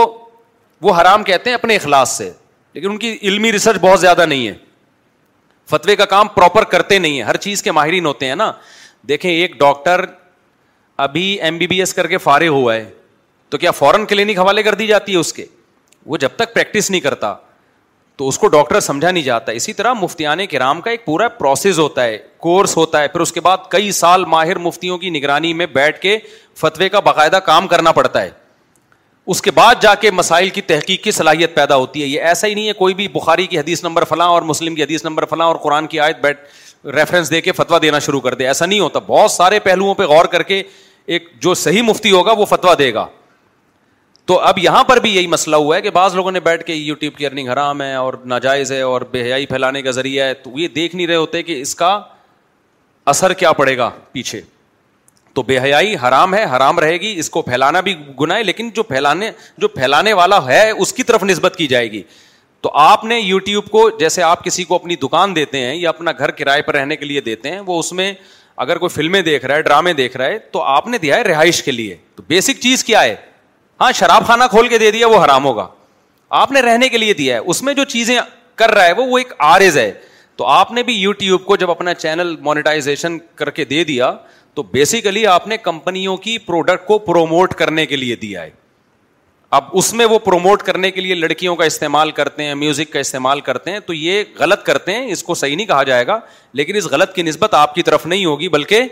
وہ حرام کہتے ہیں اپنے اخلاص سے لیکن ان کی علمی ریسرچ بہت زیادہ نہیں ہے فتوے کا کام پراپر کرتے نہیں ہیں ہر چیز کے ماہرین ہوتے ہیں نا دیکھیں ایک ڈاکٹر ابھی ایم بی بی ایس کر کے فارغ ہوا ہے تو کیا فوراً کلینک حوالے کر دی جاتی ہے اس کے وہ جب تک پریکٹس نہیں کرتا تو اس کو ڈاکٹر سمجھا نہیں جاتا اسی طرح مفتیان کرام کا ایک پورا پروسیز ہوتا ہے کورس ہوتا ہے پھر اس کے بعد کئی سال ماہر مفتیوں کی نگرانی میں بیٹھ کے فتوے کا باقاعدہ کام کرنا پڑتا ہے اس کے بعد جا کے مسائل کی تحقیق کی صلاحیت پیدا ہوتی ہے یہ ایسا ہی نہیں ہے کوئی بھی بخاری کی حدیث نمبر فلاں اور مسلم کی حدیث نمبر فلاں اور قرآن کی آیت بیٹھ ریفرنس دے کے فتویٰ دینا شروع کر دے ایسا نہیں ہوتا بہت سارے پہلوؤں پہ غور کر کے ایک جو صحیح مفتی ہوگا وہ فتوا دے گا تو اب یہاں پر بھی یہی مسئلہ ہوا ہے کہ بعض لوگوں نے بیٹھ کے کی ارننگ حرام ہے اور ناجائز ہے اور بے حیائی پھیلانے کا ذریعہ ہے تو یہ دیکھ نہیں رہے ہوتے کہ اس کا اثر کیا پڑے گا پیچھے تو بے حیائی حرام ہے حرام رہے گی اس کو پھیلانا بھی گناہ لیکن جو پھیلانے جو پھیلانے والا ہے اس کی طرف نسبت کی جائے گی تو آپ نے یو ٹیوب کو جیسے آپ کسی کو اپنی دکان دیتے ہیں یا اپنا گھر کرائے پر رہنے کے لیے دیتے ہیں وہ اس میں اگر کوئی فلمیں دیکھ رہا ہے ڈرامے دیکھ رہا ہے تو آپ نے دیا ہے رہائش کے لیے تو بیسک چیز کیا ہے ہاں شراب خانہ کھول کے دے دیا وہ حرام ہوگا آپ نے رہنے کے لیے دیا ہے اس میں جو چیزیں کر رہا ہے وہ ایک آرز ہے تو آپ نے بھی یو ٹیوب کو جب اپنا چینل مونیٹائزیشن کر کے دے دیا تو بیسیکلی آپ نے کمپنیوں کی پروڈکٹ کو پروموٹ کرنے کے لیے دیا ہے اب اس میں وہ پروموٹ کرنے کے لیے لڑکیوں کا استعمال کرتے ہیں میوزک کا استعمال کرتے ہیں تو یہ غلط کرتے ہیں اس کو صحیح نہیں کہا جائے گا لیکن اس غلط کی نسبت آپ کی طرف نہیں ہوگی بلکہ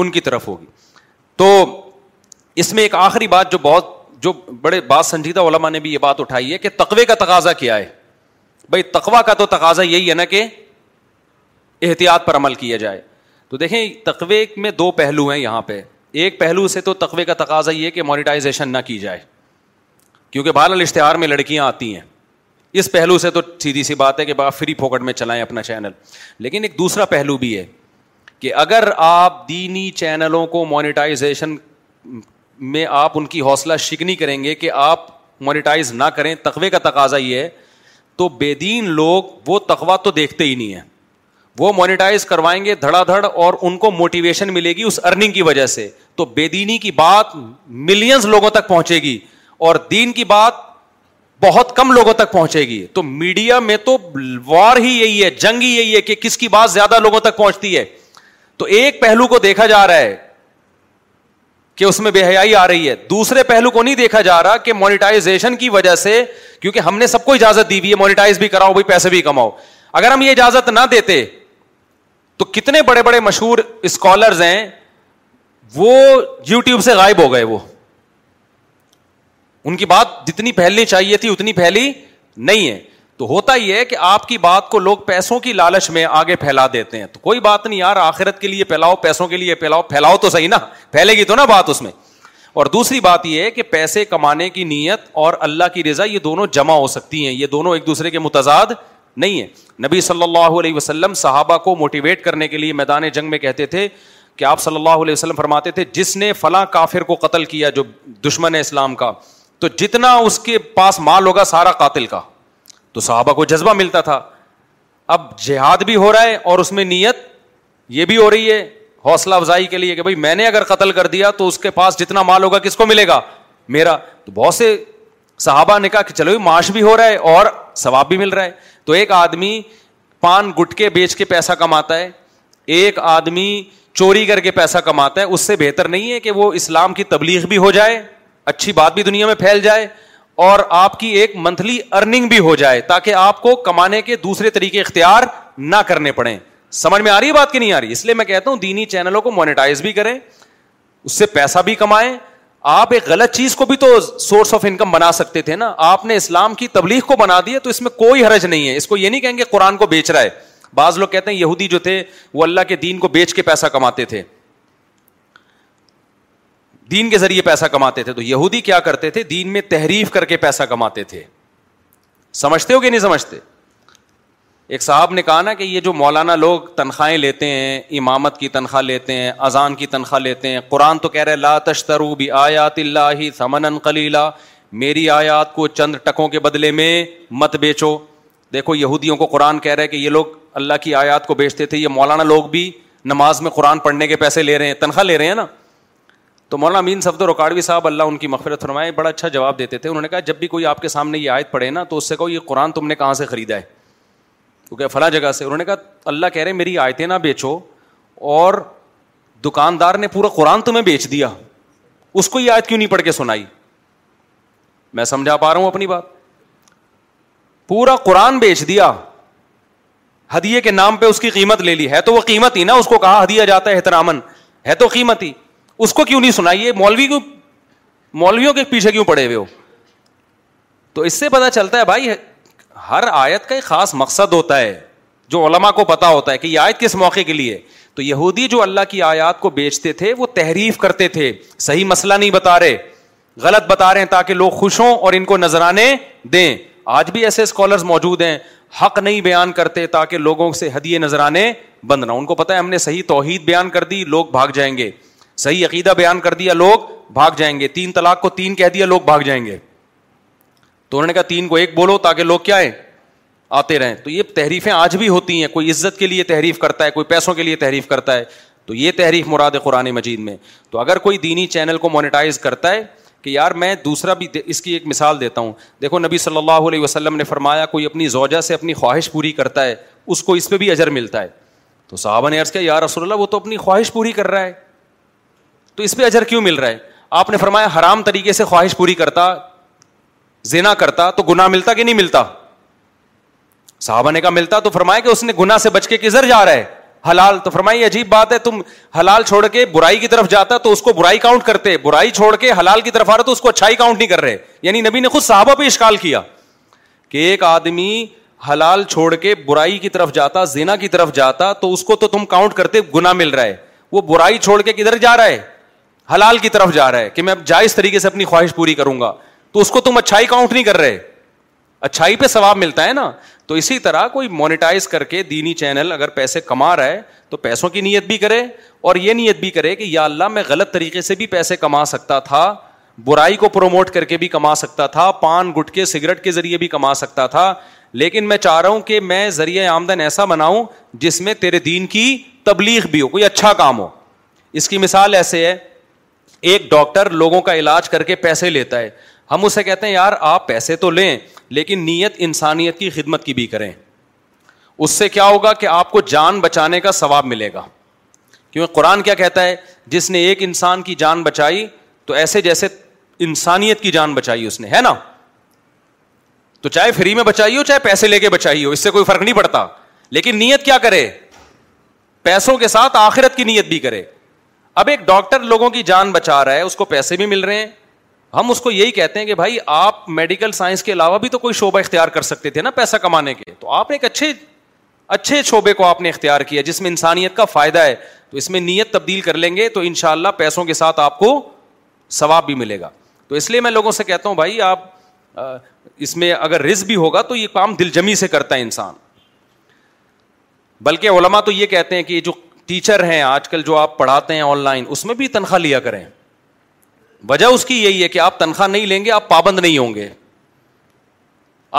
ان کی طرف ہوگی تو اس میں ایک آخری بات جو بہت جو بڑے بات سنجیدہ علماء نے بھی یہ بات اٹھائی ہے کہ تقوے کا تقاضا کیا ہے بھائی تقوا کا تو تقاضا یہی ہے نا کہ احتیاط پر عمل کیا جائے تو دیکھیں تقوے میں دو پہلو ہیں یہاں پہ ایک پہلو سے تو تقوے کا تقاضا یہ کہ مانیٹائزیشن نہ کی جائے کیونکہ بہرحال اشتہار میں لڑکیاں آتی ہیں اس پہلو سے تو سیدھی سی بات ہے کہ آپ فری پھوکٹ میں چلائیں اپنا چینل لیکن ایک دوسرا پہلو بھی ہے کہ اگر آپ دینی چینلوں کو مونیٹائزیشن میں آپ ان کی حوصلہ شکنی کریں گے کہ آپ مانیٹائز نہ کریں تقوے کا تقاضا یہ ہے تو بے دین لوگ وہ تقوا تو دیکھتے ہی نہیں ہے وہ مانیٹائز کروائیں گے دھڑا دھڑ اور ان کو موٹیویشن ملے گی اس ارننگ کی وجہ سے تو بے دینی کی بات ملینز لوگوں تک پہنچے گی اور دین کی بات بہت کم لوگوں تک پہنچے گی تو میڈیا میں تو وار ہی یہی ہے جنگ ہی یہی ہے کہ کس کی بات زیادہ لوگوں تک پہنچتی ہے تو ایک پہلو کو دیکھا جا رہا ہے کہ اس میں بے حیائی آ رہی ہے دوسرے پہلو کو نہیں دیکھا جا رہا کہ مانیٹائزیشن کی وجہ سے کیونکہ ہم نے سب کو اجازت دی ہوئی ہے مانیٹائز بھی کراؤ بھائی پیسے بھی کماؤ اگر ہم یہ اجازت نہ دیتے تو کتنے بڑے بڑے مشہور اسکالرز ہیں وہ یوٹیوب سے غائب ہو گئے وہ ان کی بات جتنی پھیلنی چاہیے تھی اتنی پھیلی نہیں ہے تو ہوتا ہی ہے کہ آپ کی بات کو لوگ پیسوں کی لالچ میں آگے پھیلا دیتے ہیں تو کوئی بات نہیں یار آخرت کے لیے پھیلاؤ پیسوں کے لیے پھیلاؤ پھیلاؤ تو صحیح نا پھیلے گی تو نا بات اس میں اور دوسری بات یہ ہے کہ پیسے کمانے کی نیت اور اللہ کی رضا یہ دونوں جمع ہو سکتی ہیں یہ دونوں ایک دوسرے کے متضاد نہیں ہے نبی صلی اللہ علیہ وسلم صحابہ کو موٹیویٹ کرنے کے لیے میدان جنگ میں کہتے تھے کہ آپ صلی اللہ علیہ وسلم فرماتے تھے جس نے فلاں کافر کو قتل کیا جو دشمن ہے اسلام کا تو جتنا اس کے پاس مال ہوگا سارا قاتل کا تو صحابہ کو جذبہ ملتا تھا اب جہاد بھی ہو رہا ہے اور اس میں نیت یہ بھی ہو رہی ہے حوصلہ افزائی کے لیے کہ بھائی میں نے اگر قتل کر دیا تو اس کے پاس جتنا مال ہوگا کس کو ملے گا میرا تو بہت سے صحابہ نے کہا کہ چلو معاش بھی ہو رہا ہے اور ثواب بھی مل رہا ہے تو ایک آدمی پان گٹ کے بیچ کے پیسہ کماتا ہے ایک آدمی چوری کر کے پیسہ کماتا ہے اس سے بہتر نہیں ہے کہ وہ اسلام کی تبلیغ بھی ہو جائے اچھی بات بھی دنیا میں پھیل جائے اور آپ کی ایک منتھلی ارننگ بھی ہو جائے تاکہ آپ کو کمانے کے دوسرے طریقے اختیار نہ کرنے پڑے سمجھ میں آ رہی ہے بات کہ نہیں آ رہی اس لیے میں کہتا ہوں دینی چینلوں کو مانیٹائز بھی کریں اس سے پیسہ بھی کمائیں آپ ایک غلط چیز کو بھی تو سورس آف انکم بنا سکتے تھے نا آپ نے اسلام کی تبلیغ کو بنا دیا تو اس میں کوئی حرج نہیں ہے اس کو یہ نہیں کہیں گے قرآن کو بیچ رہا ہے بعض لوگ کہتے ہیں یہودی جو تھے وہ اللہ کے دین کو بیچ کے پیسہ کماتے تھے دین کے ذریعے پیسہ کماتے تھے تو یہودی کیا کرتے تھے دین میں تحریف کر کے پیسہ کماتے تھے سمجھتے ہو کہ نہیں سمجھتے ایک صاحب نے کہا نا کہ یہ جو مولانا لوگ تنخواہیں لیتے ہیں امامت کی تنخواہ لیتے ہیں اذان کی تنخواہ لیتے ہیں قرآن تو کہہ رہے لا تشترو بھی آیات اللہ سمن خلیلا میری آیات کو چند ٹکوں کے بدلے میں مت بیچو دیکھو یہودیوں کو قرآن کہہ رہے کہ یہ لوگ اللہ کی آیات کو بیچتے تھے یہ مولانا لوگ بھی نماز میں قرآن پڑھنے کے پیسے لے رہے ہیں تنخواہ لے رہے ہیں نا تو مولانا امین صفد رکاڑوی صاحب اللہ ان کی مغفرت فرمائے بڑا اچھا جواب دیتے تھے انہوں نے کہا جب بھی کوئی آپ کے سامنے یہ آیت پڑھے نا تو اس سے کہو یہ قرآن تم نے کہاں سے خریدا ہے کیونکہ فلاں جگہ سے انہوں نے کہا اللہ کہہ رہے میری آیتیں نہ بیچو اور دکاندار نے پورا قرآن تمہیں بیچ دیا اس کو یہ آیت کیوں نہیں پڑھ کے سنائی میں سمجھا پا رہا ہوں اپنی بات پورا قرآن بیچ دیا ہدیے کے نام پہ اس کی قیمت لے لی ہے تو وہ قیمت ہی نا اس کو کہا ہدیہ جاتا ہے احترامن ہے تو قیمت ہی اس کو کیوں نہیں سنائیے یہ مولوی کیوں مولویوں کے پیچھے کیوں پڑے ہوئے ہو تو اس سے پتا چلتا ہے بھائی ہر آیت کا ایک خاص مقصد ہوتا ہے جو علما کو پتا ہوتا ہے کہ یہ آیت کس موقع کے لیے تو یہودی جو اللہ کی آیات کو بیچتے تھے وہ تحریف کرتے تھے صحیح مسئلہ نہیں بتا رہے غلط بتا رہے ہیں تاکہ لوگ خوش ہوں اور ان کو نذرانے دیں آج بھی ایسے اسکالر موجود ہیں حق نہیں بیان کرتے تاکہ لوگوں سے ہدیے نظرانے بند نہ ان کو پتا ہے ہم نے صحیح توحید بیان کر دی لوگ بھاگ جائیں گے صحیح عقیدہ بیان کر دیا لوگ بھاگ جائیں گے تین طلاق کو تین کہہ دیا لوگ بھاگ جائیں گے تو انہوں نے کہا تین کو ایک بولو تاکہ لوگ کیا ہیں آتے رہیں تو یہ تحریفیں آج بھی ہوتی ہیں کوئی عزت کے لیے تحریف کرتا ہے کوئی پیسوں کے لیے تحریف کرتا ہے تو یہ تحریف مراد ہے قرآن مجید میں تو اگر کوئی دینی چینل کو مانیٹائز کرتا ہے کہ یار میں دوسرا بھی اس کی ایک مثال دیتا ہوں دیکھو نبی صلی اللہ علیہ وسلم نے فرمایا کوئی اپنی زوجہ سے اپنی خواہش پوری کرتا ہے اس کو اس پہ بھی اجر ملتا ہے تو صاحبہ نے عرض کیا یار رسول اللہ وہ تو اپنی خواہش پوری کر رہا ہے تو اس پہ اجر کیوں مل رہا ہے آپ نے فرمایا حرام طریقے سے خواہش پوری کرتا زینا کرتا تو گنا ملتا کہ نہیں ملتا صاحبہ نے کہا ملتا تو فرمایا کہ اس نے گنا سے بچ کے کدھر جا رہا ہے حلال تو فرمائی عجیب بات ہے تم حلال چھوڑ کے برائی کی طرف جاتا تو اس کو برائی کاؤنٹ کرتے برائی چھوڑ کے حلال کی طرف آ رہا تو اس کو اچھائی کاؤنٹ نہیں کر رہے یعنی نبی نے خود صحابہ پہ اشکال کیا کہ ایک آدمی حلال چھوڑ کے برائی کی طرف جاتا زینا کی طرف جاتا تو اس کو تو تم کاؤنٹ کرتے گنا مل رہا ہے وہ برائی چھوڑ کے کدھر جا رہا ہے حلال کی طرف جا رہا ہے کہ میں جائز طریقے سے اپنی خواہش پوری کروں گا تو اس کو تم اچھائی کاؤنٹ نہیں کر رہے اچھائی پہ ثواب ملتا ہے نا تو اسی طرح کوئی مونیٹائز کر کے دینی چینل اگر پیسے کما رہا ہے تو پیسوں کی نیت بھی کرے اور یہ نیت بھی کرے کہ یا اللہ میں غلط طریقے سے بھی پیسے کما سکتا تھا برائی کو پروموٹ کر کے بھی کما سکتا تھا پان گٹ کے سگریٹ کے ذریعے بھی کما سکتا تھا لیکن میں چاہ رہا ہوں کہ میں ذریعہ آمدن ایسا بناؤں جس میں تیرے دین کی تبلیغ بھی ہو کوئی اچھا کام ہو اس کی مثال ایسے ہے ایک ڈاکٹر لوگوں کا علاج کر کے پیسے لیتا ہے ہم اسے کہتے ہیں یار آپ پیسے تو لیں لیکن نیت انسانیت کی خدمت کی بھی کریں اس سے کیا ہوگا کہ آپ کو جان بچانے کا ثواب ملے گا کیونکہ قرآن کیا کہتا ہے جس نے ایک انسان کی جان بچائی تو ایسے جیسے انسانیت کی جان بچائی اس نے ہے نا تو چاہے فری میں بچائی ہو چاہے پیسے لے کے بچائی ہو اس سے کوئی فرق نہیں پڑتا لیکن نیت کیا کرے پیسوں کے ساتھ آخرت کی نیت بھی کرے اب ایک ڈاکٹر لوگوں کی جان بچا رہا ہے اس کو پیسے بھی مل رہے ہیں ہم اس کو یہی کہتے ہیں کہ بھائی آپ میڈیکل سائنس کے علاوہ بھی تو کوئی شعبہ اختیار کر سکتے تھے نا پیسہ کمانے کے تو آپ نے ایک اچھے اچھے شعبے کو آپ نے اختیار کیا جس میں انسانیت کا فائدہ ہے تو اس میں نیت تبدیل کر لیں گے تو ان شاء اللہ پیسوں کے ساتھ آپ کو ثواب بھی ملے گا تو اس لیے میں لوگوں سے کہتا ہوں بھائی آپ اس میں اگر رز بھی ہوگا تو یہ کام دل جمی سے کرتا ہے انسان بلکہ علما تو یہ کہتے ہیں کہ جو ٹیچر ہیں آج کل جو آپ پڑھاتے ہیں آن لائن اس میں بھی تنخواہ لیا کریں وجہ اس کی یہی ہے کہ آپ تنخواہ نہیں لیں گے آپ پابند نہیں ہوں گے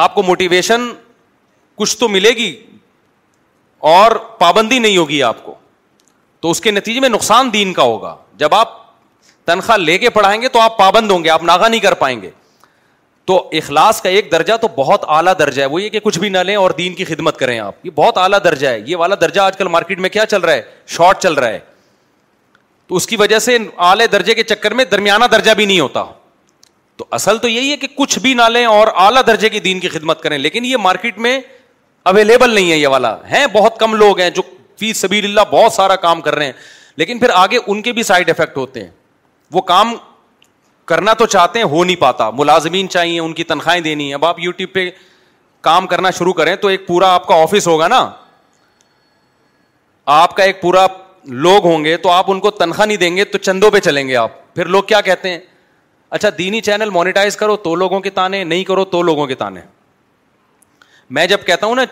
آپ کو موٹیویشن کچھ تو ملے گی اور پابندی نہیں ہوگی آپ کو تو اس کے نتیجے میں نقصان دین کا ہوگا جب آپ تنخواہ لے کے پڑھائیں گے تو آپ پابند ہوں گے آپ ناغا نہیں کر پائیں گے تو اخلاص کا ایک درجہ تو بہت اعلیٰ درجہ ہے وہ یہ کہ کچھ بھی نہ لیں اور دین کی خدمت کریں آپ یہ بہت اعلیٰ درجہ ہے یہ والا درجہ آج کل مارکیٹ میں کیا چل رہا ہے شارٹ چل رہا ہے تو اس کی وجہ سے اعلی درجے کے چکر میں درمیانہ درجہ بھی نہیں ہوتا تو اصل تو یہی ہے کہ کچھ بھی نہ لیں اور اعلیٰ درجے کی دین کی خدمت کریں لیکن یہ مارکیٹ میں اویلیبل نہیں ہے یہ والا ہے بہت کم لوگ ہیں جو فی سبیل اللہ بہت سارا کام کر رہے ہیں لیکن پھر آگے ان کے بھی سائڈ افیکٹ ہوتے ہیں وہ کام کرنا تو چاہتے ہیں ہو نہیں پاتا ملازمین چاہیے ان کی تنخواہیں دینی ہیں اب آپ یو ٹیوب پہ کام کرنا شروع کریں تو ایک پورا آپ کا آفس ہوگا نا آپ کا ایک پورا لوگ ہوں گے تو آپ ان کو تنخواہ نہیں دیں گے تو چندوں پہ چلیں گے آپ پھر لوگ کیا کہتے ہیں اچھا دینی چینل مانیٹائز کرو تو لوگوں کے تانے نہیں کرو تو لوگوں کے تانے میں جب کہتا ہوں نا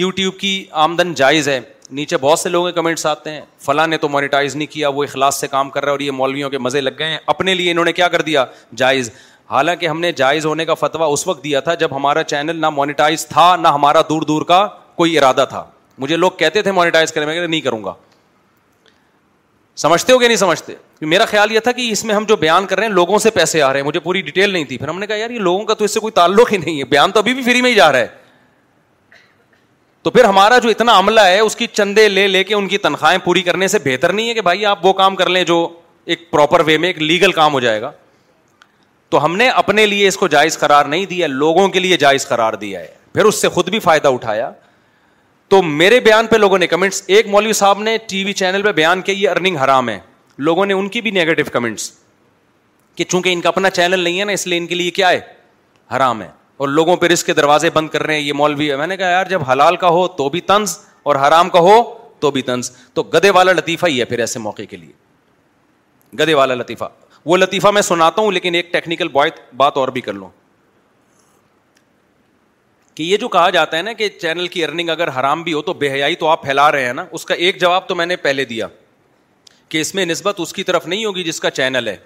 یو ٹیوب کی آمدن جائز ہے نیچے بہت سے لوگوں کے کمنٹس آتے ہیں فلاں نے تو مانیٹائز نہیں کیا وہ اخلاص سے کام کر رہا ہے اور یہ مولویوں کے مزے لگ گئے ہیں اپنے لیے انہوں نے کیا کر دیا جائز حالانکہ ہم نے جائز ہونے کا فتویٰ اس وقت دیا تھا جب ہمارا چینل نہ مانیٹائز تھا نہ ہمارا دور دور کا کوئی ارادہ تھا مجھے لوگ کہتے تھے مانیٹائز کرنے میں نہیں کروں گا سمجھتے ہو کہ نہیں سمجھتے میرا خیال یہ تھا کہ اس میں ہم جو بیان کر رہے ہیں لوگوں سے پیسے آ رہے ہیں مجھے پوری ڈیٹیل نہیں تھی پھر ہم نے کہا یار یہ لوگوں کا تو اس سے کوئی تعلق ہی نہیں ہے بیان تو ابھی بھی فری میں ہی جا رہا ہے تو پھر ہمارا جو اتنا عملہ ہے اس کی چندے لے لے کے ان کی تنخواہیں پوری کرنے سے بہتر نہیں ہے کہ بھائی آپ وہ کام کر لیں جو ایک پراپر وے میں ایک لیگل کام ہو جائے گا تو ہم نے اپنے لیے اس کو جائز قرار نہیں دیا لوگوں کے لیے جائز قرار دیا ہے پھر اس سے خود بھی فائدہ اٹھایا تو میرے بیان پہ لوگوں نے کمنٹس ایک مولوی صاحب نے ٹی وی چینل پہ بیان کیا یہ ارننگ حرام ہے لوگوں نے ان کی بھی نیگیٹو کمنٹس کہ چونکہ ان کا اپنا چینل نہیں ہے نا اس لیے ان کے لیے کیا ہے حرام ہے اور لوگوں پہ رسک کے دروازے بند کر رہے ہیں یہ مولوی ہے میں نے کہا یار جب حلال کا ہو تو بھی طنز اور حرام کا ہو تو بھی تو گدے والا لطیفہ ہی ہے پھر ایسے موقع کے لیے گدے والا لطیفہ وہ لطیفہ میں سناتا ہوں لیکن ایک ٹیکنیکل بوائے بات اور بھی کر لوں کہ یہ جو کہا جاتا ہے نا کہ چینل کی ارننگ اگر حرام بھی ہو تو بے حیائی تو آپ پھیلا رہے ہیں نا اس کا ایک جواب تو میں نے پہلے دیا کہ اس میں نسبت اس کی طرف نہیں ہوگی جس کا چینل ہے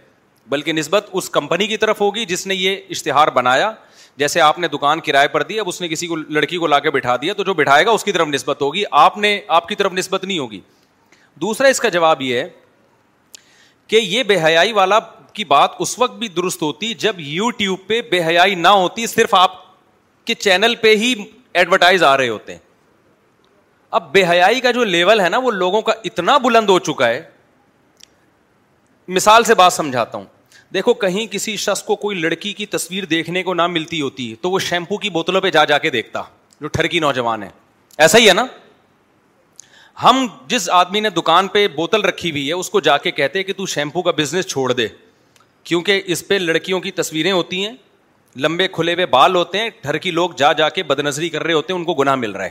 بلکہ نسبت اس کمپنی کی طرف ہوگی جس نے یہ اشتہار بنایا جیسے آپ نے دکان کرائے پر دی اب اس نے کسی کو لڑکی کو لا کے بٹھا دیا تو جو بٹھائے گا اس کی طرف نسبت ہوگی آپ نے آپ کی طرف نسبت نہیں ہوگی دوسرا اس کا جواب یہ ہے کہ یہ بے حیائی والا کی بات اس وقت بھی درست ہوتی جب یو ٹیوب پہ بے حیائی نہ ہوتی صرف آپ کے چینل پہ ہی ایڈورٹائز آ رہے ہوتے ہیں اب بے حیائی کا جو لیول ہے نا وہ لوگوں کا اتنا بلند ہو چکا ہے مثال سے بات سمجھاتا ہوں دیکھو کہیں کسی شخص کو کوئی لڑکی کی تصویر دیکھنے کو نہ ملتی ہوتی ہے تو وہ شیمپو کی بوتلوں پہ جا جا کے دیکھتا جو ٹھرکی نوجوان ہے ایسا ہی ہے نا ہم جس آدمی نے دکان پہ بوتل رکھی ہوئی ہے اس کو جا کے کہتے کہ تو شیمپو کا بزنس چھوڑ دے کیونکہ اس پہ لڑکیوں کی تصویریں ہوتی ہیں لمبے کھلے ہوئے بال ہوتے ہیں ٹھرکی لوگ جا جا کے بد نظری کر رہے ہوتے ہیں ان کو گناہ مل رہا ہے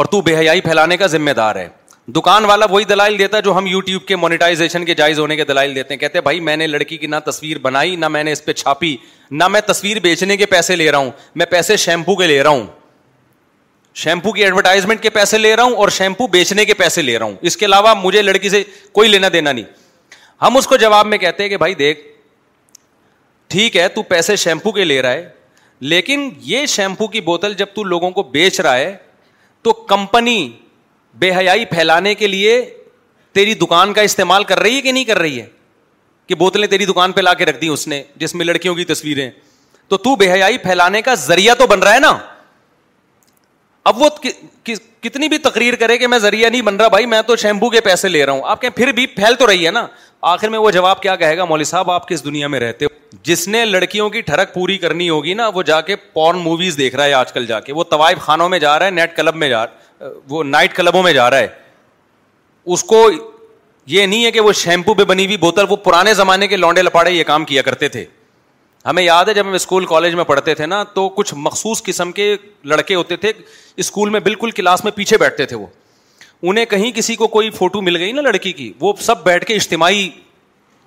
اور تو بے حیائی پھیلانے کا ذمہ دار ہے دکان والا وہی دلائل دیتا ہے جو ہم یوٹیوب کے مونیٹائزیشن کے جائز ہونے کے دلائل دیتے ہیں ہیں کہتے بھائی میں نے لڑکی کی نہ تصویر بنائی نہ میں نے اس پہ چھاپی نہ میں تصویر بیچنے کے پیسے لے رہا ہوں میں پیسے شیمپو کے لے رہا ہوں شیمپو کی ایڈورٹائزمنٹ کے پیسے لے رہا ہوں اور شیمپو بیچنے کے پیسے لے رہا ہوں اس کے علاوہ مجھے لڑکی سے کوئی لینا دینا نہیں ہم اس کو جواب میں کہتے ہیں کہ بھائی دیکھ ٹھیک ہے تو پیسے شیمپو کے لے رہا ہے لیکن یہ شیمپو کی بوتل جب تو لوگوں کو بیچ رہا ہے تو کمپنی بے حیائی پھیلانے کے لیے تیری دکان کا استعمال کر رہی ہے کہ نہیں کر رہی ہے کہ بوتلیں تیری دکان پہ لا کے رکھ دی اس نے جس میں لڑکیوں کی تصویریں تو تو بے حیائی پھیلانے کا ذریعہ تو بن رہا ہے نا اب وہ کتنی بھی تقریر کرے کہ میں ذریعہ نہیں بن رہا بھائی میں تو شیمپو کے پیسے لے رہا ہوں آپ کہیں پھر بھی پھیل تو رہی ہے نا آخر میں وہ جواب کیا کہے گا مولوی صاحب آپ کس دنیا میں رہتے ہو جس نے لڑکیوں کی ٹھڑک پوری کرنی ہوگی نا وہ جا کے پورن موویز دیکھ رہا ہے آج کل جا کے وہ طوائف خانوں میں جا رہا ہے نیٹ کلب میں جا رہا ہے وہ نائٹ کلبوں میں جا رہا ہے اس کو یہ نہیں ہے کہ وہ شیمپو پہ بنی ہوئی بوتل وہ پرانے زمانے کے لانڈے لپاڑے یہ کام کیا کرتے تھے ہمیں یاد ہے جب ہم اسکول کالج میں پڑھتے تھے نا تو کچھ مخصوص قسم کے لڑکے ہوتے تھے اسکول میں بالکل کلاس میں پیچھے بیٹھتے تھے وہ انہیں کہیں کسی کو کوئی فوٹو مل گئی نا لڑکی کی وہ سب بیٹھ کے اجتماعی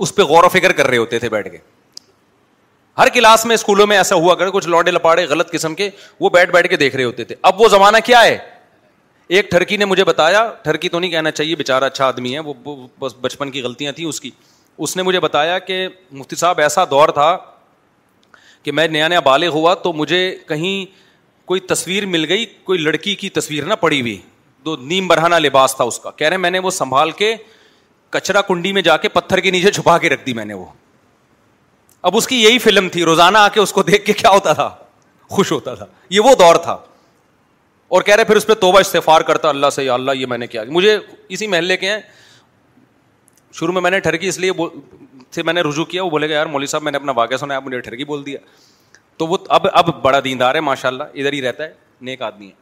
اس پہ غور و فکر کر رہے ہوتے تھے بیٹھ کے ہر کلاس میں اسکولوں میں ایسا ہوا کر کچھ کرڈے لپاڑے غلط قسم کے وہ بیٹھ بیٹھ کے دیکھ رہے ہوتے تھے اب وہ زمانہ کیا ہے ایک ٹھرکی نے مجھے بتایا ٹھرکی تو نہیں کہنا چاہیے بے چارا اچھا آدمی ہے وہ بس بچپن کی غلطیاں تھیں اس کی اس نے مجھے بتایا کہ مفتی صاحب ایسا دور تھا کہ میں نیا نیا بالغ ہوا تو مجھے کہیں کوئی تصویر مل گئی کوئی لڑکی کی تصویر نہ پڑی ہوئی تو نیم برہانہ لباس تھا اس کا کہہ رہے میں نے وہ سنبھال کے کچرا کنڈی میں جا کے پتھر کے نیچے چھپا کے رکھ دی میں نے وہ اب اس کی یہی فلم تھی روزانہ آ کے اس کو دیکھ کے کیا ہوتا تھا خوش ہوتا تھا یہ وہ دور تھا اور کہہ رہے پھر اس پہ توبہ استفار کرتا اللہ سے یا اللہ یہ میں نے کیا مجھے اسی محلے کے ہیں شروع میں میں نے ٹھرکی اس لیے سے میں نے رجوع کیا وہ بولے گا یار مولوی صاحب میں نے اپنا واقعہ سنا آپ مجھے ٹھرکی بول دیا تو وہ اب اب بڑا دیندار ہے ماشاء اللہ ادھر ہی رہتا ہے نیک آدمی ہے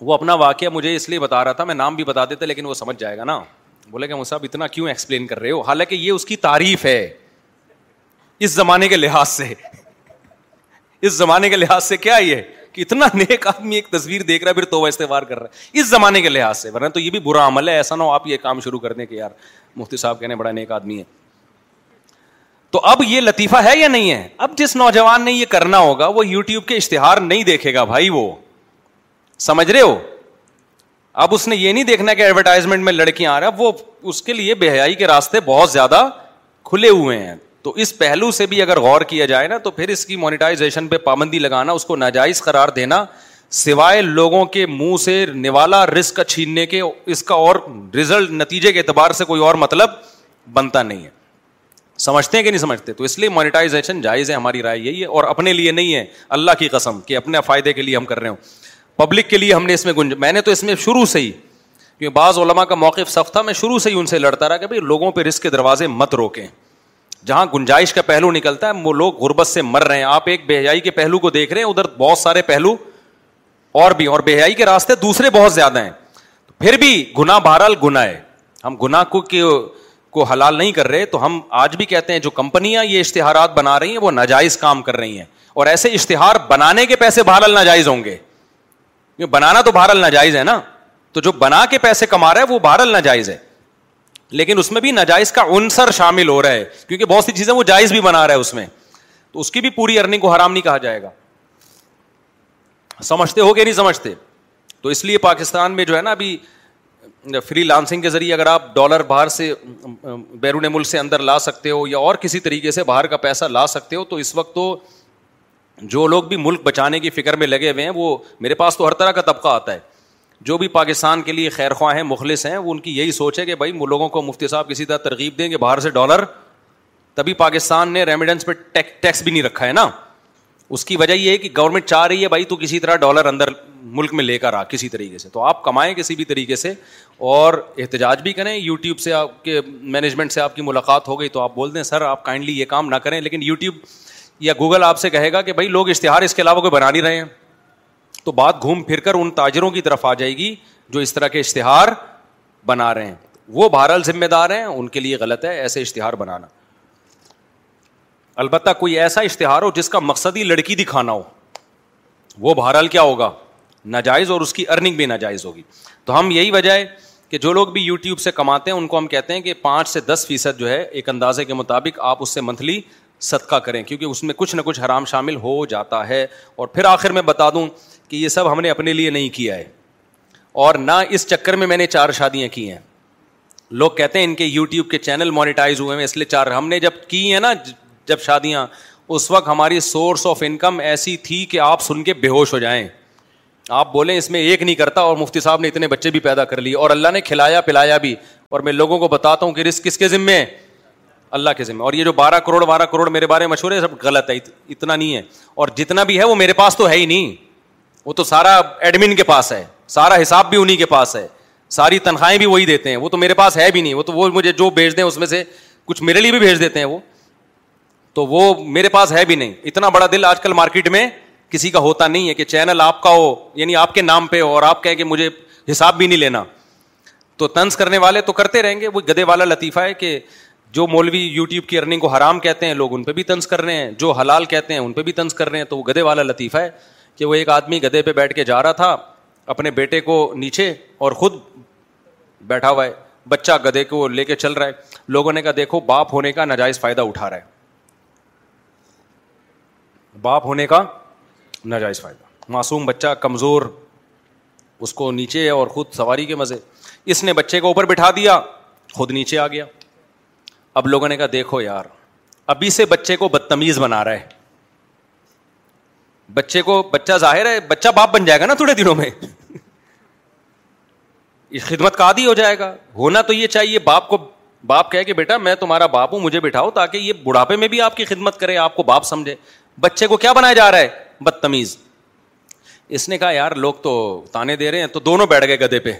وہ اپنا واقعہ مجھے اس لیے بتا رہا تھا میں نام بھی بتا دیتا لیکن وہ سمجھ جائے گا نا بولے گا مجھ صاحب اتنا کیوں ایکسپلین کر رہے ہو حالانکہ یہ اس کی تعریف ہے اس زمانے کے لحاظ سے اس زمانے کے لحاظ سے کیا یہ کہ اتنا نیک آدمی ایک تصویر دیکھ رہا ہے پھر توبہ استعمال کر رہا ہے اس زمانے کے لحاظ سے ورنہ تو یہ بھی برا عمل ہے ایسا نہ ہو آپ یہ کام شروع کر دیں کہ یار مفتی صاحب کہنے بڑا نیک آدمی ہے تو اب یہ لطیفہ ہے یا نہیں ہے اب جس نوجوان نے یہ کرنا ہوگا وہ یوٹیوب کے اشتہار نہیں دیکھے گا بھائی وہ سمجھ رہے ہو اب اس نے یہ نہیں دیکھنا کہ ایڈورٹائزمنٹ میں لڑکیاں آ رہا وہ اس کے لیے بے حیائی کے راستے بہت زیادہ کھلے ہوئے ہیں تو اس پہلو سے بھی اگر غور کیا جائے نا تو پھر اس کی مانیٹائزیشن پہ پابندی لگانا اس کو ناجائز قرار دینا سوائے لوگوں کے منہ سے نوالا رسک چھیننے کے اس کا اور رزلٹ نتیجے کے اعتبار سے کوئی اور مطلب بنتا نہیں ہے سمجھتے ہیں کہ نہیں سمجھتے تو اس لیے مانیٹائزیشن جائز ہے ہماری رائے یہی ہے اور اپنے لیے نہیں ہے اللہ کی قسم کہ اپنے فائدے کے لیے ہم کر رہے ہوں پبلک کے لیے ہم نے اس میں گنج میں نے تو اس میں شروع سے ہی کیونکہ بعض علماء کا موقف سخت تھا میں شروع سے ہی ان سے لڑتا رہا کہ بھائی لوگوں پہ رسک کے دروازے مت روکیں جہاں گنجائش کا پہلو نکلتا ہے وہ لوگ غربت سے مر رہے ہیں آپ ایک بہیائی کے پہلو کو دیکھ رہے ہیں ادھر بہت سارے پہلو اور بھی اور بہیائی کے راستے دوسرے بہت زیادہ ہیں پھر بھی گنا بہرحال گنا ہے ہم گنا کو کو حلال نہیں کر رہے تو ہم آج بھی کہتے ہیں جو کمپنیاں یہ اشتہارات بنا رہی ہیں وہ ناجائز کام کر رہی ہیں اور ایسے اشتہار بنانے کے پیسے بہرحال ناجائز ہوں گے بنانا تو بہرحال ناجائز ہے نا تو جو بنا کے پیسے کما رہا ہے وہ بہرحال ناجائز ہے لیکن اس میں بھی ناجائز کا عنصر شامل ہو رہا ہے کیونکہ بہت سی چیزیں وہ جائز بھی بنا رہا ہے اس میں تو اس کی بھی پوری ارننگ کو حرام نہیں کہا جائے گا سمجھتے ہو کہ نہیں سمجھتے تو اس لیے پاکستان میں جو ہے نا ابھی فری لانسنگ کے ذریعے اگر آپ ڈالر باہر سے بیرون ملک سے اندر لا سکتے ہو یا اور کسی طریقے سے باہر کا پیسہ لا سکتے ہو تو اس وقت تو جو لوگ بھی ملک بچانے کی فکر میں لگے ہوئے ہیں وہ میرے پاس تو ہر طرح کا طبقہ آتا ہے جو بھی پاکستان کے لیے خیر خواہ ہیں مخلص ہیں وہ ان کی یہی سوچ ہے کہ بھائی لوگوں کو مفتی صاحب کسی طرح ترغیب دیں کہ باہر سے ڈالر تبھی پاکستان نے ریمیڈنس پہ ٹیکس بھی نہیں رکھا ہے نا اس کی وجہ یہ ہے کہ گورنمنٹ چاہ رہی ہے بھائی تو کسی طرح ڈالر اندر ملک میں لے کر آ کسی طریقے سے تو آپ کمائیں کسی بھی طریقے سے اور احتجاج بھی کریں یوٹیوب سے آپ کے مینجمنٹ سے آپ کی ملاقات ہو گئی تو آپ بول دیں سر آپ کائنڈلی یہ کام نہ کریں لیکن یوٹیوب یا گوگل آپ سے کہے گا کہ بھائی لوگ اشتہار اس کے علاوہ کوئی بنا نہیں رہے ہیں تو بات گھوم پھر کر ان تاجروں کی طرف آ جائے گی جو اس طرح کے اشتہار بنا رہے ہیں وہ بہرحال ذمہ دار ہیں ان کے لیے غلط ہے ایسے اشتہار بنانا البتہ کوئی ایسا اشتہار ہو جس کا مقصد ہی لڑکی دکھانا ہو وہ بہرحال کیا ہوگا ناجائز اور اس کی ارننگ بھی ناجائز ہوگی تو ہم یہی وجہ ہے کہ جو لوگ بھی یو ٹیوب سے کماتے ہیں ان کو ہم کہتے ہیں کہ پانچ سے دس فیصد جو ہے ایک اندازے کے مطابق آپ اس سے منتھلی صدقہ کریں کیونکہ اس میں کچھ نہ کچھ حرام شامل ہو جاتا ہے اور پھر آخر میں بتا دوں کہ یہ سب ہم نے اپنے لیے نہیں کیا ہے اور نہ اس چکر میں میں نے چار شادیاں کی ہیں لوگ کہتے ہیں ان کے یوٹیوب کے چینل مانیٹائز ہوئے ہیں اس لیے چار ہم نے جب کی ہیں نا جب شادیاں اس وقت ہماری سورس آف انکم ایسی تھی کہ آپ سن کے بے ہوش ہو جائیں آپ بولیں اس میں ایک نہیں کرتا اور مفتی صاحب نے اتنے بچے بھی پیدا کر لیے اور اللہ نے کھلایا پلایا بھی اور میں لوگوں کو بتاتا ہوں کہ رسک کس کے ذمے ہے اللہ کے ذمے اور یہ جو بارہ کروڑ بارہ کروڑ میرے بارے میں مشہور ہے سب غلط ہے اتنا نہیں ہے اور جتنا بھی ہے وہ میرے پاس تو ہے ہی نہیں وہ تو سارا ایڈمن کے پاس ہے سارا حساب بھی انہیں کے پاس ہے ساری تنخواہیں بھی وہی دیتے ہیں وہ تو میرے پاس ہے بھی نہیں وہ تو وہ مجھے جو بھیج دیں اس میں سے کچھ میرے لیے بھی بھیج دیتے ہیں وہ تو وہ میرے پاس ہے بھی نہیں اتنا بڑا دل آج کل مارکیٹ میں کسی کا ہوتا نہیں ہے کہ چینل آپ کا ہو یعنی آپ کے نام پہ ہو اور آپ کہیں کہ مجھے حساب بھی نہیں لینا تو تنس کرنے والے تو کرتے رہیں گے وہ گدے والا لطیفہ ہے کہ جو مولوی یو ٹیوب کی ارننگ کو حرام کہتے ہیں لوگ ان پہ بھی تنس کر رہے ہیں جو حلال کہتے ہیں ان پہ بھی تنس کر رہے ہیں تو وہ گدے والا لطیفہ ہے کہ وہ ایک آدمی گدھے پہ بیٹھ کے جا رہا تھا اپنے بیٹے کو نیچے اور خود بیٹھا ہوا ہے بچہ گدھے کو لے کے چل رہا ہے لوگوں نے کہا دیکھو باپ ہونے کا ناجائز فائدہ اٹھا رہا ہے باپ ہونے کا ناجائز فائدہ معصوم بچہ کمزور اس کو نیچے اور خود سواری کے مزے اس نے بچے کو اوپر بٹھا دیا خود نیچے آ گیا اب لوگوں نے کہا دیکھو یار ابھی سے بچے کو بدتمیز بنا رہا ہے بچے کو بچہ ظاہر ہے بچہ باپ بن جائے گا نا تھوڑے دنوں میں اس خدمت کا عادی ہو جائے گا ہونا تو یہ چاہیے باپ کو باپ کہے کہ بیٹا میں تمہارا باپ ہوں مجھے بٹھاؤ تاکہ یہ بڑھاپے میں بھی آپ کی خدمت کرے آپ کو باپ سمجھے بچے کو کیا بنایا جا رہا ہے بدتمیز اس نے کہا یار لوگ تو تانے دے رہے ہیں تو دونوں بیٹھ گئے گدے پہ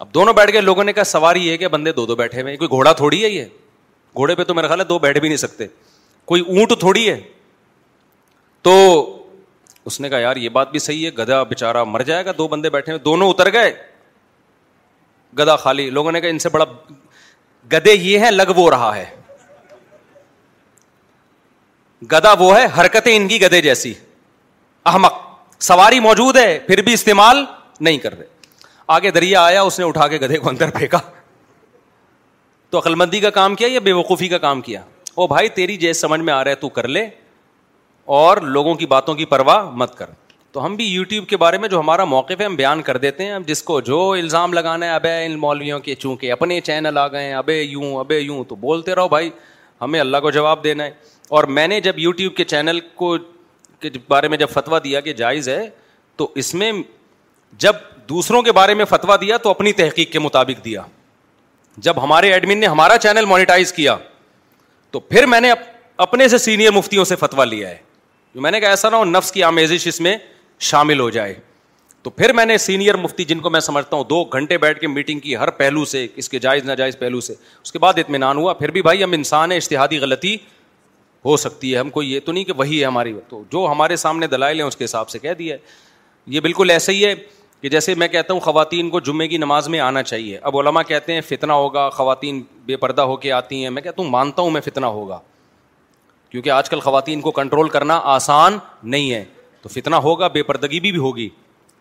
اب دونوں بیٹھ گئے لوگوں نے کہا سوار یہ ہے کہ بندے دو دو بیٹھے ہوئے کوئی گھوڑا تھوڑی ہے یہ گھوڑے پہ تو میرا خیال ہے دو بیٹھ بھی نہیں سکتے کوئی اونٹ تھوڑی ہے تو اس نے کہا یار یہ بات بھی صحیح ہے گدا بےچارا مر جائے گا دو بندے بیٹھے ہیں دونوں اتر گئے گدا خالی لوگوں نے کہا ان سے بڑا گدے یہ ہے وہ رہا ہے گدا وہ ہے حرکتیں ان کی گدے جیسی احمق سواری موجود ہے پھر بھی استعمال نہیں کر رہے آگے دریا آیا اس نے اٹھا کے گدھے کو اندر پھینکا تو عقلمندی کا کام کیا یا بے وقوفی کا کام کیا او بھائی تیری جیس سمجھ میں آ رہا ہے تو کر لے اور لوگوں کی باتوں کی پرواہ مت کر تو ہم بھی یوٹیوب کے بارے میں جو ہمارا موقف ہے ہم بیان کر دیتے ہیں جس کو جو الزام لگانا ہے ابے ان مولویوں کے چونکہ اپنے چینل آ گئے ہیں ابے یوں ابے یوں تو بولتے رہو بھائی ہمیں اللہ کو جواب دینا ہے اور میں نے جب یوٹیوب کے چینل کو کے بارے میں جب فتویٰ دیا کہ جائز ہے تو اس میں جب دوسروں کے بارے میں فتویٰ دیا تو اپنی تحقیق کے مطابق دیا جب ہمارے ایڈمن نے ہمارا چینل مانیٹائز کیا تو پھر میں نے اپنے سے سینئر مفتیوں سے فتویٰ لیا ہے میں نے کہا ایسا نہ ہو نفس کی آمیزش اس میں شامل ہو جائے تو پھر میں نے سینئر مفتی جن کو میں سمجھتا ہوں دو گھنٹے بیٹھ کے میٹنگ کی ہر پہلو سے اس کے جائز ناجائز پہلو سے اس کے بعد اطمینان ہوا پھر بھی بھائی ہم انسان ہیں اشتہادی غلطی ہو سکتی ہے ہم کو یہ تو نہیں کہ وہی ہے ہماری تو جو ہمارے سامنے دلائل ہیں اس کے حساب سے کہہ دیا ہے یہ بالکل ایسا ہی ہے کہ جیسے میں کہتا ہوں خواتین کو جمعے کی نماز میں آنا چاہیے اب علما کہتے ہیں فتنہ ہوگا خواتین بے پردہ ہو کے آتی ہیں میں کہتا ہوں مانتا ہوں میں فتنہ ہوگا کیونکہ آج کل خواتین کو کنٹرول کرنا آسان نہیں ہے تو فتنا ہوگا بے پردگی بھی ہوگی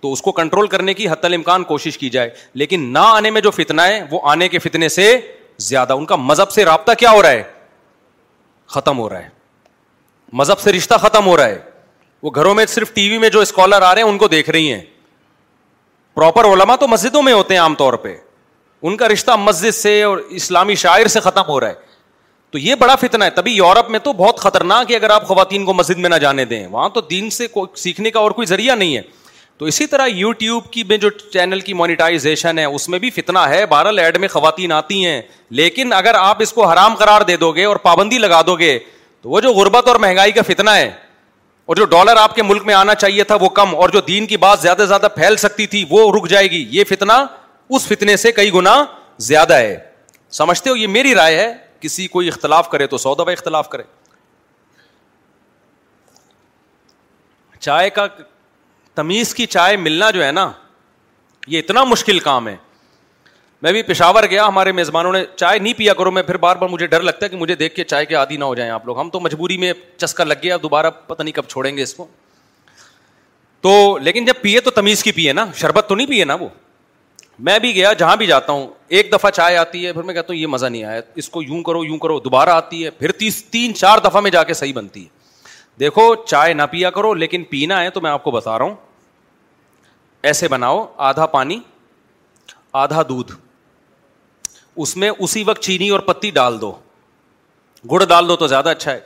تو اس کو کنٹرول کرنے کی حتی الامکان کوشش کی جائے لیکن نہ آنے میں جو فتنا ہے وہ آنے کے فتنے سے زیادہ ان کا مذہب سے رابطہ کیا ہو رہا ہے ختم ہو رہا ہے مذہب سے رشتہ ختم ہو رہا ہے وہ گھروں میں صرف ٹی وی میں جو اسکالر آ رہے ہیں ان کو دیکھ رہی ہیں پراپر علما تو مسجدوں میں ہوتے ہیں عام طور پہ ان کا رشتہ مسجد سے اور اسلامی شاعر سے ختم ہو رہا ہے تو یہ بڑا فتنا ہے تبھی یورپ میں تو بہت خطرناک ہے اگر آپ خواتین کو مسجد میں نہ جانے دیں وہاں تو دین سے سیکھنے کا اور کوئی ذریعہ نہیں ہے تو اسی طرح یو ٹیوب کی میں میں ہے ہے اس بھی بہرحال ایڈ خواتین آتی ہیں لیکن اگر آپ اس کو حرام قرار دے دو گے اور پابندی لگا دو گے تو وہ جو غربت اور مہنگائی کا فتنا ہے اور جو ڈالر آپ کے ملک میں آنا چاہیے تھا وہ کم اور جو دین کی بات زیادہ سے زیادہ پھیل سکتی تھی وہ رک جائے گی یہ فتنا اس فتنے سے کئی گنا زیادہ ہے سمجھتے ہو یہ میری رائے ہے کسی کوئی اختلاف کرے تو سو دفعہ اختلاف کرے چائے کا تمیز کی چائے ملنا جو ہے نا یہ اتنا مشکل کام ہے میں بھی پشاور گیا ہمارے میزبانوں نے چائے نہیں پیا کرو میں پھر بار بار مجھے ڈر لگتا ہے کہ مجھے دیکھ کے چائے کے عادی نہ ہو جائیں آپ لوگ ہم تو مجبوری میں چسکا لگ گیا دوبارہ پتہ نہیں کب چھوڑیں گے اس کو تو لیکن جب پیے تو تمیز کی پیے نا شربت تو نہیں پیے نا وہ میں بھی گیا جہاں بھی جاتا ہوں ایک دفعہ چائے آتی ہے پھر میں کہتا ہوں یہ مزہ نہیں آیا اس کو یوں کرو یوں کرو دوبارہ آتی ہے پھر تیس تین چار دفعہ میں جا کے صحیح بنتی ہے دیکھو چائے نہ پیا کرو لیکن پینا ہے تو میں آپ کو بتا رہا ہوں ایسے بناؤ آدھا پانی آدھا دودھ اس میں اسی وقت چینی اور پتی ڈال دو گڑ ڈال دو تو زیادہ اچھا ہے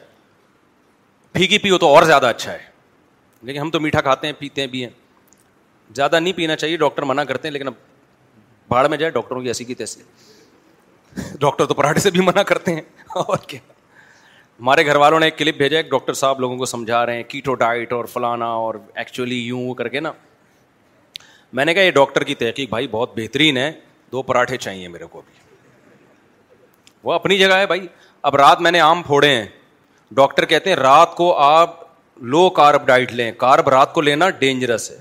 پھیکی پیو تو اور زیادہ اچھا ہے لیکن ہم تو میٹھا کھاتے ہیں پیتے بھی ہیں زیادہ نہیں پینا چاہیے ڈاکٹر منع کرتے ہیں لیکن اب بھاڑ میں جائے ڈاکٹروں کی ایسی کی تیسی ڈاکٹر تو پراٹھے سے بھی منع کرتے ہیں اور کیا ہمارے گھر والوں نے ایک کلپ بھیجا ایک ڈاکٹر صاحب لوگوں کو سمجھا رہے ہیں کیٹو ڈائٹ اور فلانا اور ایکچولی یوں کر کے نا میں نے کہا یہ ڈاکٹر کی تحقیق بھائی بہت بہترین ہے دو پراٹھے چاہیے میرے کو وہ اپنی جگہ ہے بھائی اب رات میں نے آم پھوڑے ہیں ڈاکٹر کہتے ہیں رات کو آپ لو کارب ڈائٹ لیں کارب رات کو لینا ڈینجرس ہے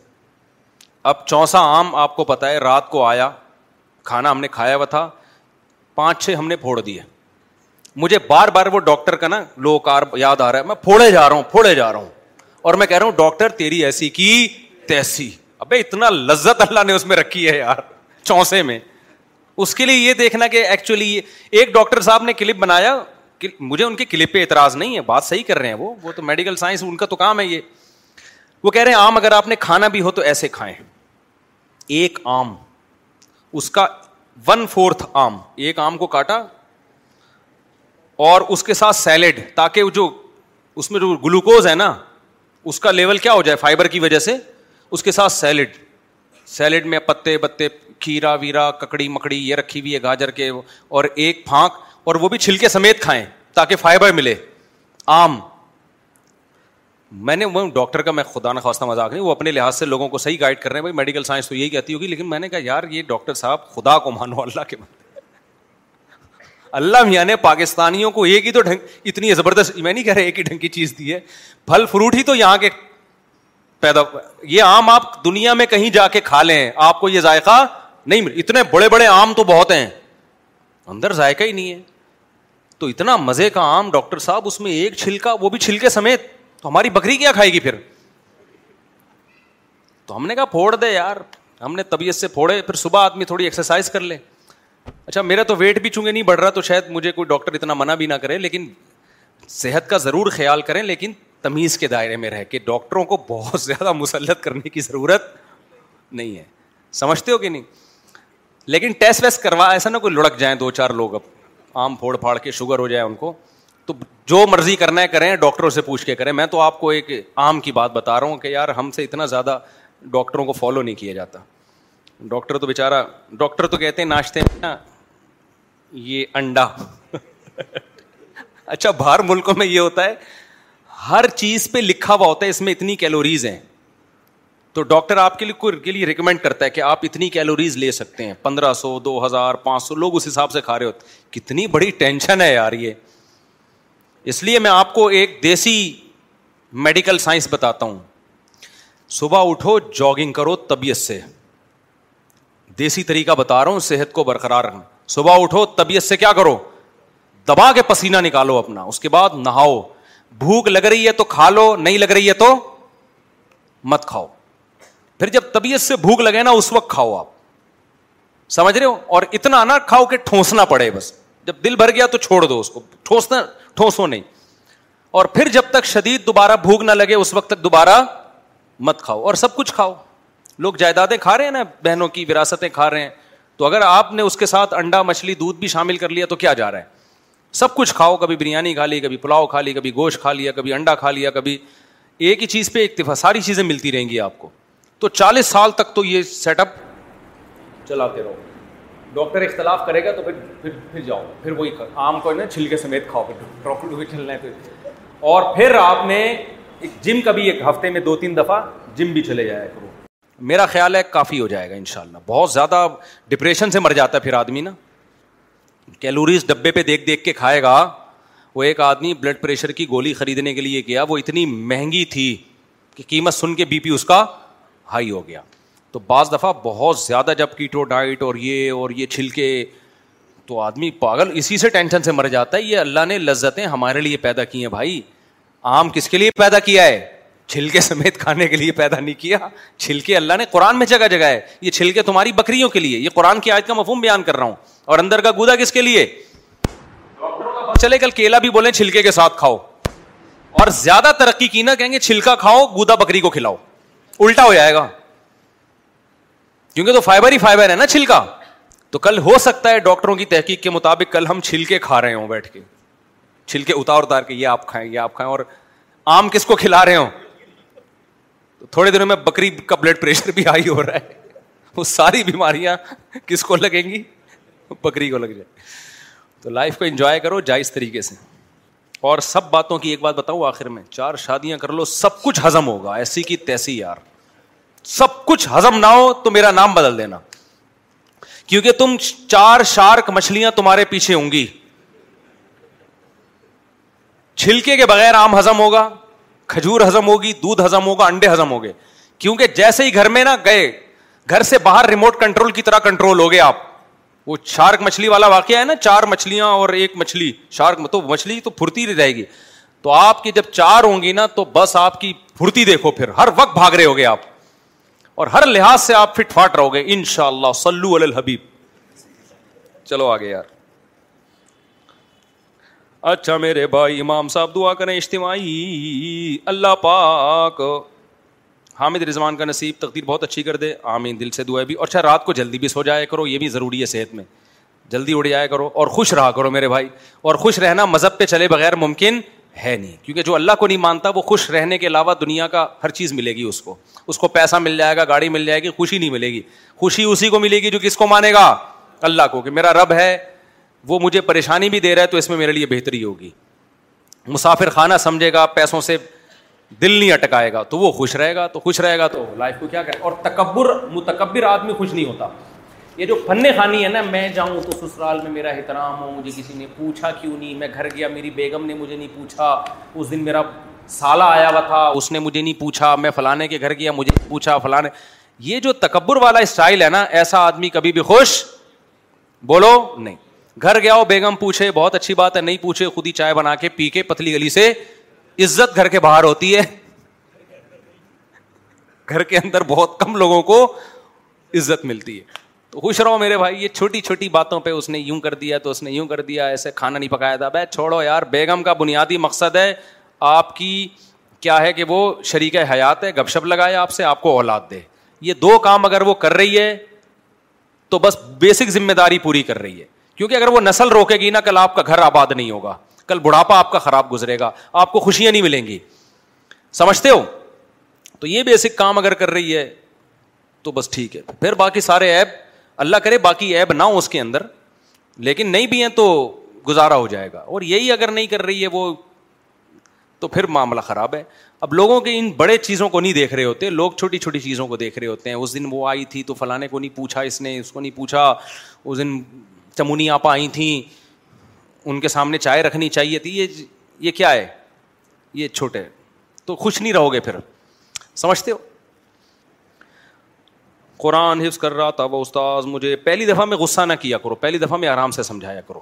اب چونسا آم آپ کو پتا ہے رات کو آیا کھانا ہم نے کھایا ہوا تھا پانچ چھ ہم نے پھوڑ دیے مجھے بار بار وہ ڈاکٹر کا نا لو کار یاد آ رہا ہے میں پھوڑے جا رہا ہوں پھوڑے جا رہا ہوں اور میں کہہ رہا ہوں ڈاکٹر تیری ایسی کی تیسی ابے اتنا لذت اللہ نے اس میں رکھی ہے یار چونسے میں اس کے لیے یہ دیکھنا کہ ایکچولی ایک ڈاکٹر صاحب نے کلپ بنایا مجھے ان کی کلپ پہ اعتراض نہیں ہے بات صحیح کر رہے ہیں وہ تو میڈیکل سائنس ان کا تو کام ہے یہ وہ کہہ رہے ہیں آم اگر آپ نے کھانا بھی ہو تو ایسے کھائیں ایک آم اس کا ون فورتھ آم ایک آم کو کاٹا اور اس کے ساتھ سیلڈ تاکہ جو اس میں جو گلوکوز ہے نا اس کا لیول کیا ہو جائے فائبر کی وجہ سے اس کے ساتھ سیلڈ سیلڈ میں پتے پتے کھیرا ویرا ککڑی مکڑی یہ رکھی ہوئی ہے گاجر کے اور ایک پھانک اور وہ بھی چھلکے سمیت کھائیں تاکہ فائبر ملے آم میں نے وہ ڈاکٹر کا میں خدا نہ خواصہ مذاق نہیں وہ اپنے لحاظ سے لوگوں کو صحیح گائڈ کر رہے ہیں بھائی میڈیکل سائنس تو یہی کہتی ہوگی لیکن میں نے کہا یار یہ ڈاکٹر صاحب خدا کو مانو اللہ کے اللہ میاں نے پاکستانیوں کو ایک ہی تو ڈھنگ اتنی زبردست میں نہیں کہہ رہا ایک ہی ڈھنگ کی چیز دی ہے پھل فروٹ ہی تو یہاں کے پیدا یہ آم آپ دنیا میں کہیں جا کے کھا لیں آپ کو یہ ذائقہ نہیں مل اتنے بڑے بڑے آم تو بہت ہیں اندر ذائقہ ہی نہیں ہے تو اتنا مزے کا آم ڈاکٹر صاحب اس میں ایک چھلکا وہ بھی چھلکے سمیت تو ہماری بکری کیا کھائے گی پھر تو ہم نے کہا پھوڑ دے یار ہم نے طبیعت سے پھوڑے پھر صبح آدمی تھوڑی ایکسرسائز کر لے اچھا میرا تو ویٹ بھی چونکہ نہیں بڑھ رہا تو شاید مجھے کوئی ڈاکٹر اتنا منع بھی نہ کرے لیکن صحت کا ضرور خیال کریں لیکن تمیز کے دائرے میں رہ کے ڈاکٹروں کو بہت زیادہ مسلط کرنے کی ضرورت نہیں ہے سمجھتے ہو کہ نہیں لیکن ٹیسٹ ویسٹ کروا ایسا نہ کوئی لڑک جائیں دو چار لوگ اب آم پھوڑ پھاڑ کے شوگر ہو جائے ان کو تو جو مرضی کرنا ہے کریں ڈاکٹروں سے پوچھ کے کریں میں تو آپ کو ایک عام کی بات بتا رہا ہوں کہ یار ہم سے اتنا زیادہ ڈاکٹروں کو فالو نہیں کیا جاتا ڈاکٹر تو بےچارا ڈاکٹر تو کہتے ہیں ناشتے میں نا یہ انڈا اچھا باہر ملکوں میں یہ ہوتا ہے ہر چیز پہ لکھا ہوا ہوتا ہے اس میں اتنی کیلوریز ہیں تو ڈاکٹر آپ کے لیے ریکمینڈ کرتا ہے کہ آپ اتنی کیلوریز لے سکتے ہیں پندرہ سو دو ہزار پانچ سو لوگ اس حساب سے کھا رہے ہوتے کتنی بڑی ٹینشن ہے یار یہ اس لیے میں آپ کو ایک دیسی میڈیکل سائنس بتاتا ہوں صبح اٹھو جاگنگ کرو طبیعت سے دیسی طریقہ بتا رہا ہوں صحت کو برقرار رکھنا صبح اٹھو طبیعت سے کیا کرو دبا کے پسینہ نکالو اپنا اس کے بعد نہاؤ بھوک لگ رہی ہے تو کھا لو نہیں لگ رہی ہے تو مت کھاؤ پھر جب طبیعت سے بھوک لگے نا اس وقت کھاؤ آپ سمجھ رہے ہو اور اتنا نہ کھاؤ کہ ٹھوسنا پڑے بس جب دل بھر گیا تو چھوڑ دو اس کو ٹھوسنا نہیں اور پھر جب تک شدید دوبارہ بھوک نہ لگے اس وقت تک دوبارہ مت کھاؤ اور سب کچھ کھاؤ لوگ جائیدادیں کھا رہے ہیں نا بہنوں کی وراثتیں کھا رہے ہیں تو اگر آپ نے اس کے ساتھ انڈا مچھلی دودھ بھی شامل کر لیا تو کیا جا رہا ہے سب کچھ کھاؤ کبھی بریانی کھا لی کبھی پلاؤ کھا لی کبھی گوشت کھا لیا کبھی انڈا کھا لیا کبھی ایک ہی چیز پہ ساری چیزیں ملتی رہیں گی آپ کو تو چالیس سال تک تو یہ سیٹ اپ چلاتے رہو ڈاکٹر اختلاف کرے گا تو پھر پھر پھر جاؤ پھر وہی کو نا چھلکے سمیت کھاؤ پھر ڈاکٹر اور پھر آپ نے ایک جم کا بھی ایک ہفتے میں دو تین دفعہ جم بھی چلے جایا کرو میرا خیال ہے کافی ہو جائے گا ان شاء اللہ بہت زیادہ ڈپریشن سے مر جاتا ہے پھر آدمی نا کیلوریز ڈبے پہ دیکھ دیکھ کے کھائے گا وہ ایک آدمی بلڈ پریشر کی گولی خریدنے کے لیے گیا وہ اتنی مہنگی تھی کہ قیمت سن کے بی پی اس کا ہائی ہو گیا تو بعض دفعہ بہت زیادہ جب کیٹو ڈائٹ اور یہ اور یہ چھلکے تو آدمی پاگل اسی سے ٹینشن سے مر جاتا ہے یہ اللہ نے لذتیں ہمارے لیے پیدا کی ہیں بھائی آم کس کے لیے پیدا کیا ہے چھلکے سمیت کھانے کے لیے پیدا نہیں کیا چھلکے اللہ نے قرآن میں جگہ جگہ ہے یہ چھلکے تمہاری بکریوں کے لیے یہ قرآن کی آیت کا مفہوم بیان کر رہا ہوں اور اندر کا گودا کس کے لیے چلے کل کیلا بھی بولے چھلکے کے ساتھ کھاؤ اور زیادہ ترقی کی نہ کہیں گے چھلکا کھاؤ گودا بکری کو کھلاؤ الٹا ہو جائے گا کیونکہ تو فائبر ہی فائبر ہے نا چھلکا تو کل ہو سکتا ہے ڈاکٹروں کی تحقیق کے مطابق کل ہم چھلکے کھا رہے ہوں بیٹھ کے چھلکے اتار اتار کے یہ آپ کھائیں یہ آپ کھائیں اور آم کس کو کھلا رہے ہوں تو تھوڑے دنوں میں بکری کا بلڈ پریشر بھی ہائی ہو رہا ہے وہ ساری بیماریاں کس کو لگیں گی بکری کو لگ جائے تو لائف کو انجوائے کرو جائز طریقے سے اور سب باتوں کی ایک بات بتاؤں آخر میں چار شادیاں کر لو سب کچھ ہزم ہوگا ایسی کی تیسی یار سب کچھ ہزم نہ ہو تو میرا نام بدل دینا کیونکہ تم چار شارک مچھلیاں تمہارے پیچھے ہوں گی چھلکے کے بغیر آم ہزم ہوگا کھجور ہزم ہوگی دودھ ہزم ہوگا انڈے ہزم ہو گئے کیونکہ جیسے ہی گھر میں نا گئے گھر سے باہر ریموٹ کنٹرول کی طرح کنٹرول ہو گئے آپ وہ شارک مچھلی والا واقعہ ہے نا چار مچھلیاں اور ایک مچھلی شارک تو مچھلی تو پھرتی نہیں رہے گی تو آپ کی جب چار ہوں گی نا تو بس آپ کی پھرتی دیکھو پھر ہر وقت بھاگ رہے ہو گئے آپ اور ہر لحاظ سے آپ فٹ فاٹ رہو گے ان شاء اللہ سلو الحبیب چلو آگے یار اچھا میرے بھائی امام صاحب دعا کریں اجتماعی اللہ پاک حامد رضوان کا نصیب تقدیر بہت اچھی کر دے آمین دل سے دعا بھی اور اچھا رات کو جلدی بھی سو جایا کرو یہ بھی ضروری ہے صحت میں جلدی اڑ جایا کرو اور خوش رہا کرو میرے بھائی اور خوش رہنا مذہب پہ چلے بغیر ممکن ہے نہیں کیونکہ جو اللہ کو نہیں مانتا وہ خوش رہنے کے علاوہ دنیا کا ہر چیز ملے گی اس کو اس کو پیسہ مل جائے گا گاڑی مل جائے گی خوشی نہیں ملے گی خوشی اسی کو ملے گی جو کس کو مانے گا اللہ کو کہ میرا رب ہے وہ مجھے پریشانی بھی دے رہا ہے تو اس میں میرے لیے بہتری ہوگی مسافر خانہ سمجھے گا پیسوں سے دل نہیں اٹکائے گا تو وہ خوش رہے گا تو خوش رہے گا تو لائف کو کیا کرے اور تکبر متکبر آدمی خوش نہیں ہوتا یہ جو فن خانی ہے نا میں جاؤں تو سسرال میں میرا احترام ہو مجھے کسی نے پوچھا کیوں نہیں میں گھر گیا میری بیگم نے مجھے نہیں پوچھا اس دن میرا سالہ آیا ہوا تھا اس نے مجھے نہیں پوچھا میں فلانے کے گھر گیا مجھے پوچھا فلانے یہ جو تکبر والا اسٹائل ہے نا ایسا آدمی کبھی بھی خوش بولو نہیں گھر گیا ہو بیگم پوچھے بہت اچھی بات ہے نہیں پوچھے خود ہی چائے بنا کے پی کے پتلی گلی سے عزت گھر کے باہر ہوتی ہے گھر کے اندر بہت کم لوگوں کو عزت ملتی ہے تو خوش رہو میرے بھائی یہ چھوٹی چھوٹی باتوں پہ اس نے یوں کر دیا تو اس نے یوں کر دیا ایسے کھانا نہیں پکایا تھا بھائی چھوڑو یار بیگم کا بنیادی مقصد ہے آپ کی کیا ہے کہ وہ شریک حیات ہے گپ شپ لگائے آپ سے آپ کو اولاد دے یہ دو کام اگر وہ کر رہی ہے تو بس بیسک ذمہ داری پوری کر رہی ہے کیونکہ اگر وہ نسل روکے گی نا کل آپ کا گھر آباد نہیں ہوگا کل بڑھاپا آپ کا خراب گزرے گا آپ کو خوشیاں نہیں ملیں گی سمجھتے ہو تو یہ بیسک کام اگر کر رہی ہے تو بس ٹھیک ہے پھر باقی سارے ایپ اللہ کرے باقی ایب نہ ہو اس کے اندر لیکن نہیں بھی ہیں تو گزارا ہو جائے گا اور یہی اگر نہیں کر رہی ہے وہ تو پھر معاملہ خراب ہے اب لوگوں کے ان بڑے چیزوں کو نہیں دیکھ رہے ہوتے لوگ چھوٹی چھوٹی چیزوں کو دیکھ رہے ہوتے ہیں اس دن وہ آئی تھی تو فلانے کو نہیں پوچھا اس نے اس کو نہیں پوچھا اس دن چمونی آپا آئی تھیں ان کے سامنے چائے رکھنی چاہیے تھی یہ یہ کیا ہے یہ چھوٹے تو خوش نہیں رہو گے پھر سمجھتے ہو قرآن حفظ کر رہا تھا وہ استاذ مجھے پہلی دفعہ میں غصہ نہ کیا کرو پہلی دفعہ میں آرام سے سمجھایا کرو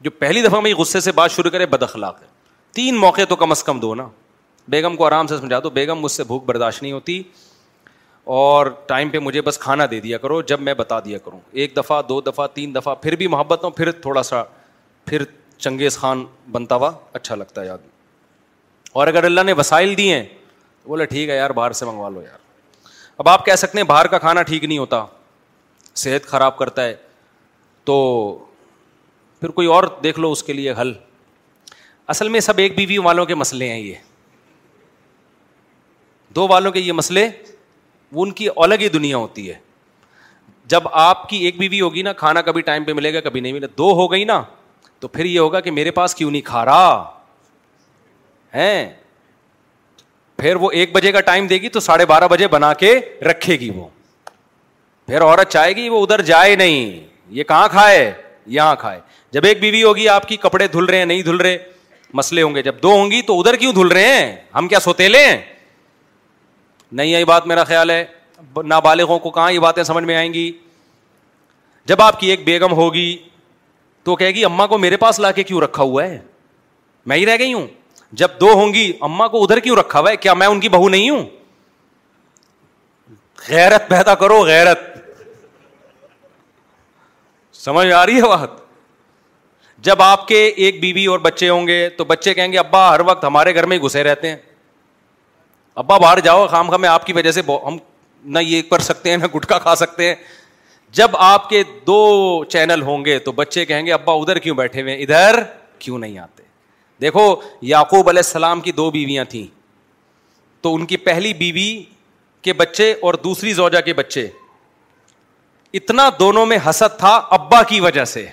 جو پہلی دفعہ میں غصے سے بات شروع کرے بد اخلاق ہے تین موقع تو کم از کم دو نا بیگم کو آرام سے سمجھا دو بیگم مجھ سے بھوک برداشت نہیں ہوتی اور ٹائم پہ مجھے بس کھانا دے دیا کرو جب میں بتا دیا کروں ایک دفعہ دو دفعہ تین دفعہ پھر بھی محبت ہوں پھر تھوڑا سا پھر چنگیز خان بنتا ہوا اچھا لگتا ہے یاد اور اگر اللہ نے وسائل دیے ہیں بولے ٹھیک ہے یار باہر سے منگوا لو یار اب آپ کہہ سکتے ہیں باہر کا کھانا ٹھیک نہیں ہوتا صحت خراب کرتا ہے تو پھر کوئی اور دیکھ لو اس کے لیے حل اصل میں سب ایک بیوی والوں کے مسئلے ہیں یہ دو والوں کے یہ مسئلے وہ ان کی الگ ہی دنیا ہوتی ہے جب آپ کی ایک بیوی ہوگی نا کھانا کبھی ٹائم پہ ملے گا کبھی نہیں ملے دو ہو گئی نا تو پھر یہ ہوگا کہ میرے پاس کیوں نہیں کھا رہا ہے پھر وہ ایک بجے کا ٹائم دے گی تو ساڑھے بارہ بجے بنا کے رکھے گی وہ پھر عورت چاہے گی وہ ادھر جائے نہیں یہ کہاں کھائے یہاں کھائے جب ایک بیوی ہوگی آپ کی کپڑے دھل رہے ہیں نہیں دھل رہے مسئلے ہوں گے جب دو ہوں گی تو ادھر کیوں دھل رہے ہیں ہم کیا سوتےلے نہیں یہ بات میرا خیال ہے نابالغوں کو کہاں یہ باتیں سمجھ میں آئیں گی جب آپ کی ایک بیگم ہوگی تو کہے گی اما کو میرے پاس لا کے کیوں رکھا ہوا ہے میں ہی رہ گئی ہوں جب دو ہوں گی اما کو ادھر کیوں رکھا ہوا ہے کیا میں ان کی بہو نہیں ہوں غیرت پیدا کرو غیرت سمجھ آ رہی ہے بات جب آپ کے ایک بیوی بی اور بچے ہوں گے تو بچے کہیں گے ابا ہر وقت ہمارے گھر میں ہی گھسے رہتے ہیں ابا باہر جاؤ خام خام میں آپ کی وجہ سے ہم نہ یہ کر سکتے ہیں نہ گٹکا کھا سکتے ہیں جب آپ کے دو چینل ہوں گے تو بچے کہیں گے ابا ادھر کیوں بیٹھے ہوئے ادھر کیوں نہیں آتے دیکھو یعقوب علیہ السلام کی دو بیویاں تھیں تو ان کی پہلی بیوی کے بچے اور دوسری زوجہ کے بچے اتنا دونوں میں حسد تھا ابا کی وجہ سے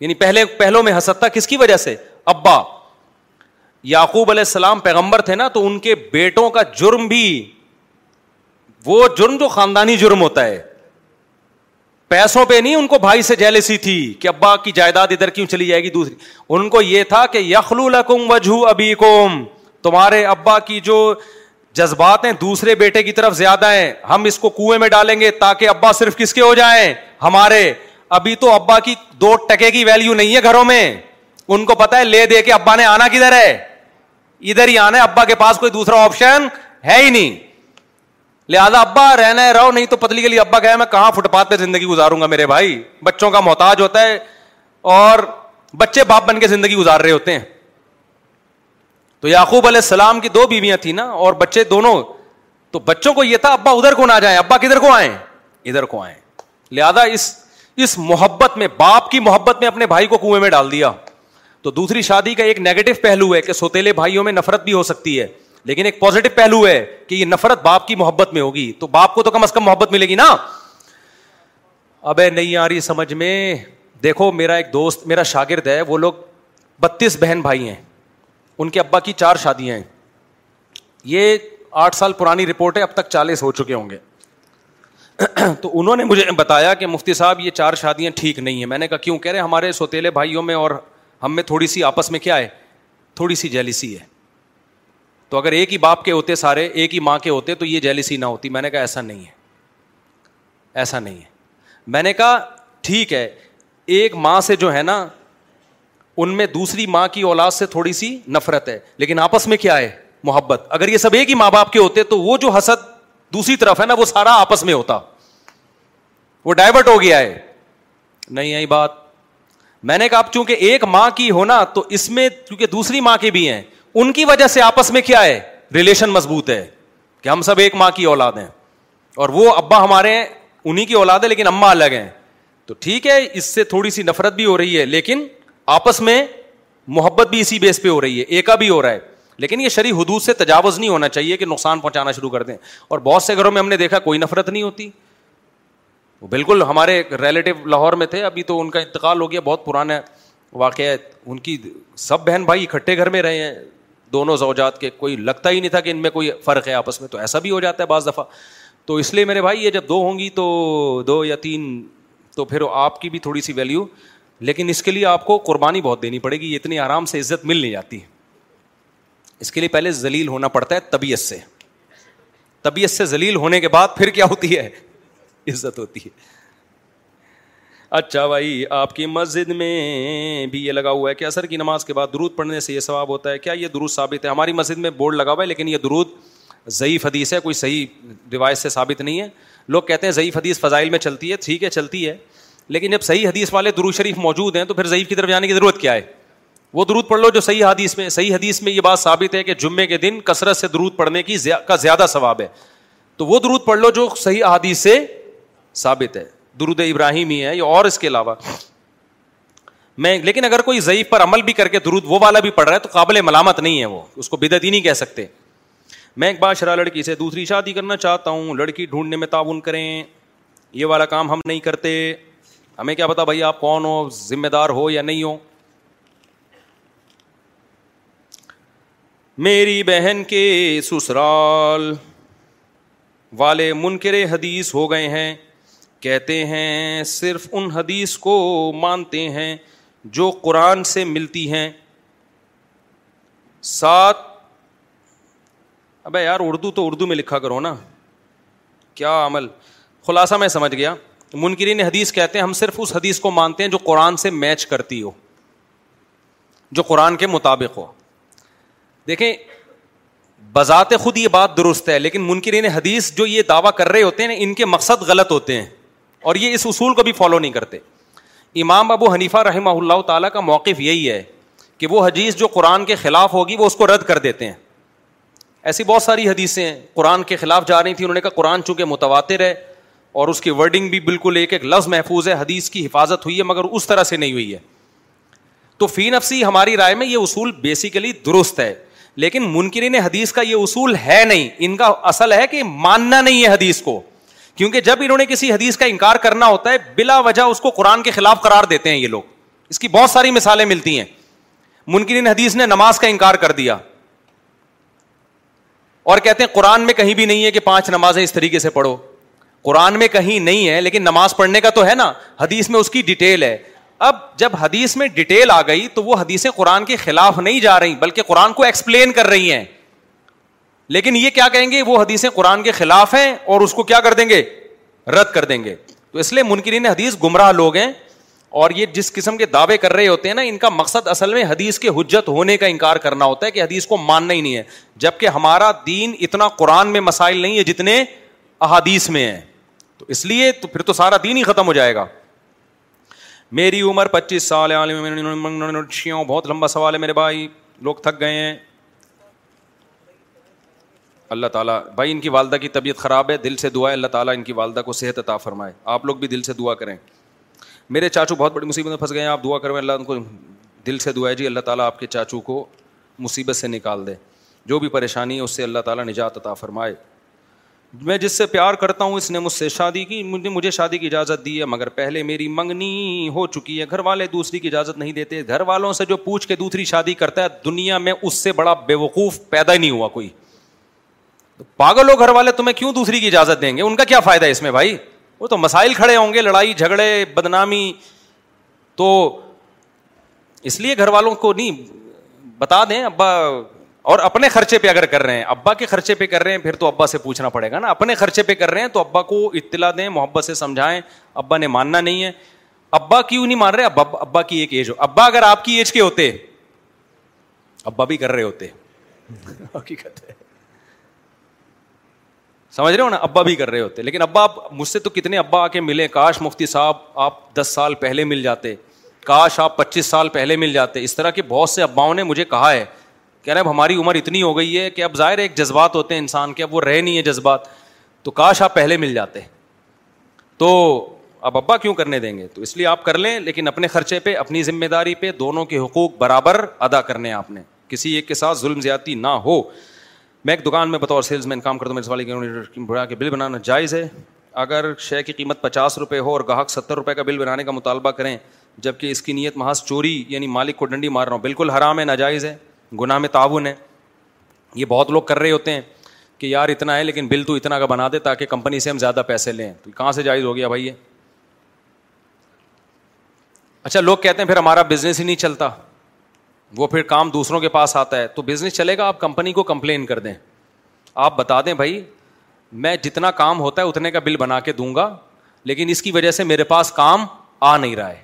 یعنی پہلے پہلو میں حسد تھا کس کی وجہ سے ابا یعقوب علیہ السلام پیغمبر تھے نا تو ان کے بیٹوں کا جرم بھی وہ جرم جو خاندانی جرم ہوتا ہے پیسوں پہ نہیں ان کو بھائی سے جیلسی تھی کہ ابا کی جائیداد ادھر کیوں چلی جائے گی دوسری ان کو یہ تھا کہ یخلو لکم وجہ ابھی کوم تمہارے ابا کی جو جذبات ہیں دوسرے بیٹے کی طرف زیادہ ہیں ہم اس کو کنویں میں ڈالیں گے تاکہ ابا صرف کس کے ہو جائیں ہمارے ابھی تو ابا کی دو ٹکے کی ویلیو نہیں ہے گھروں میں ان کو پتا ہے لے دے کے ابا نے آنا کدھر ہے ادھر ہی آنا ہے ابا کے پاس کوئی دوسرا آپشن ہے ہی نہیں لہذا ابا رہنا ہے رہو نہیں تو پتلی کے لیے ابا کہاں فٹ پاتھ پہ زندگی گزاروں گا میرے بھائی بچوں کا محتاج ہوتا ہے اور بچے باپ بن کے زندگی گزار رہے ہوتے ہیں تو یعقوب علیہ السلام کی دو بیویاں تھیں نا اور بچے دونوں تو بچوں کو یہ تھا ابا ادھر کو نہ جائیں ابا کدھر کو آئیں ادھر کو آئیں لہذا اس محبت میں باپ کی محبت میں اپنے بھائی کو کنویں میں ڈال دیا تو دوسری شادی کا ایک نیگیٹو پہلو ہے کہ سوتےلے بھائیوں میں نفرت بھی ہو سکتی ہے لیکن ایک پازیٹو پہلو ہے کہ یہ نفرت باپ کی محبت میں ہوگی تو باپ کو تو کم از کم محبت ملے گی نا ابے نہیں آ رہی سمجھ میں دیکھو میرا ایک دوست میرا شاگرد ہے وہ لوگ بتیس بہن بھائی ہیں ان کے ابا کی چار شادیاں ہیں یہ آٹھ سال پرانی رپورٹ ہے اب تک چالیس ہو چکے ہوں گے تو انہوں نے مجھے بتایا کہ مفتی صاحب یہ چار شادیاں ٹھیک نہیں ہیں میں نے کہا کیوں کہہ رہے ہمارے سوتیلے بھائیوں میں اور ہم میں تھوڑی سی آپس میں کیا ہے تھوڑی سی جیلیسی ہے تو اگر ایک ہی باپ کے ہوتے سارے ایک ہی ماں کے ہوتے تو یہ جیلسی نہ ہوتی میں نے کہا ایسا نہیں ہے ایسا نہیں ہے میں نے کہا ٹھیک ہے ایک ماں سے جو ہے نا ان میں دوسری ماں کی اولاد سے تھوڑی سی نفرت ہے لیکن آپس میں کیا ہے محبت اگر یہ سب ایک ہی ماں باپ کے ہوتے تو وہ جو حسد دوسری طرف ہے نا وہ سارا آپس میں ہوتا وہ ڈائیورٹ ہو گیا ہے نہیں آئی بات میں نے کہا چونکہ ایک ماں کی ہونا تو اس میں کیونکہ دوسری ماں کے بھی ہیں ان کی وجہ سے آپس میں کیا ہے ریلیشن مضبوط ہے کہ ہم سب ایک ماں کی اولاد ہیں اور وہ ابا ہمارے انہیں کی اولاد ہے لیکن اما الگ ہیں تو ٹھیک ہے اس سے تھوڑی سی نفرت بھی ہو رہی ہے لیکن آپس میں محبت بھی اسی بیس پہ ہو رہی ہے ایکا بھی ہو رہا ہے لیکن یہ شریح حدود سے تجاوز نہیں ہونا چاہیے کہ نقصان پہنچانا شروع کر دیں اور بہت سے گھروں میں ہم نے دیکھا کوئی نفرت نہیں ہوتی وہ بالکل ہمارے ریلیٹو لاہور میں تھے ابھی تو ان کا انتقال ہو گیا بہت پرانا واقعہ ان کی سب بہن بھائی اکٹھے گھر میں رہے ہیں دونوں زوجات کے کوئی لگتا ہی نہیں تھا کہ ان میں کوئی فرق ہے آپس میں تو ایسا بھی ہو جاتا ہے بعض دفعہ تو اس لیے میرے بھائی یہ جب دو ہوں گی تو دو یا تین تو پھر آپ کی بھی تھوڑی سی ویلیو لیکن اس کے لیے آپ کو قربانی بہت دینی پڑے گی اتنی آرام سے عزت مل نہیں جاتی اس کے لیے پہلے ذلیل ہونا پڑتا ہے طبیعت سے طبیعت سے ذلیل ہونے کے بعد پھر کیا ہوتی ہے عزت ہوتی ہے اچھا بھائی آپ کی مسجد میں بھی یہ لگا ہوا ہے کہ عصر کی نماز کے بعد درود پڑھنے سے یہ ثواب ہوتا ہے کیا یہ درود ثابت ہے ہماری مسجد میں بورڈ لگا ہوا ہے لیکن یہ درود ضعیف حدیث ہے کوئی صحیح روایت سے ثابت نہیں ہے لوگ کہتے ہیں ضعیف حدیث فضائل میں چلتی ہے ٹھیک ہے چلتی ہے لیکن جب صحیح حدیث والے درود شریف موجود ہیں تو پھر ضعیف کی طرف جانے یعنی کی ضرورت کیا ہے وہ درود پڑھ لو جو صحیح حدیث میں صحیح حدیث میں یہ بات ثابت ہے کہ جمعے کے دن کثرت سے درود پڑھنے کی کا زیادہ ثواب ہے تو وہ درود پڑھ لو جو صحیح حدیث سے ثابت ہے درود ابراہیمی ہے یا اور اس کے علاوہ میں لیکن اگر کوئی ضعیف پر عمل بھی کر کے درود وہ والا بھی پڑھ رہا ہے تو قابل ملامت نہیں ہے وہ اس کو بدعت ہی نہیں کہہ سکتے میں ایک بادشاہ لڑکی سے دوسری شادی کرنا چاہتا ہوں لڑکی ڈھونڈنے میں تعاون کریں یہ والا کام ہم نہیں کرتے ہمیں کیا پتا بھائی آپ کون ہو ذمہ دار ہو یا نہیں ہو میری بہن کے سسرال والے منکر حدیث ہو گئے ہیں کہتے ہیں صرف ان حدیث کو مانتے ہیں جو قرآن سے ملتی ہیں سات ابے یار اردو تو اردو میں لکھا کرو نا کیا عمل خلاصہ میں سمجھ گیا منکرین حدیث کہتے ہیں ہم صرف اس حدیث کو مانتے ہیں جو قرآن سے میچ کرتی ہو جو قرآن کے مطابق ہو دیکھیں بذات خود یہ بات درست ہے لیکن منکرین حدیث جو یہ دعویٰ کر رہے ہوتے ہیں ان کے مقصد غلط ہوتے ہیں اور یہ اس اصول کو بھی فالو نہیں کرتے امام ابو حنیفہ رحمہ اللہ تعالیٰ کا موقف یہی ہے کہ وہ حدیث جو قرآن کے خلاف ہوگی وہ اس کو رد کر دیتے ہیں ایسی بہت ساری حدیثیں ہیں قرآن کے خلاف جا رہی تھیں انہوں نے کہا قرآن چونکہ متواتر ہے اور اس کی ورڈنگ بھی بالکل ایک ایک لفظ محفوظ ہے حدیث کی حفاظت ہوئی ہے مگر اس طرح سے نہیں ہوئی ہے تو فی نفسی ہماری رائے میں یہ اصول بیسیکلی درست ہے لیکن منکرین حدیث کا یہ اصول ہے نہیں ان کا اصل ہے کہ ماننا نہیں ہے حدیث کو کیونکہ جب انہوں نے کسی حدیث کا انکار کرنا ہوتا ہے بلا وجہ اس کو قرآن کے خلاف قرار دیتے ہیں یہ لوگ اس کی بہت ساری مثالیں ملتی ہیں منکرین حدیث نے نماز کا انکار کر دیا اور کہتے ہیں قرآن میں کہیں بھی نہیں ہے کہ پانچ نمازیں اس طریقے سے پڑھو قرآن میں کہیں نہیں ہے لیکن نماز پڑھنے کا تو ہے نا حدیث میں اس کی ڈیٹیل ہے اب جب حدیث میں ڈیٹیل آ گئی تو وہ حدیثیں قرآن کے خلاف نہیں جا رہی بلکہ قرآن کو ایکسپلین کر رہی ہیں لیکن یہ کیا کہیں گے وہ حدیثیں قرآن کے خلاف ہیں اور اس کو کیا کر دیں گے رد کر دیں گے تو اس لیے منکرین حدیث گمراہ لوگ ہیں اور یہ جس قسم کے دعوے کر رہے ہوتے ہیں نا ان کا مقصد اصل میں حدیث کے حجت ہونے کا انکار کرنا ہوتا ہے کہ حدیث کو ماننا ہی نہیں ہے جبکہ ہمارا دین اتنا قرآن میں مسائل نہیں ہے جتنے احادیث میں ہے تو اس لیے تو پھر تو سارا دین ہی ختم ہو جائے گا میری عمر پچیس سال ہے بہت لمبا سوال ہے میرے بھائی لوگ تھک گئے ہیں اللہ تعالیٰ بھائی ان کی والدہ کی طبیعت خراب ہے دل سے دعا ہے اللہ تعالیٰ ان کی والدہ کو صحت عطا فرمائے آپ لوگ بھی دل سے دعا کریں میرے چاچو بہت بڑی مصیبت میں پھنس گئے ہیں آپ دعا کریں اللہ ان کو دل سے دعا ہے جی اللہ تعالیٰ آپ کے چاچو کو مصیبت سے نکال دے جو بھی پریشانی ہے اس سے اللہ تعالیٰ نجات عطا فرمائے میں جس سے پیار کرتا ہوں اس نے مجھ سے شادی کی مجھے شادی کی اجازت دی ہے مگر پہلے میری منگنی ہو چکی ہے گھر والے دوسری کی اجازت نہیں دیتے گھر والوں سے جو پوچھ کے دوسری شادی کرتا ہے دنیا میں اس سے بڑا بے وقوف پیدا نہیں ہوا کوئی تو پاگلو گھر والے تمہیں کیوں دوسری کی اجازت دیں گے ان کا کیا فائدہ اس میں بھائی وہ تو مسائل کھڑے ہوں گے لڑائی جھگڑے بدنامی تو اس لیے گھر والوں کو نہیں بتا دیں ابا اور اپنے خرچے پہ اگر کر رہے ہیں ابا کے خرچے پہ کر رہے ہیں پھر تو ابا سے پوچھنا پڑے گا نا اپنے خرچے پہ کر رہے ہیں تو ابا کو اطلاع دیں محبت سے سمجھائیں ابا نے ماننا نہیں ہے ابا کیوں نہیں مان رہے ابا ابا کی ایک ایج ہو ابا اگر آپ کی ایج کے ہوتے ابا بھی کر رہے ہوتے حقیقت ہے سمجھ رہے ہو نا ابا بھی کر رہے ہوتے لیکن ابا آپ مجھ سے تو کتنے ابا آ کے ملے کاش مفتی صاحب آپ دس سال پہلے مل جاتے کاش آپ پچیس سال پہلے مل جاتے اس طرح کے بہت سے اباؤں نے مجھے کہا ہے کہ اب ہماری عمر اتنی ہو گئی ہے کہ اب ظاہر ایک جذبات ہوتے ہیں انسان کے اب وہ رہے نہیں ہے جذبات تو کاش آپ پہلے مل جاتے تو اب ابا کیوں کرنے دیں گے تو اس لیے آپ کر لیں لیکن اپنے خرچے پہ اپنی ذمہ داری پہ دونوں کے حقوق برابر ادا کرنے آپ نے کسی ایک کے ساتھ ظلم زیادتی نہ ہو میں ایک دکان میں بطور سیلس مین کام کرتا ہوں میرے سوال کہ کے بل بنانا جائز ہے اگر شے کی قیمت پچاس روپے ہو اور گاہک ستر روپے کا بل بنانے کا مطالبہ کریں جب کہ اس کی نیت محاذ چوری یعنی مالک کو ڈنڈی مار رہا ہوں بالکل حرام ہے ناجائز ہے گناہ میں تعاون ہے یہ بہت لوگ کر رہے ہوتے ہیں کہ یار اتنا ہے لیکن بل تو اتنا کا بنا دے تاکہ کمپنی سے ہم زیادہ پیسے لیں تو کہاں سے جائز ہو گیا بھائی یہ اچھا لوگ کہتے ہیں پھر ہمارا بزنس ہی نہیں چلتا وہ پھر کام دوسروں کے پاس آتا ہے تو بزنس چلے گا آپ کمپنی کو کمپلین کر دیں آپ بتا دیں بھائی میں جتنا کام ہوتا ہے اتنے کا بل بنا کے دوں گا لیکن اس کی وجہ سے میرے پاس کام آ نہیں رہا ہے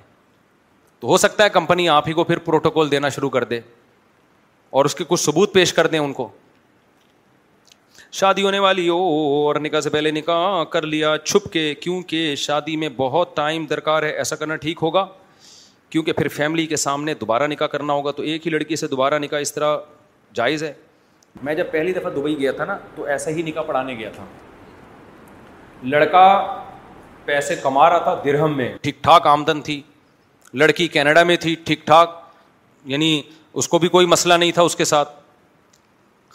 تو ہو سکتا ہے کمپنی آپ ہی کو پھر پروٹوکول دینا شروع کر دے اور اس کے کچھ ثبوت پیش کر دیں ان کو شادی ہونے والی ہو اور نکاح سے پہلے نکاح کر لیا چھپ کے کیونکہ شادی میں بہت ٹائم درکار ہے ایسا کرنا ٹھیک ہوگا کیونکہ پھر فیملی کے سامنے دوبارہ نکاح کرنا ہوگا تو ایک ہی لڑکی سے دوبارہ نکاح اس طرح جائز ہے میں جب پہلی دفعہ دبئی گیا تھا نا تو ایسا ہی نکاح پڑھانے گیا تھا لڑکا پیسے کما رہا تھا درہم میں ٹھیک ٹھاک آمدن تھی لڑکی کینیڈا میں تھی ٹھیک ٹھاک یعنی اس کو بھی کوئی مسئلہ نہیں تھا اس کے ساتھ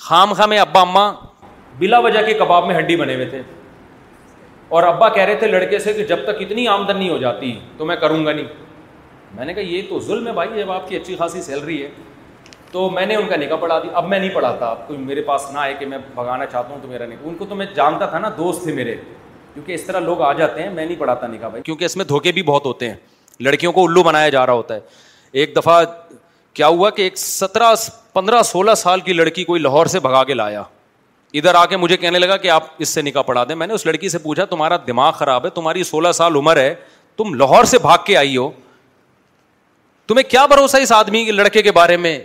خام خام ابا اماں بلا وجہ کے کباب میں ہڈی بنے ہوئے تھے اور ابا کہہ رہے تھے لڑکے سے کہ جب تک اتنی آمدن نہیں ہو جاتی تو میں کروں گا نہیں میں نے کہا یہ تو ظلم ہے بھائی جب آپ کی اچھی خاصی سیلری ہے تو میں نے ان کا نکاح پڑھا دی اب میں نہیں پڑھاتا آپ کو میرے پاس نہ آئے کہ میں بھگانا چاہتا ہوں تو میرا نکاح ان کو تو میں جانتا تھا نا دوست تھے میرے کیونکہ اس طرح لوگ آ جاتے ہیں میں نہیں پڑھاتا نکاح بھائی کیونکہ اس میں دھوکے بھی بہت ہوتے ہیں لڑکیوں کو الو بنایا جا رہا ہوتا ہے ایک دفعہ کیا ہوا کہ ایک سترہ پندرہ سولہ سال کی لڑکی کوئی لاہور سے بھگا کے لایا ادھر آ کے مجھے کہنے لگا کہ آپ اس سے نکاح پڑھا دیں میں نے اس لڑکی سے پوچھا تمہارا دماغ خراب ہے تمہاری سولہ سال عمر ہے تم لاہور سے بھاگ کے آئی ہو تمہیں کیا بھروسہ اس آدمی کے لڑکے کے بارے میں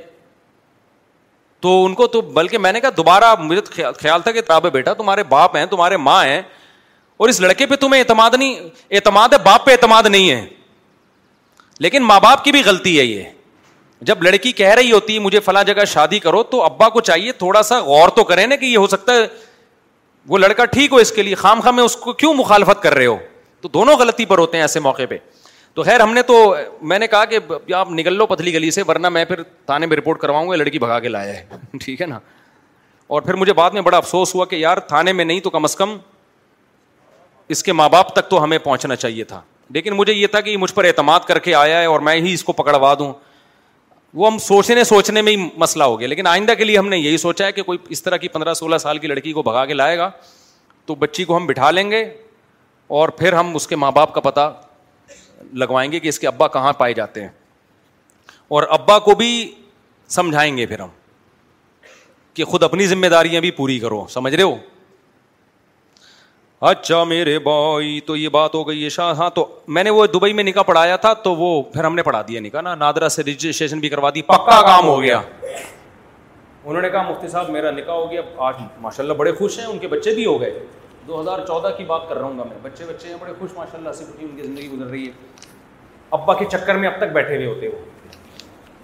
تو ان کو تو بلکہ میں نے کہا دوبارہ مجھے خیال تھا کہ تابے بیٹا تمہارے باپ ہیں تمہارے ماں ہیں اور اس لڑکے پہ تمہیں اعتماد نہیں اعتماد ہے باپ پہ اعتماد نہیں ہے لیکن ماں باپ کی بھی غلطی ہے یہ جب لڑکی کہہ رہی ہوتی ہے مجھے فلاں جگہ شادی کرو تو ابا کو چاہیے تھوڑا سا غور تو کریں نا کہ یہ ہو سکتا ہے وہ لڑکا ٹھیک ہو اس کے لیے خام خام میں اس کو کیوں مخالفت کر رہے ہو تو دونوں غلطی پر ہوتے ہیں ایسے موقع پہ تو خیر ہم نے تو میں نے کہا کہ آپ نکل لو پتلی گلی سے ورنہ میں پھر تھانے میں رپورٹ کرواؤں گا لڑکی بھگا کے لایا ہے ٹھیک ہے نا اور پھر مجھے بعد میں بڑا افسوس ہوا کہ یار تھانے میں نہیں تو کم از کم اس کے ماں باپ تک تو ہمیں پہنچنا چاہیے تھا لیکن مجھے یہ تھا کہ مجھ پر اعتماد کر کے آیا ہے اور میں ہی اس کو پکڑوا دوں وہ ہم سوچنے سوچنے میں ہی مسئلہ ہو گیا لیکن آئندہ کے لیے ہم نے یہی سوچا ہے کہ کوئی اس طرح کی پندرہ سولہ سال کی لڑکی کو بھگا کے لائے گا تو بچی کو ہم بٹھا لیں گے اور پھر ہم اس کے ماں باپ کا پتہ لگوائیں گے کہ اس کے ابا کہاں پائے جاتے ہیں اور ابا کو بھی سمجھائیں گے پھر ہم کہ خود اپنی ذمہ داریاں بھی پوری کرو سمجھ رہے ہو اچھا میرے بھائی تو یہ بات ہو گئی ہے شاہ ہاں تو میں نے وہ دبئی میں نکاح پڑھایا تھا تو وہ پھر ہم نے پڑھا دیا نکاح نا نادرا سے رجسٹریشن بھی کروا دی پکا کام ہو گیا انہوں نے کہا مفتی صاحب میرا نکاح ہو گیا آج ماشاء اللہ بڑے خوش ہیں ان کے بچے بھی ہو گئے دو ہزار چودہ کی بات کر رہا ہوں گا میں بچے بچے ہیں بڑے خوش ماشاء اللہ سے ان کی زندگی گزر رہی ہے ابا کے چکر میں اب تک بیٹھے ہوئے ہوتے وہ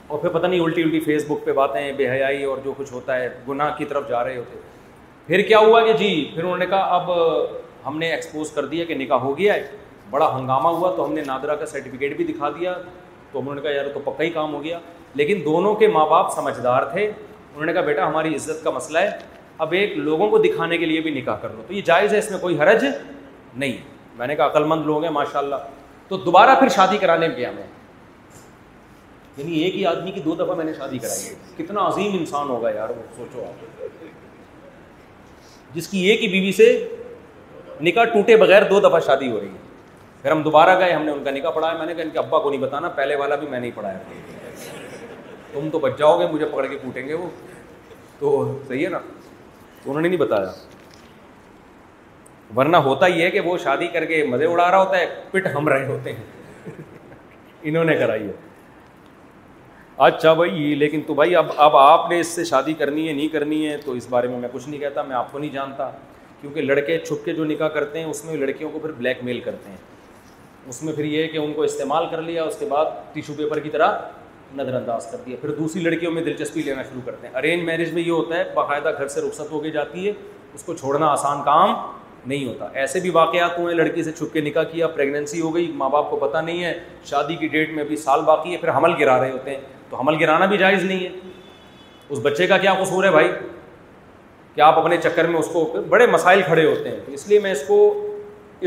اور پھر پتہ نہیں الٹی الٹی فیس بک پہ باتیں بے حیائی اور جو کچھ ہوتا ہے گناہ کی طرف جا رہے ہوتے پھر کیا ہوا کہ جی پھر انہوں نے کہا اب ہم نے ایکسپوز کر دیا کہ نکاح ہو گیا ہے بڑا ہنگامہ ہوا تو ہم نے نادرا کا سرٹیفکیٹ بھی دکھا دیا تو انہوں نے کہا یار تو پکا ہی کام ہو گیا لیکن دونوں کے ماں باپ سمجھدار تھے انہوں نے کہا بیٹا ہماری عزت کا مسئلہ ہے اب ایک لوگوں کو دکھانے کے لیے بھی نکاح کر لو تو یہ جائز ہے اس میں کوئی حرج نہیں میں نے کہا عقل مند لوگ ہیں ماشاء اللہ تو دوبارہ پھر شادی کرانے گیا میں یعنی ایک ہی آدمی کی دو دفعہ میں نے شادی کرائی ہے کتنا عظیم انسان ہوگا یار وہ سوچو آپ جس کی ایک ہی بیوی سے نکاح ٹوٹے بغیر دو دفعہ شادی ہو رہی ہے پھر ہم دوبارہ گئے ہم نے ان کا نکاح پڑھایا میں نے کہا ان کے ابا کو نہیں بتانا پہلے والا بھی میں نہیں پڑھایا تم تو بچ جاؤ گے مجھے پکڑ کے ٹوٹیں گے وہ تو صحیح ہے نا تو انہوں نے نہیں بتایا ورنہ ہوتا ہے کہ وہ شادی کر کے مزے اڑا رہا ہوتا ہے پٹ ہم رہے ہوتے ہیں انہوں نے کرائی ہے اچھا بھائی لیکن تو بھائی اب اب آپ نے اس سے شادی کرنی ہے نہیں کرنی ہے تو اس بارے میں میں کچھ نہیں کہتا میں آپ کو نہیں جانتا کیونکہ لڑکے چھپ کے جو نکاح کرتے ہیں اس میں لڑکیوں کو پھر بلیک میل کرتے ہیں اس میں پھر یہ کہ ان کو استعمال کر لیا اس کے بعد ٹیشو پیپر کی طرح نظر انداز کر دیا پھر دوسری لڑکیوں میں دلچسپی لینا شروع کرتے ہیں ارینج میرج میں یہ ہوتا ہے باقاعدہ گھر سے رخصت ہو کے جاتی ہے اس کو چھوڑنا آسان کام نہیں ہوتا ایسے بھی واقعات ہوئے لڑکی سے چھپ کے نکاح کیا پریگنینسی ہو گئی ماں باپ کو پتہ نہیں ہے شادی کی ڈیٹ میں ابھی سال باقی ہے پھر حمل گرا رہے ہوتے ہیں تو حمل گرانا بھی جائز نہیں ہے اس بچے کا کیا قصور ہے بھائی کیا آپ اپنے چکر میں اس کو بڑے مسائل کھڑے ہوتے ہیں تو اس لیے میں اس کو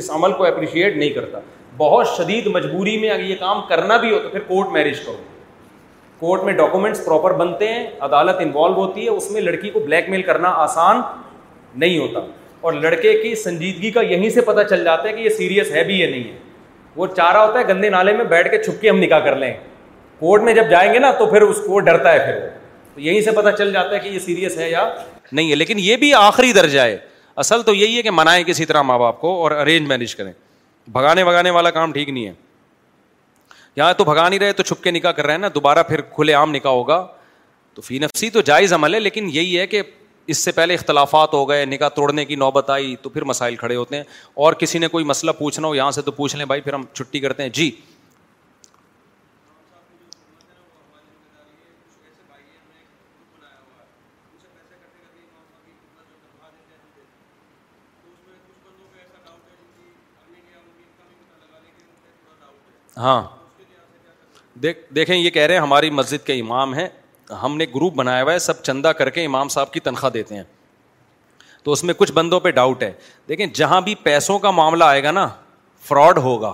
اس عمل کو اپریشیٹ نہیں کرتا بہت شدید مجبوری میں اگر یہ کام کرنا بھی ہو تو پھر کورٹ میرج کرو کورٹ میں ڈاکومنٹس پراپر بنتے ہیں عدالت انوالو ہوتی ہے اس میں لڑکی کو بلیک میل کرنا آسان نہیں ہوتا اور لڑکے کی سنجیدگی کا یہیں سے پتہ چل جاتا ہے کہ یہ سیریس ہے بھی یا نہیں ہے وہ چاہ رہا ہوتا ہے گندے نالے میں بیٹھ کے چھپ کے ہم نکاح کر لیں کورٹ میں جب جائیں گے نا تو پھر اس کو ڈرتا ہے پھر وہ تو یہیں سے پتہ چل جاتا ہے کہ یہ سیریس ہے یا نہیں ہے لیکن یہ بھی آخری درجہ ہے اصل تو یہی ہے کہ منائیں کسی طرح ماں باپ کو اور ارینج مینیج کریں بھگانے بھگانے والا کام ٹھیک نہیں ہے یہاں تو بھگا نہیں رہے تو چھپ کے نکاح کر رہے ہیں نا دوبارہ پھر کھلے عام نکاح ہوگا تو فی نفسی تو جائز عمل ہے لیکن یہی ہے کہ اس سے پہلے اختلافات ہو گئے نکاح توڑنے کی نوبت آئی تو پھر مسائل کھڑے ہوتے ہیں اور کسی نے کوئی مسئلہ پوچھنا ہو یہاں سے تو پوچھ لیں بھائی پھر ہم چھٹی کرتے ہیں جی ہاں دیکھ دیکھیں یہ کہہ رہے ہیں ہماری مسجد کے امام ہیں ہم نے گروپ بنایا ہوا ہے سب چندہ کر کے امام صاحب کی تنخواہ دیتے ہیں تو اس میں کچھ بندوں پہ ڈاؤٹ ہے دیکھیں جہاں بھی پیسوں کا معاملہ آئے گا نا فراڈ ہوگا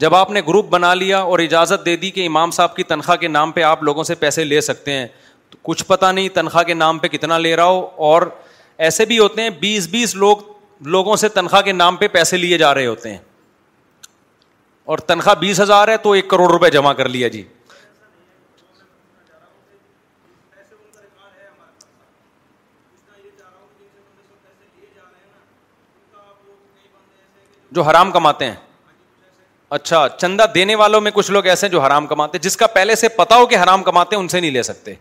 جب آپ نے گروپ بنا لیا اور اجازت دے دی کہ امام صاحب کی تنخواہ کے نام پہ آپ لوگوں سے پیسے لے سکتے ہیں تو کچھ پتہ نہیں تنخواہ کے نام پہ کتنا لے رہا ہو اور ایسے بھی ہوتے ہیں بیس بیس لوگ لوگوں سے تنخواہ کے نام پہ پیسے لیے جا رہے ہوتے ہیں اور تنخواہ بیس ہزار ہے تو ایک کروڑ روپے جمع کر لیا جی جو حرام کماتے ہیں اچھا چندہ دینے والوں میں کچھ لوگ ایسے ہیں جو حرام کماتے ہیں جس کا پہلے سے پتا ہو کہ حرام کماتے ہیں ان سے نہیں لے سکتے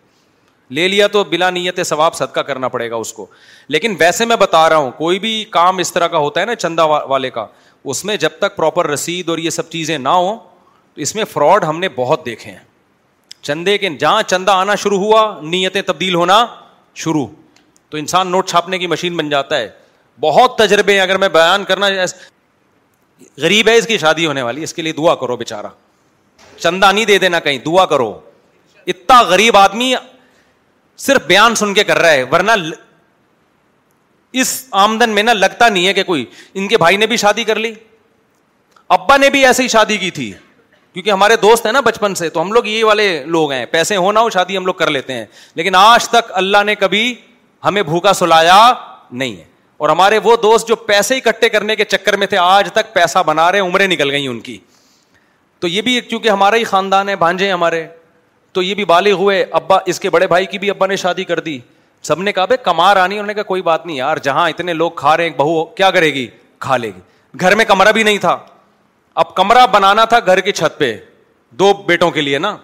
لے لیا تو بلا نیت ثواب صدقہ کرنا پڑے گا اس کو لیکن ویسے میں بتا رہا ہوں کوئی بھی کام اس طرح کا ہوتا ہے نا چندہ والے کا اس میں جب تک پراپر رسید اور یہ سب چیزیں نہ ہوں تو اس میں فراڈ ہم نے بہت دیکھے ہیں چندے کے جہاں چندہ آنا شروع ہوا نیتیں تبدیل ہونا شروع تو انسان نوٹ چھاپنے کی مشین بن جاتا ہے بہت تجربے اگر میں بیان کرنا غریب ہے اس کی شادی ہونے والی اس کے لیے دعا کرو بےچارا چندہ نہیں دے دینا کہیں دعا کرو اتنا غریب آدمی صرف بیان سن کے کر رہا ہے ورنہ اس آمدن میں نا لگتا نہیں ہے کہ کوئی ان کے بھائی نے بھی شادی کر لی ابا نے بھی ایسے ہی شادی کی تھی کیونکہ ہمارے دوست ہیں نا بچپن سے تو ہم لوگ یہ والے لوگ ہیں پیسے ہونا ہو شادی ہم لوگ کر لیتے ہیں لیکن آج تک اللہ نے کبھی ہمیں بھوکا سلایا نہیں ہے اور ہمارے وہ دوست جو پیسے اکٹھے کرنے کے چکر میں تھے آج تک پیسہ بنا رہے عمریں نکل گئی ان کی تو یہ بھی چونکہ ہمارا ہی خاندان ہے بھانجے ہمارے تو یہ بھی بالغ ہوئے ابا اس کے بڑے بھائی کی بھی ابا نے شادی کر دی سب نے کہا بھائی کما رانی انہوں نے کہا کوئی بات نہیں یار جہاں اتنے لوگ کھا رہے ہیں بہو کیا کرے گی کھا لے گی گھر میں کمرہ بھی نہیں تھا اب کمرہ بنانا تھا گھر کی چھت پہ دو بیٹوں کے لیے نا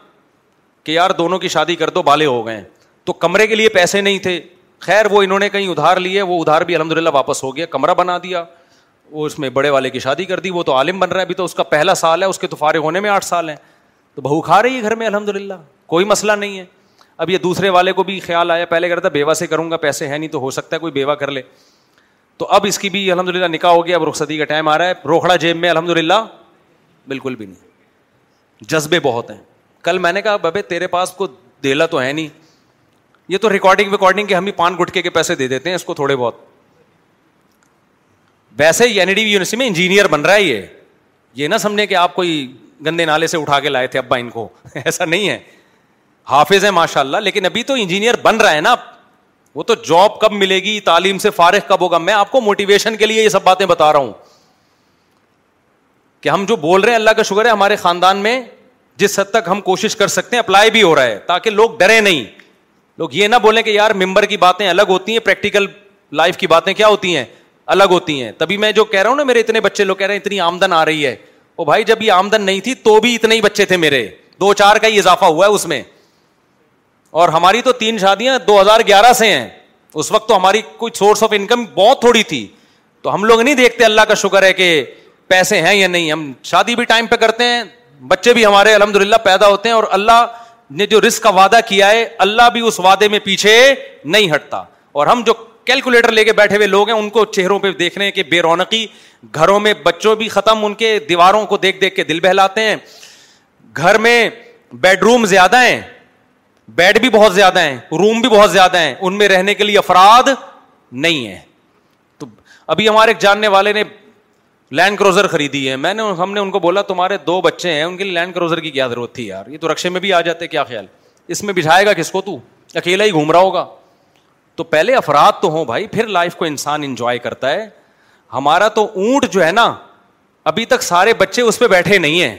کہ یار دونوں کی شادی کر دو بالے ہو گئے تو کمرے کے لیے پیسے نہیں تھے خیر وہ انہوں نے کہیں ادھار لیے وہ ادھار بھی الحمد للہ واپس ہو گیا کمرہ بنا دیا وہ اس میں بڑے والے کی شادی کر دی وہ تو عالم بن رہا ہے ابھی تو اس کا پہلا سال ہے اس کے تو فارغ ہونے میں آٹھ سال ہیں تو بہو کھا رہی ہے گھر میں الحمد للہ کوئی مسئلہ نہیں ہے اب یہ دوسرے والے کو بھی خیال آیا پہلے کہہ رہا تھا بےوا سے کروں گا پیسے ہیں نہیں تو ہو سکتا ہے کوئی بیوہ کر لے تو اب اس کی بھی الحمد للہ نکاح ہو گیا اب رخصتی کا ٹائم آ رہا ہے روکھڑا جیب میں الحمد للہ بالکل بھی نہیں جذبے بہت ہیں کل میں نے کہا ببے تیرے پاس کو دیلا تو ہے نہیں یہ تو ریکارڈنگ ویکارڈنگ کے ہم بھی پان گٹکے کے پیسے دے دیتے ہیں اس کو تھوڑے بہت ویسے این ڈی e یونیورسٹی میں انجینئر بن رہا ہے یہ نہ سمجھے کہ آپ کوئی گندے نالے سے اٹھا کے لائے تھے ابا ان کو ایسا نہیں ہے حافظ ہیں ماشاء اللہ لیکن ابھی تو انجینئر بن رہا ہے نا وہ تو جاب کب ملے گی تعلیم سے فارغ کب ہوگا میں آپ کو موٹیویشن کے لیے یہ سب باتیں بتا رہا ہوں کہ ہم جو بول رہے ہیں اللہ کا شکر ہے ہمارے خاندان میں جس حد تک ہم کوشش کر سکتے ہیں اپلائی بھی ہو رہا ہے تاکہ لوگ ڈرے نہیں لوگ یہ نہ بولیں کہ یار ممبر کی باتیں الگ ہوتی ہیں پریکٹیکل لائف کی باتیں کیا ہوتی ہیں الگ ہوتی ہیں تبھی میں جو کہہ رہا ہوں نا میرے اتنے بچے لوگ کہہ رہے ہیں اتنی آمدن آ رہی ہے وہ بھائی جب یہ آمدن نہیں تھی تو بھی اتنے ہی بچے تھے میرے دو چار کا ہی اضافہ ہوا ہے اس میں اور ہماری تو تین شادیاں دو ہزار گیارہ سے ہیں اس وقت تو ہماری کوئی سورس آف انکم بہت تھوڑی تھی تو ہم لوگ نہیں دیکھتے اللہ کا شکر ہے کہ پیسے ہیں یا نہیں ہم شادی بھی ٹائم پہ کرتے ہیں بچے بھی ہمارے الحمد للہ پیدا ہوتے ہیں اور اللہ نے جو رسک کا وعدہ کیا ہے اللہ بھی اس وعدے میں پیچھے نہیں ہٹتا اور ہم جو کیلکولیٹر لے کے بیٹھے ہوئے لوگ ہیں ان کو چہروں پہ دیکھ رہے ہیں کہ بے رونقی گھروں میں بچوں بھی ختم ان کے دیواروں کو دیکھ دیکھ کے دل بہلاتے ہیں گھر میں بیڈ روم زیادہ ہیں بیڈ بھی بہت زیادہ ہیں روم بھی بہت زیادہ ہیں ان میں رہنے کے لیے افراد نہیں ہے تو ابھی ہمارے ایک جاننے والے نے لینڈ کروزر خریدی ہے میں نے ہم نے ان کو بولا تمہارے دو بچے ہیں ان کے لیے لینڈ کروزر کی کیا ضرورت تھی یار یہ تو رکشے میں بھی آ جاتے کیا خیال اس میں بجھائے گا کس کو تو اکیلا ہی گھوم رہا ہوگا تو پہلے افراد تو ہوں بھائی پھر لائف کو انسان انجوائے کرتا ہے ہمارا تو اونٹ جو ہے نا ابھی تک سارے بچے اس پہ بیٹھے نہیں ہیں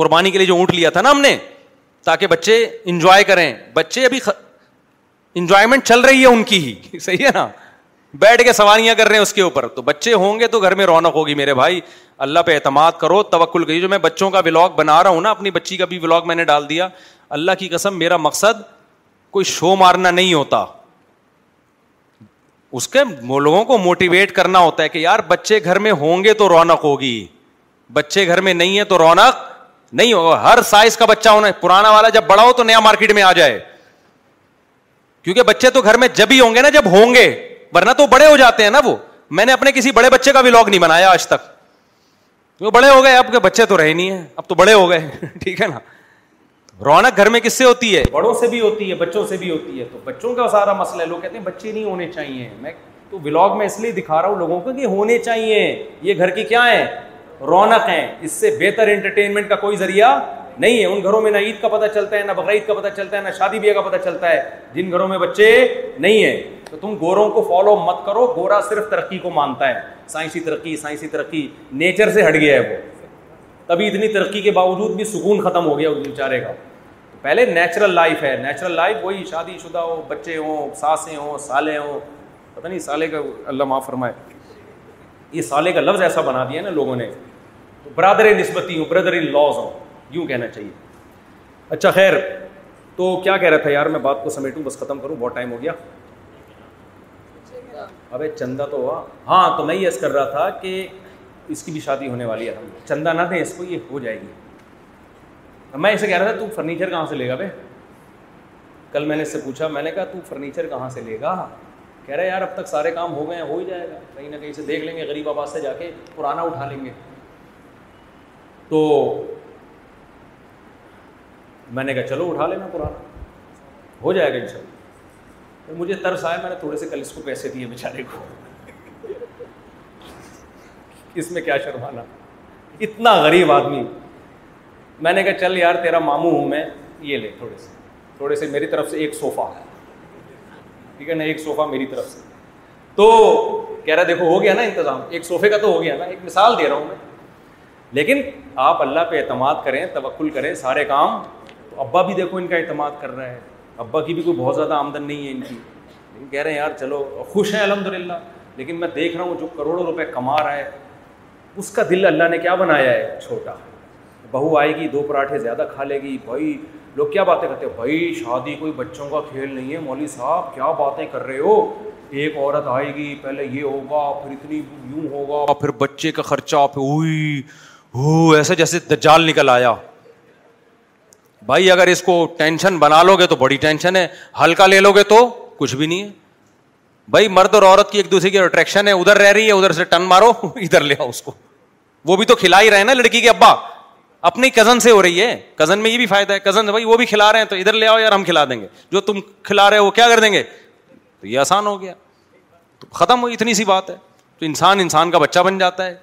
قربانی کے لیے جو اونٹ لیا تھا نا ہم نے تاکہ بچے انجوائے کریں بچے ابھی انجوائمنٹ چل رہی ہے ان کی ہی صحیح ہے نا بیٹھ کے سواریاں کر رہے ہیں اس کے اوپر تو بچے ہوں گے تو گھر میں رونق ہوگی میرے بھائی اللہ پہ اعتماد کرو توکل کریے جو میں بچوں کا ولاگ بنا رہا ہوں نا اپنی بچی کا بھی ولاگ میں نے ڈال دیا اللہ کی قسم میرا مقصد کوئی شو مارنا نہیں ہوتا اس کے لوگوں کو موٹیویٹ کرنا ہوتا ہے کہ یار بچے گھر میں ہوں گے تو رونق ہوگی بچے گھر میں نہیں ہے تو رونق نہیں ہو ہر سائز کا بچہ ہونا پرانا والا جب بڑا ہو تو نیا مارکیٹ میں آ جائے کیونکہ بچے تو گھر میں جب ہی ہوں گے نا جب ہوں گے ورنہ تو بڑے ہو جاتے ہیں نا وہ میں نے اپنے کسی بڑے بچے کا ولاگ نہیں بنایا آج تک وہ بڑے ہو گئے اب کے بچے تو رہے نہیں ہیں اب تو بڑے ہو گئے ٹھیک ہے نا رونق گھر میں کس سے ہوتی ہے بڑوں سے بھی ہوتی ہے بچوں سے بھی ہوتی ہے تو بچوں کا سارا مسئلہ ہے لوگ کہتے ہیں بچے نہیں ہونے چاہیے میں تو ولاگ میں اس لیے دکھا رہا ہوں لوگوں کو کہ ہونے چاہیے یہ گھر کی کیا ہے رونق ہیں اس سے بہتر انٹرٹینمنٹ کا کوئی ذریعہ نہیں ہے ان گھروں میں نہ عید کا پتہ چلتا ہے نہ بقرعید کا پتہ چلتا ہے نہ شادی بیاہ کا پتہ چلتا ہے جن گھروں میں بچے نہیں ہیں تو تم گوروں کو فالو مت کرو گورا صرف ترقی کو مانتا ہے سائنسی ترقی سائنسی ترقی نیچر سے ہٹ گیا ہے وہ تبھی اتنی ترقی کے باوجود بھی سکون ختم ہو گیا اس بیچارے کا پہلے نیچرل لائف ہے نیچرل لائف وہی شادی شدہ ہو بچے ہوں ساسیں ہوں سالے ہوں پتہ نہیں سالے کا اللہ معاف فرمائے یہ سالے کا لفظ ایسا بنا دیا نا لوگوں نے تو برادر نسبتی ہوں برادر ان لاز ہوں یوں کہنا چاہیے اچھا خیر تو کیا کہہ رہا تھا یار میں بات کو سمیٹوں بس ختم کروں بہت ٹائم ہو گیا ابے چندہ تو ہوا ہاں تو میں یس کر رہا تھا کہ اس کی بھی شادی ہونے والی ہے چندہ نہ دیں اس کو یہ ہو جائے گی میں اسے کہہ رہا تھا تو فرنیچر کہاں سے لے گا بھائی کل میں نے اس سے پوچھا میں نے کہا تو فرنیچر کہاں سے لے گا کہہ رہے یار اب تک سارے کام ہو گئے ہیں ہو ہی جائے گا کہیں نہ کہیں سے دیکھ لیں گے غریب آباد سے جا کے پرانا اٹھا لیں گے تو میں نے کہا چلو اٹھا لینا پرانا ہو جائے گا ان شاء اللہ مجھے ترس آیا میں نے تھوڑے سے کل اس کو پیسے دیے بیچارے کو اس میں کیا شرمانا اتنا غریب آدمی میں نے کہا چل یار تیرا ماموں ہوں میں یہ لے تھوڑے سے تھوڑے سے میری طرف سے ایک صوفہ ہے ٹھیک ہے نا ایک صوفہ میری طرف سے تو کہہ رہا ہے دیکھو ہو گیا نا انتظام ایک صوفے کا تو ہو گیا نا ایک مثال دے رہا ہوں میں لیکن آپ اللہ پہ اعتماد کریں توکل کریں سارے کام تو ابا بھی دیکھو ان کا اعتماد کر رہا ہے ابا کی بھی کوئی بہت زیادہ آمدن نہیں ہے ان کی لیکن کہہ رہے ہیں یار چلو خوش ہیں الحمد للہ لیکن میں دیکھ رہا ہوں جو کروڑوں روپے کما رہا ہے اس کا دل اللہ نے کیا بنایا ہے چھوٹا بہو آئے گی دو پراٹھے زیادہ کھا لے گی بھائی لوگ کیا باتیں کرتے ہیں بھائی شادی کوئی بچوں کا کھیل نہیں ہے مولوی صاحب کیا باتیں کر رہے ہو ایک عورت آئے گی پہلے یہ ہوگا پھر اتنی یوں ہوگا پھر بچے کا خرچہ پھر ہوئی ہو ایسے جیسے دجال نکل آیا بھائی اگر اس کو ٹینشن بنا لو گے تو بڑی ٹینشن ہے ہلکا لے لو گے تو کچھ بھی نہیں ہے بھائی مرد اور عورت کی ایک دوسرے کی اٹریکشن ہے ادھر رہ رہی ہے ادھر سے ٹن مارو ادھر لے آؤ اس کو وہ بھی تو کھلا ہی رہے نا لڑکی کے ابا اپنی کزن سے ہو رہی ہے کزن میں یہ بھی فائدہ ہے کزن بھائی وہ بھی کھلا رہے ہیں تو ادھر لے آؤ یار ہم کھلا دیں گے جو تم کھلا رہے وہ کیا کر دیں گے تو یہ آسان ہو گیا تو ختم ہوئی اتنی سی بات ہے تو انسان انسان کا بچہ بن جاتا ہے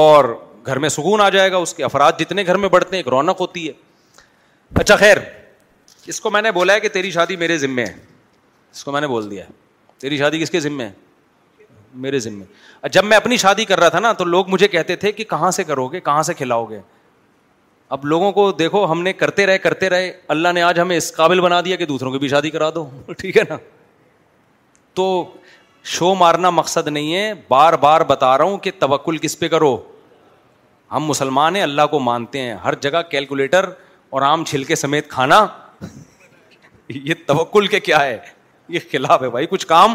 اور گھر میں سکون آ جائے گا اس کے افراد جتنے گھر میں بڑھتے ہیں ایک رونق ہوتی ہے اچھا خیر اس کو میں نے بولا ہے کہ تیری شادی میرے ذمے ہے اس کو میں نے بول دیا ہے تیری شادی کس کے ذمے ہے میرے ذمے جب میں اپنی شادی کر رہا تھا نا تو لوگ مجھے کہتے تھے کہ کہاں سے کرو گے کہاں سے کھلاؤ گے اب لوگوں کو دیکھو ہم نے کرتے رہے کرتے رہے اللہ نے آج ہمیں اس قابل بنا دیا کہ دوسروں کی بھی شادی کرا دو ٹھیک ہے نا تو شو مارنا مقصد نہیں ہے بار بار بتا رہا ہوں کہ توکل کس پہ کرو ہم مسلمان ہیں اللہ کو مانتے ہیں ہر جگہ کیلکولیٹر اور آم چھلکے سمیت کھانا یہ توکل کے کیا ہے یہ خلاف ہے بھائی کچھ کام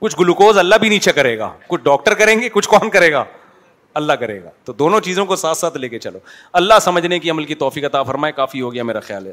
کچھ گلوکوز اللہ بھی نیچے کرے گا کچھ ڈاکٹر کریں گے کچھ کون کرے گا اللہ کرے گا تو دونوں چیزوں کو ساتھ ساتھ لے کے چلو اللہ سمجھنے کی عمل کی توفیق عطا فرمائے کافی ہو گیا میرا خیال ہے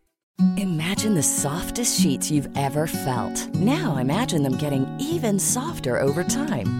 Imagine the softest sheets you've ever felt. Now imagine them getting even softer over time.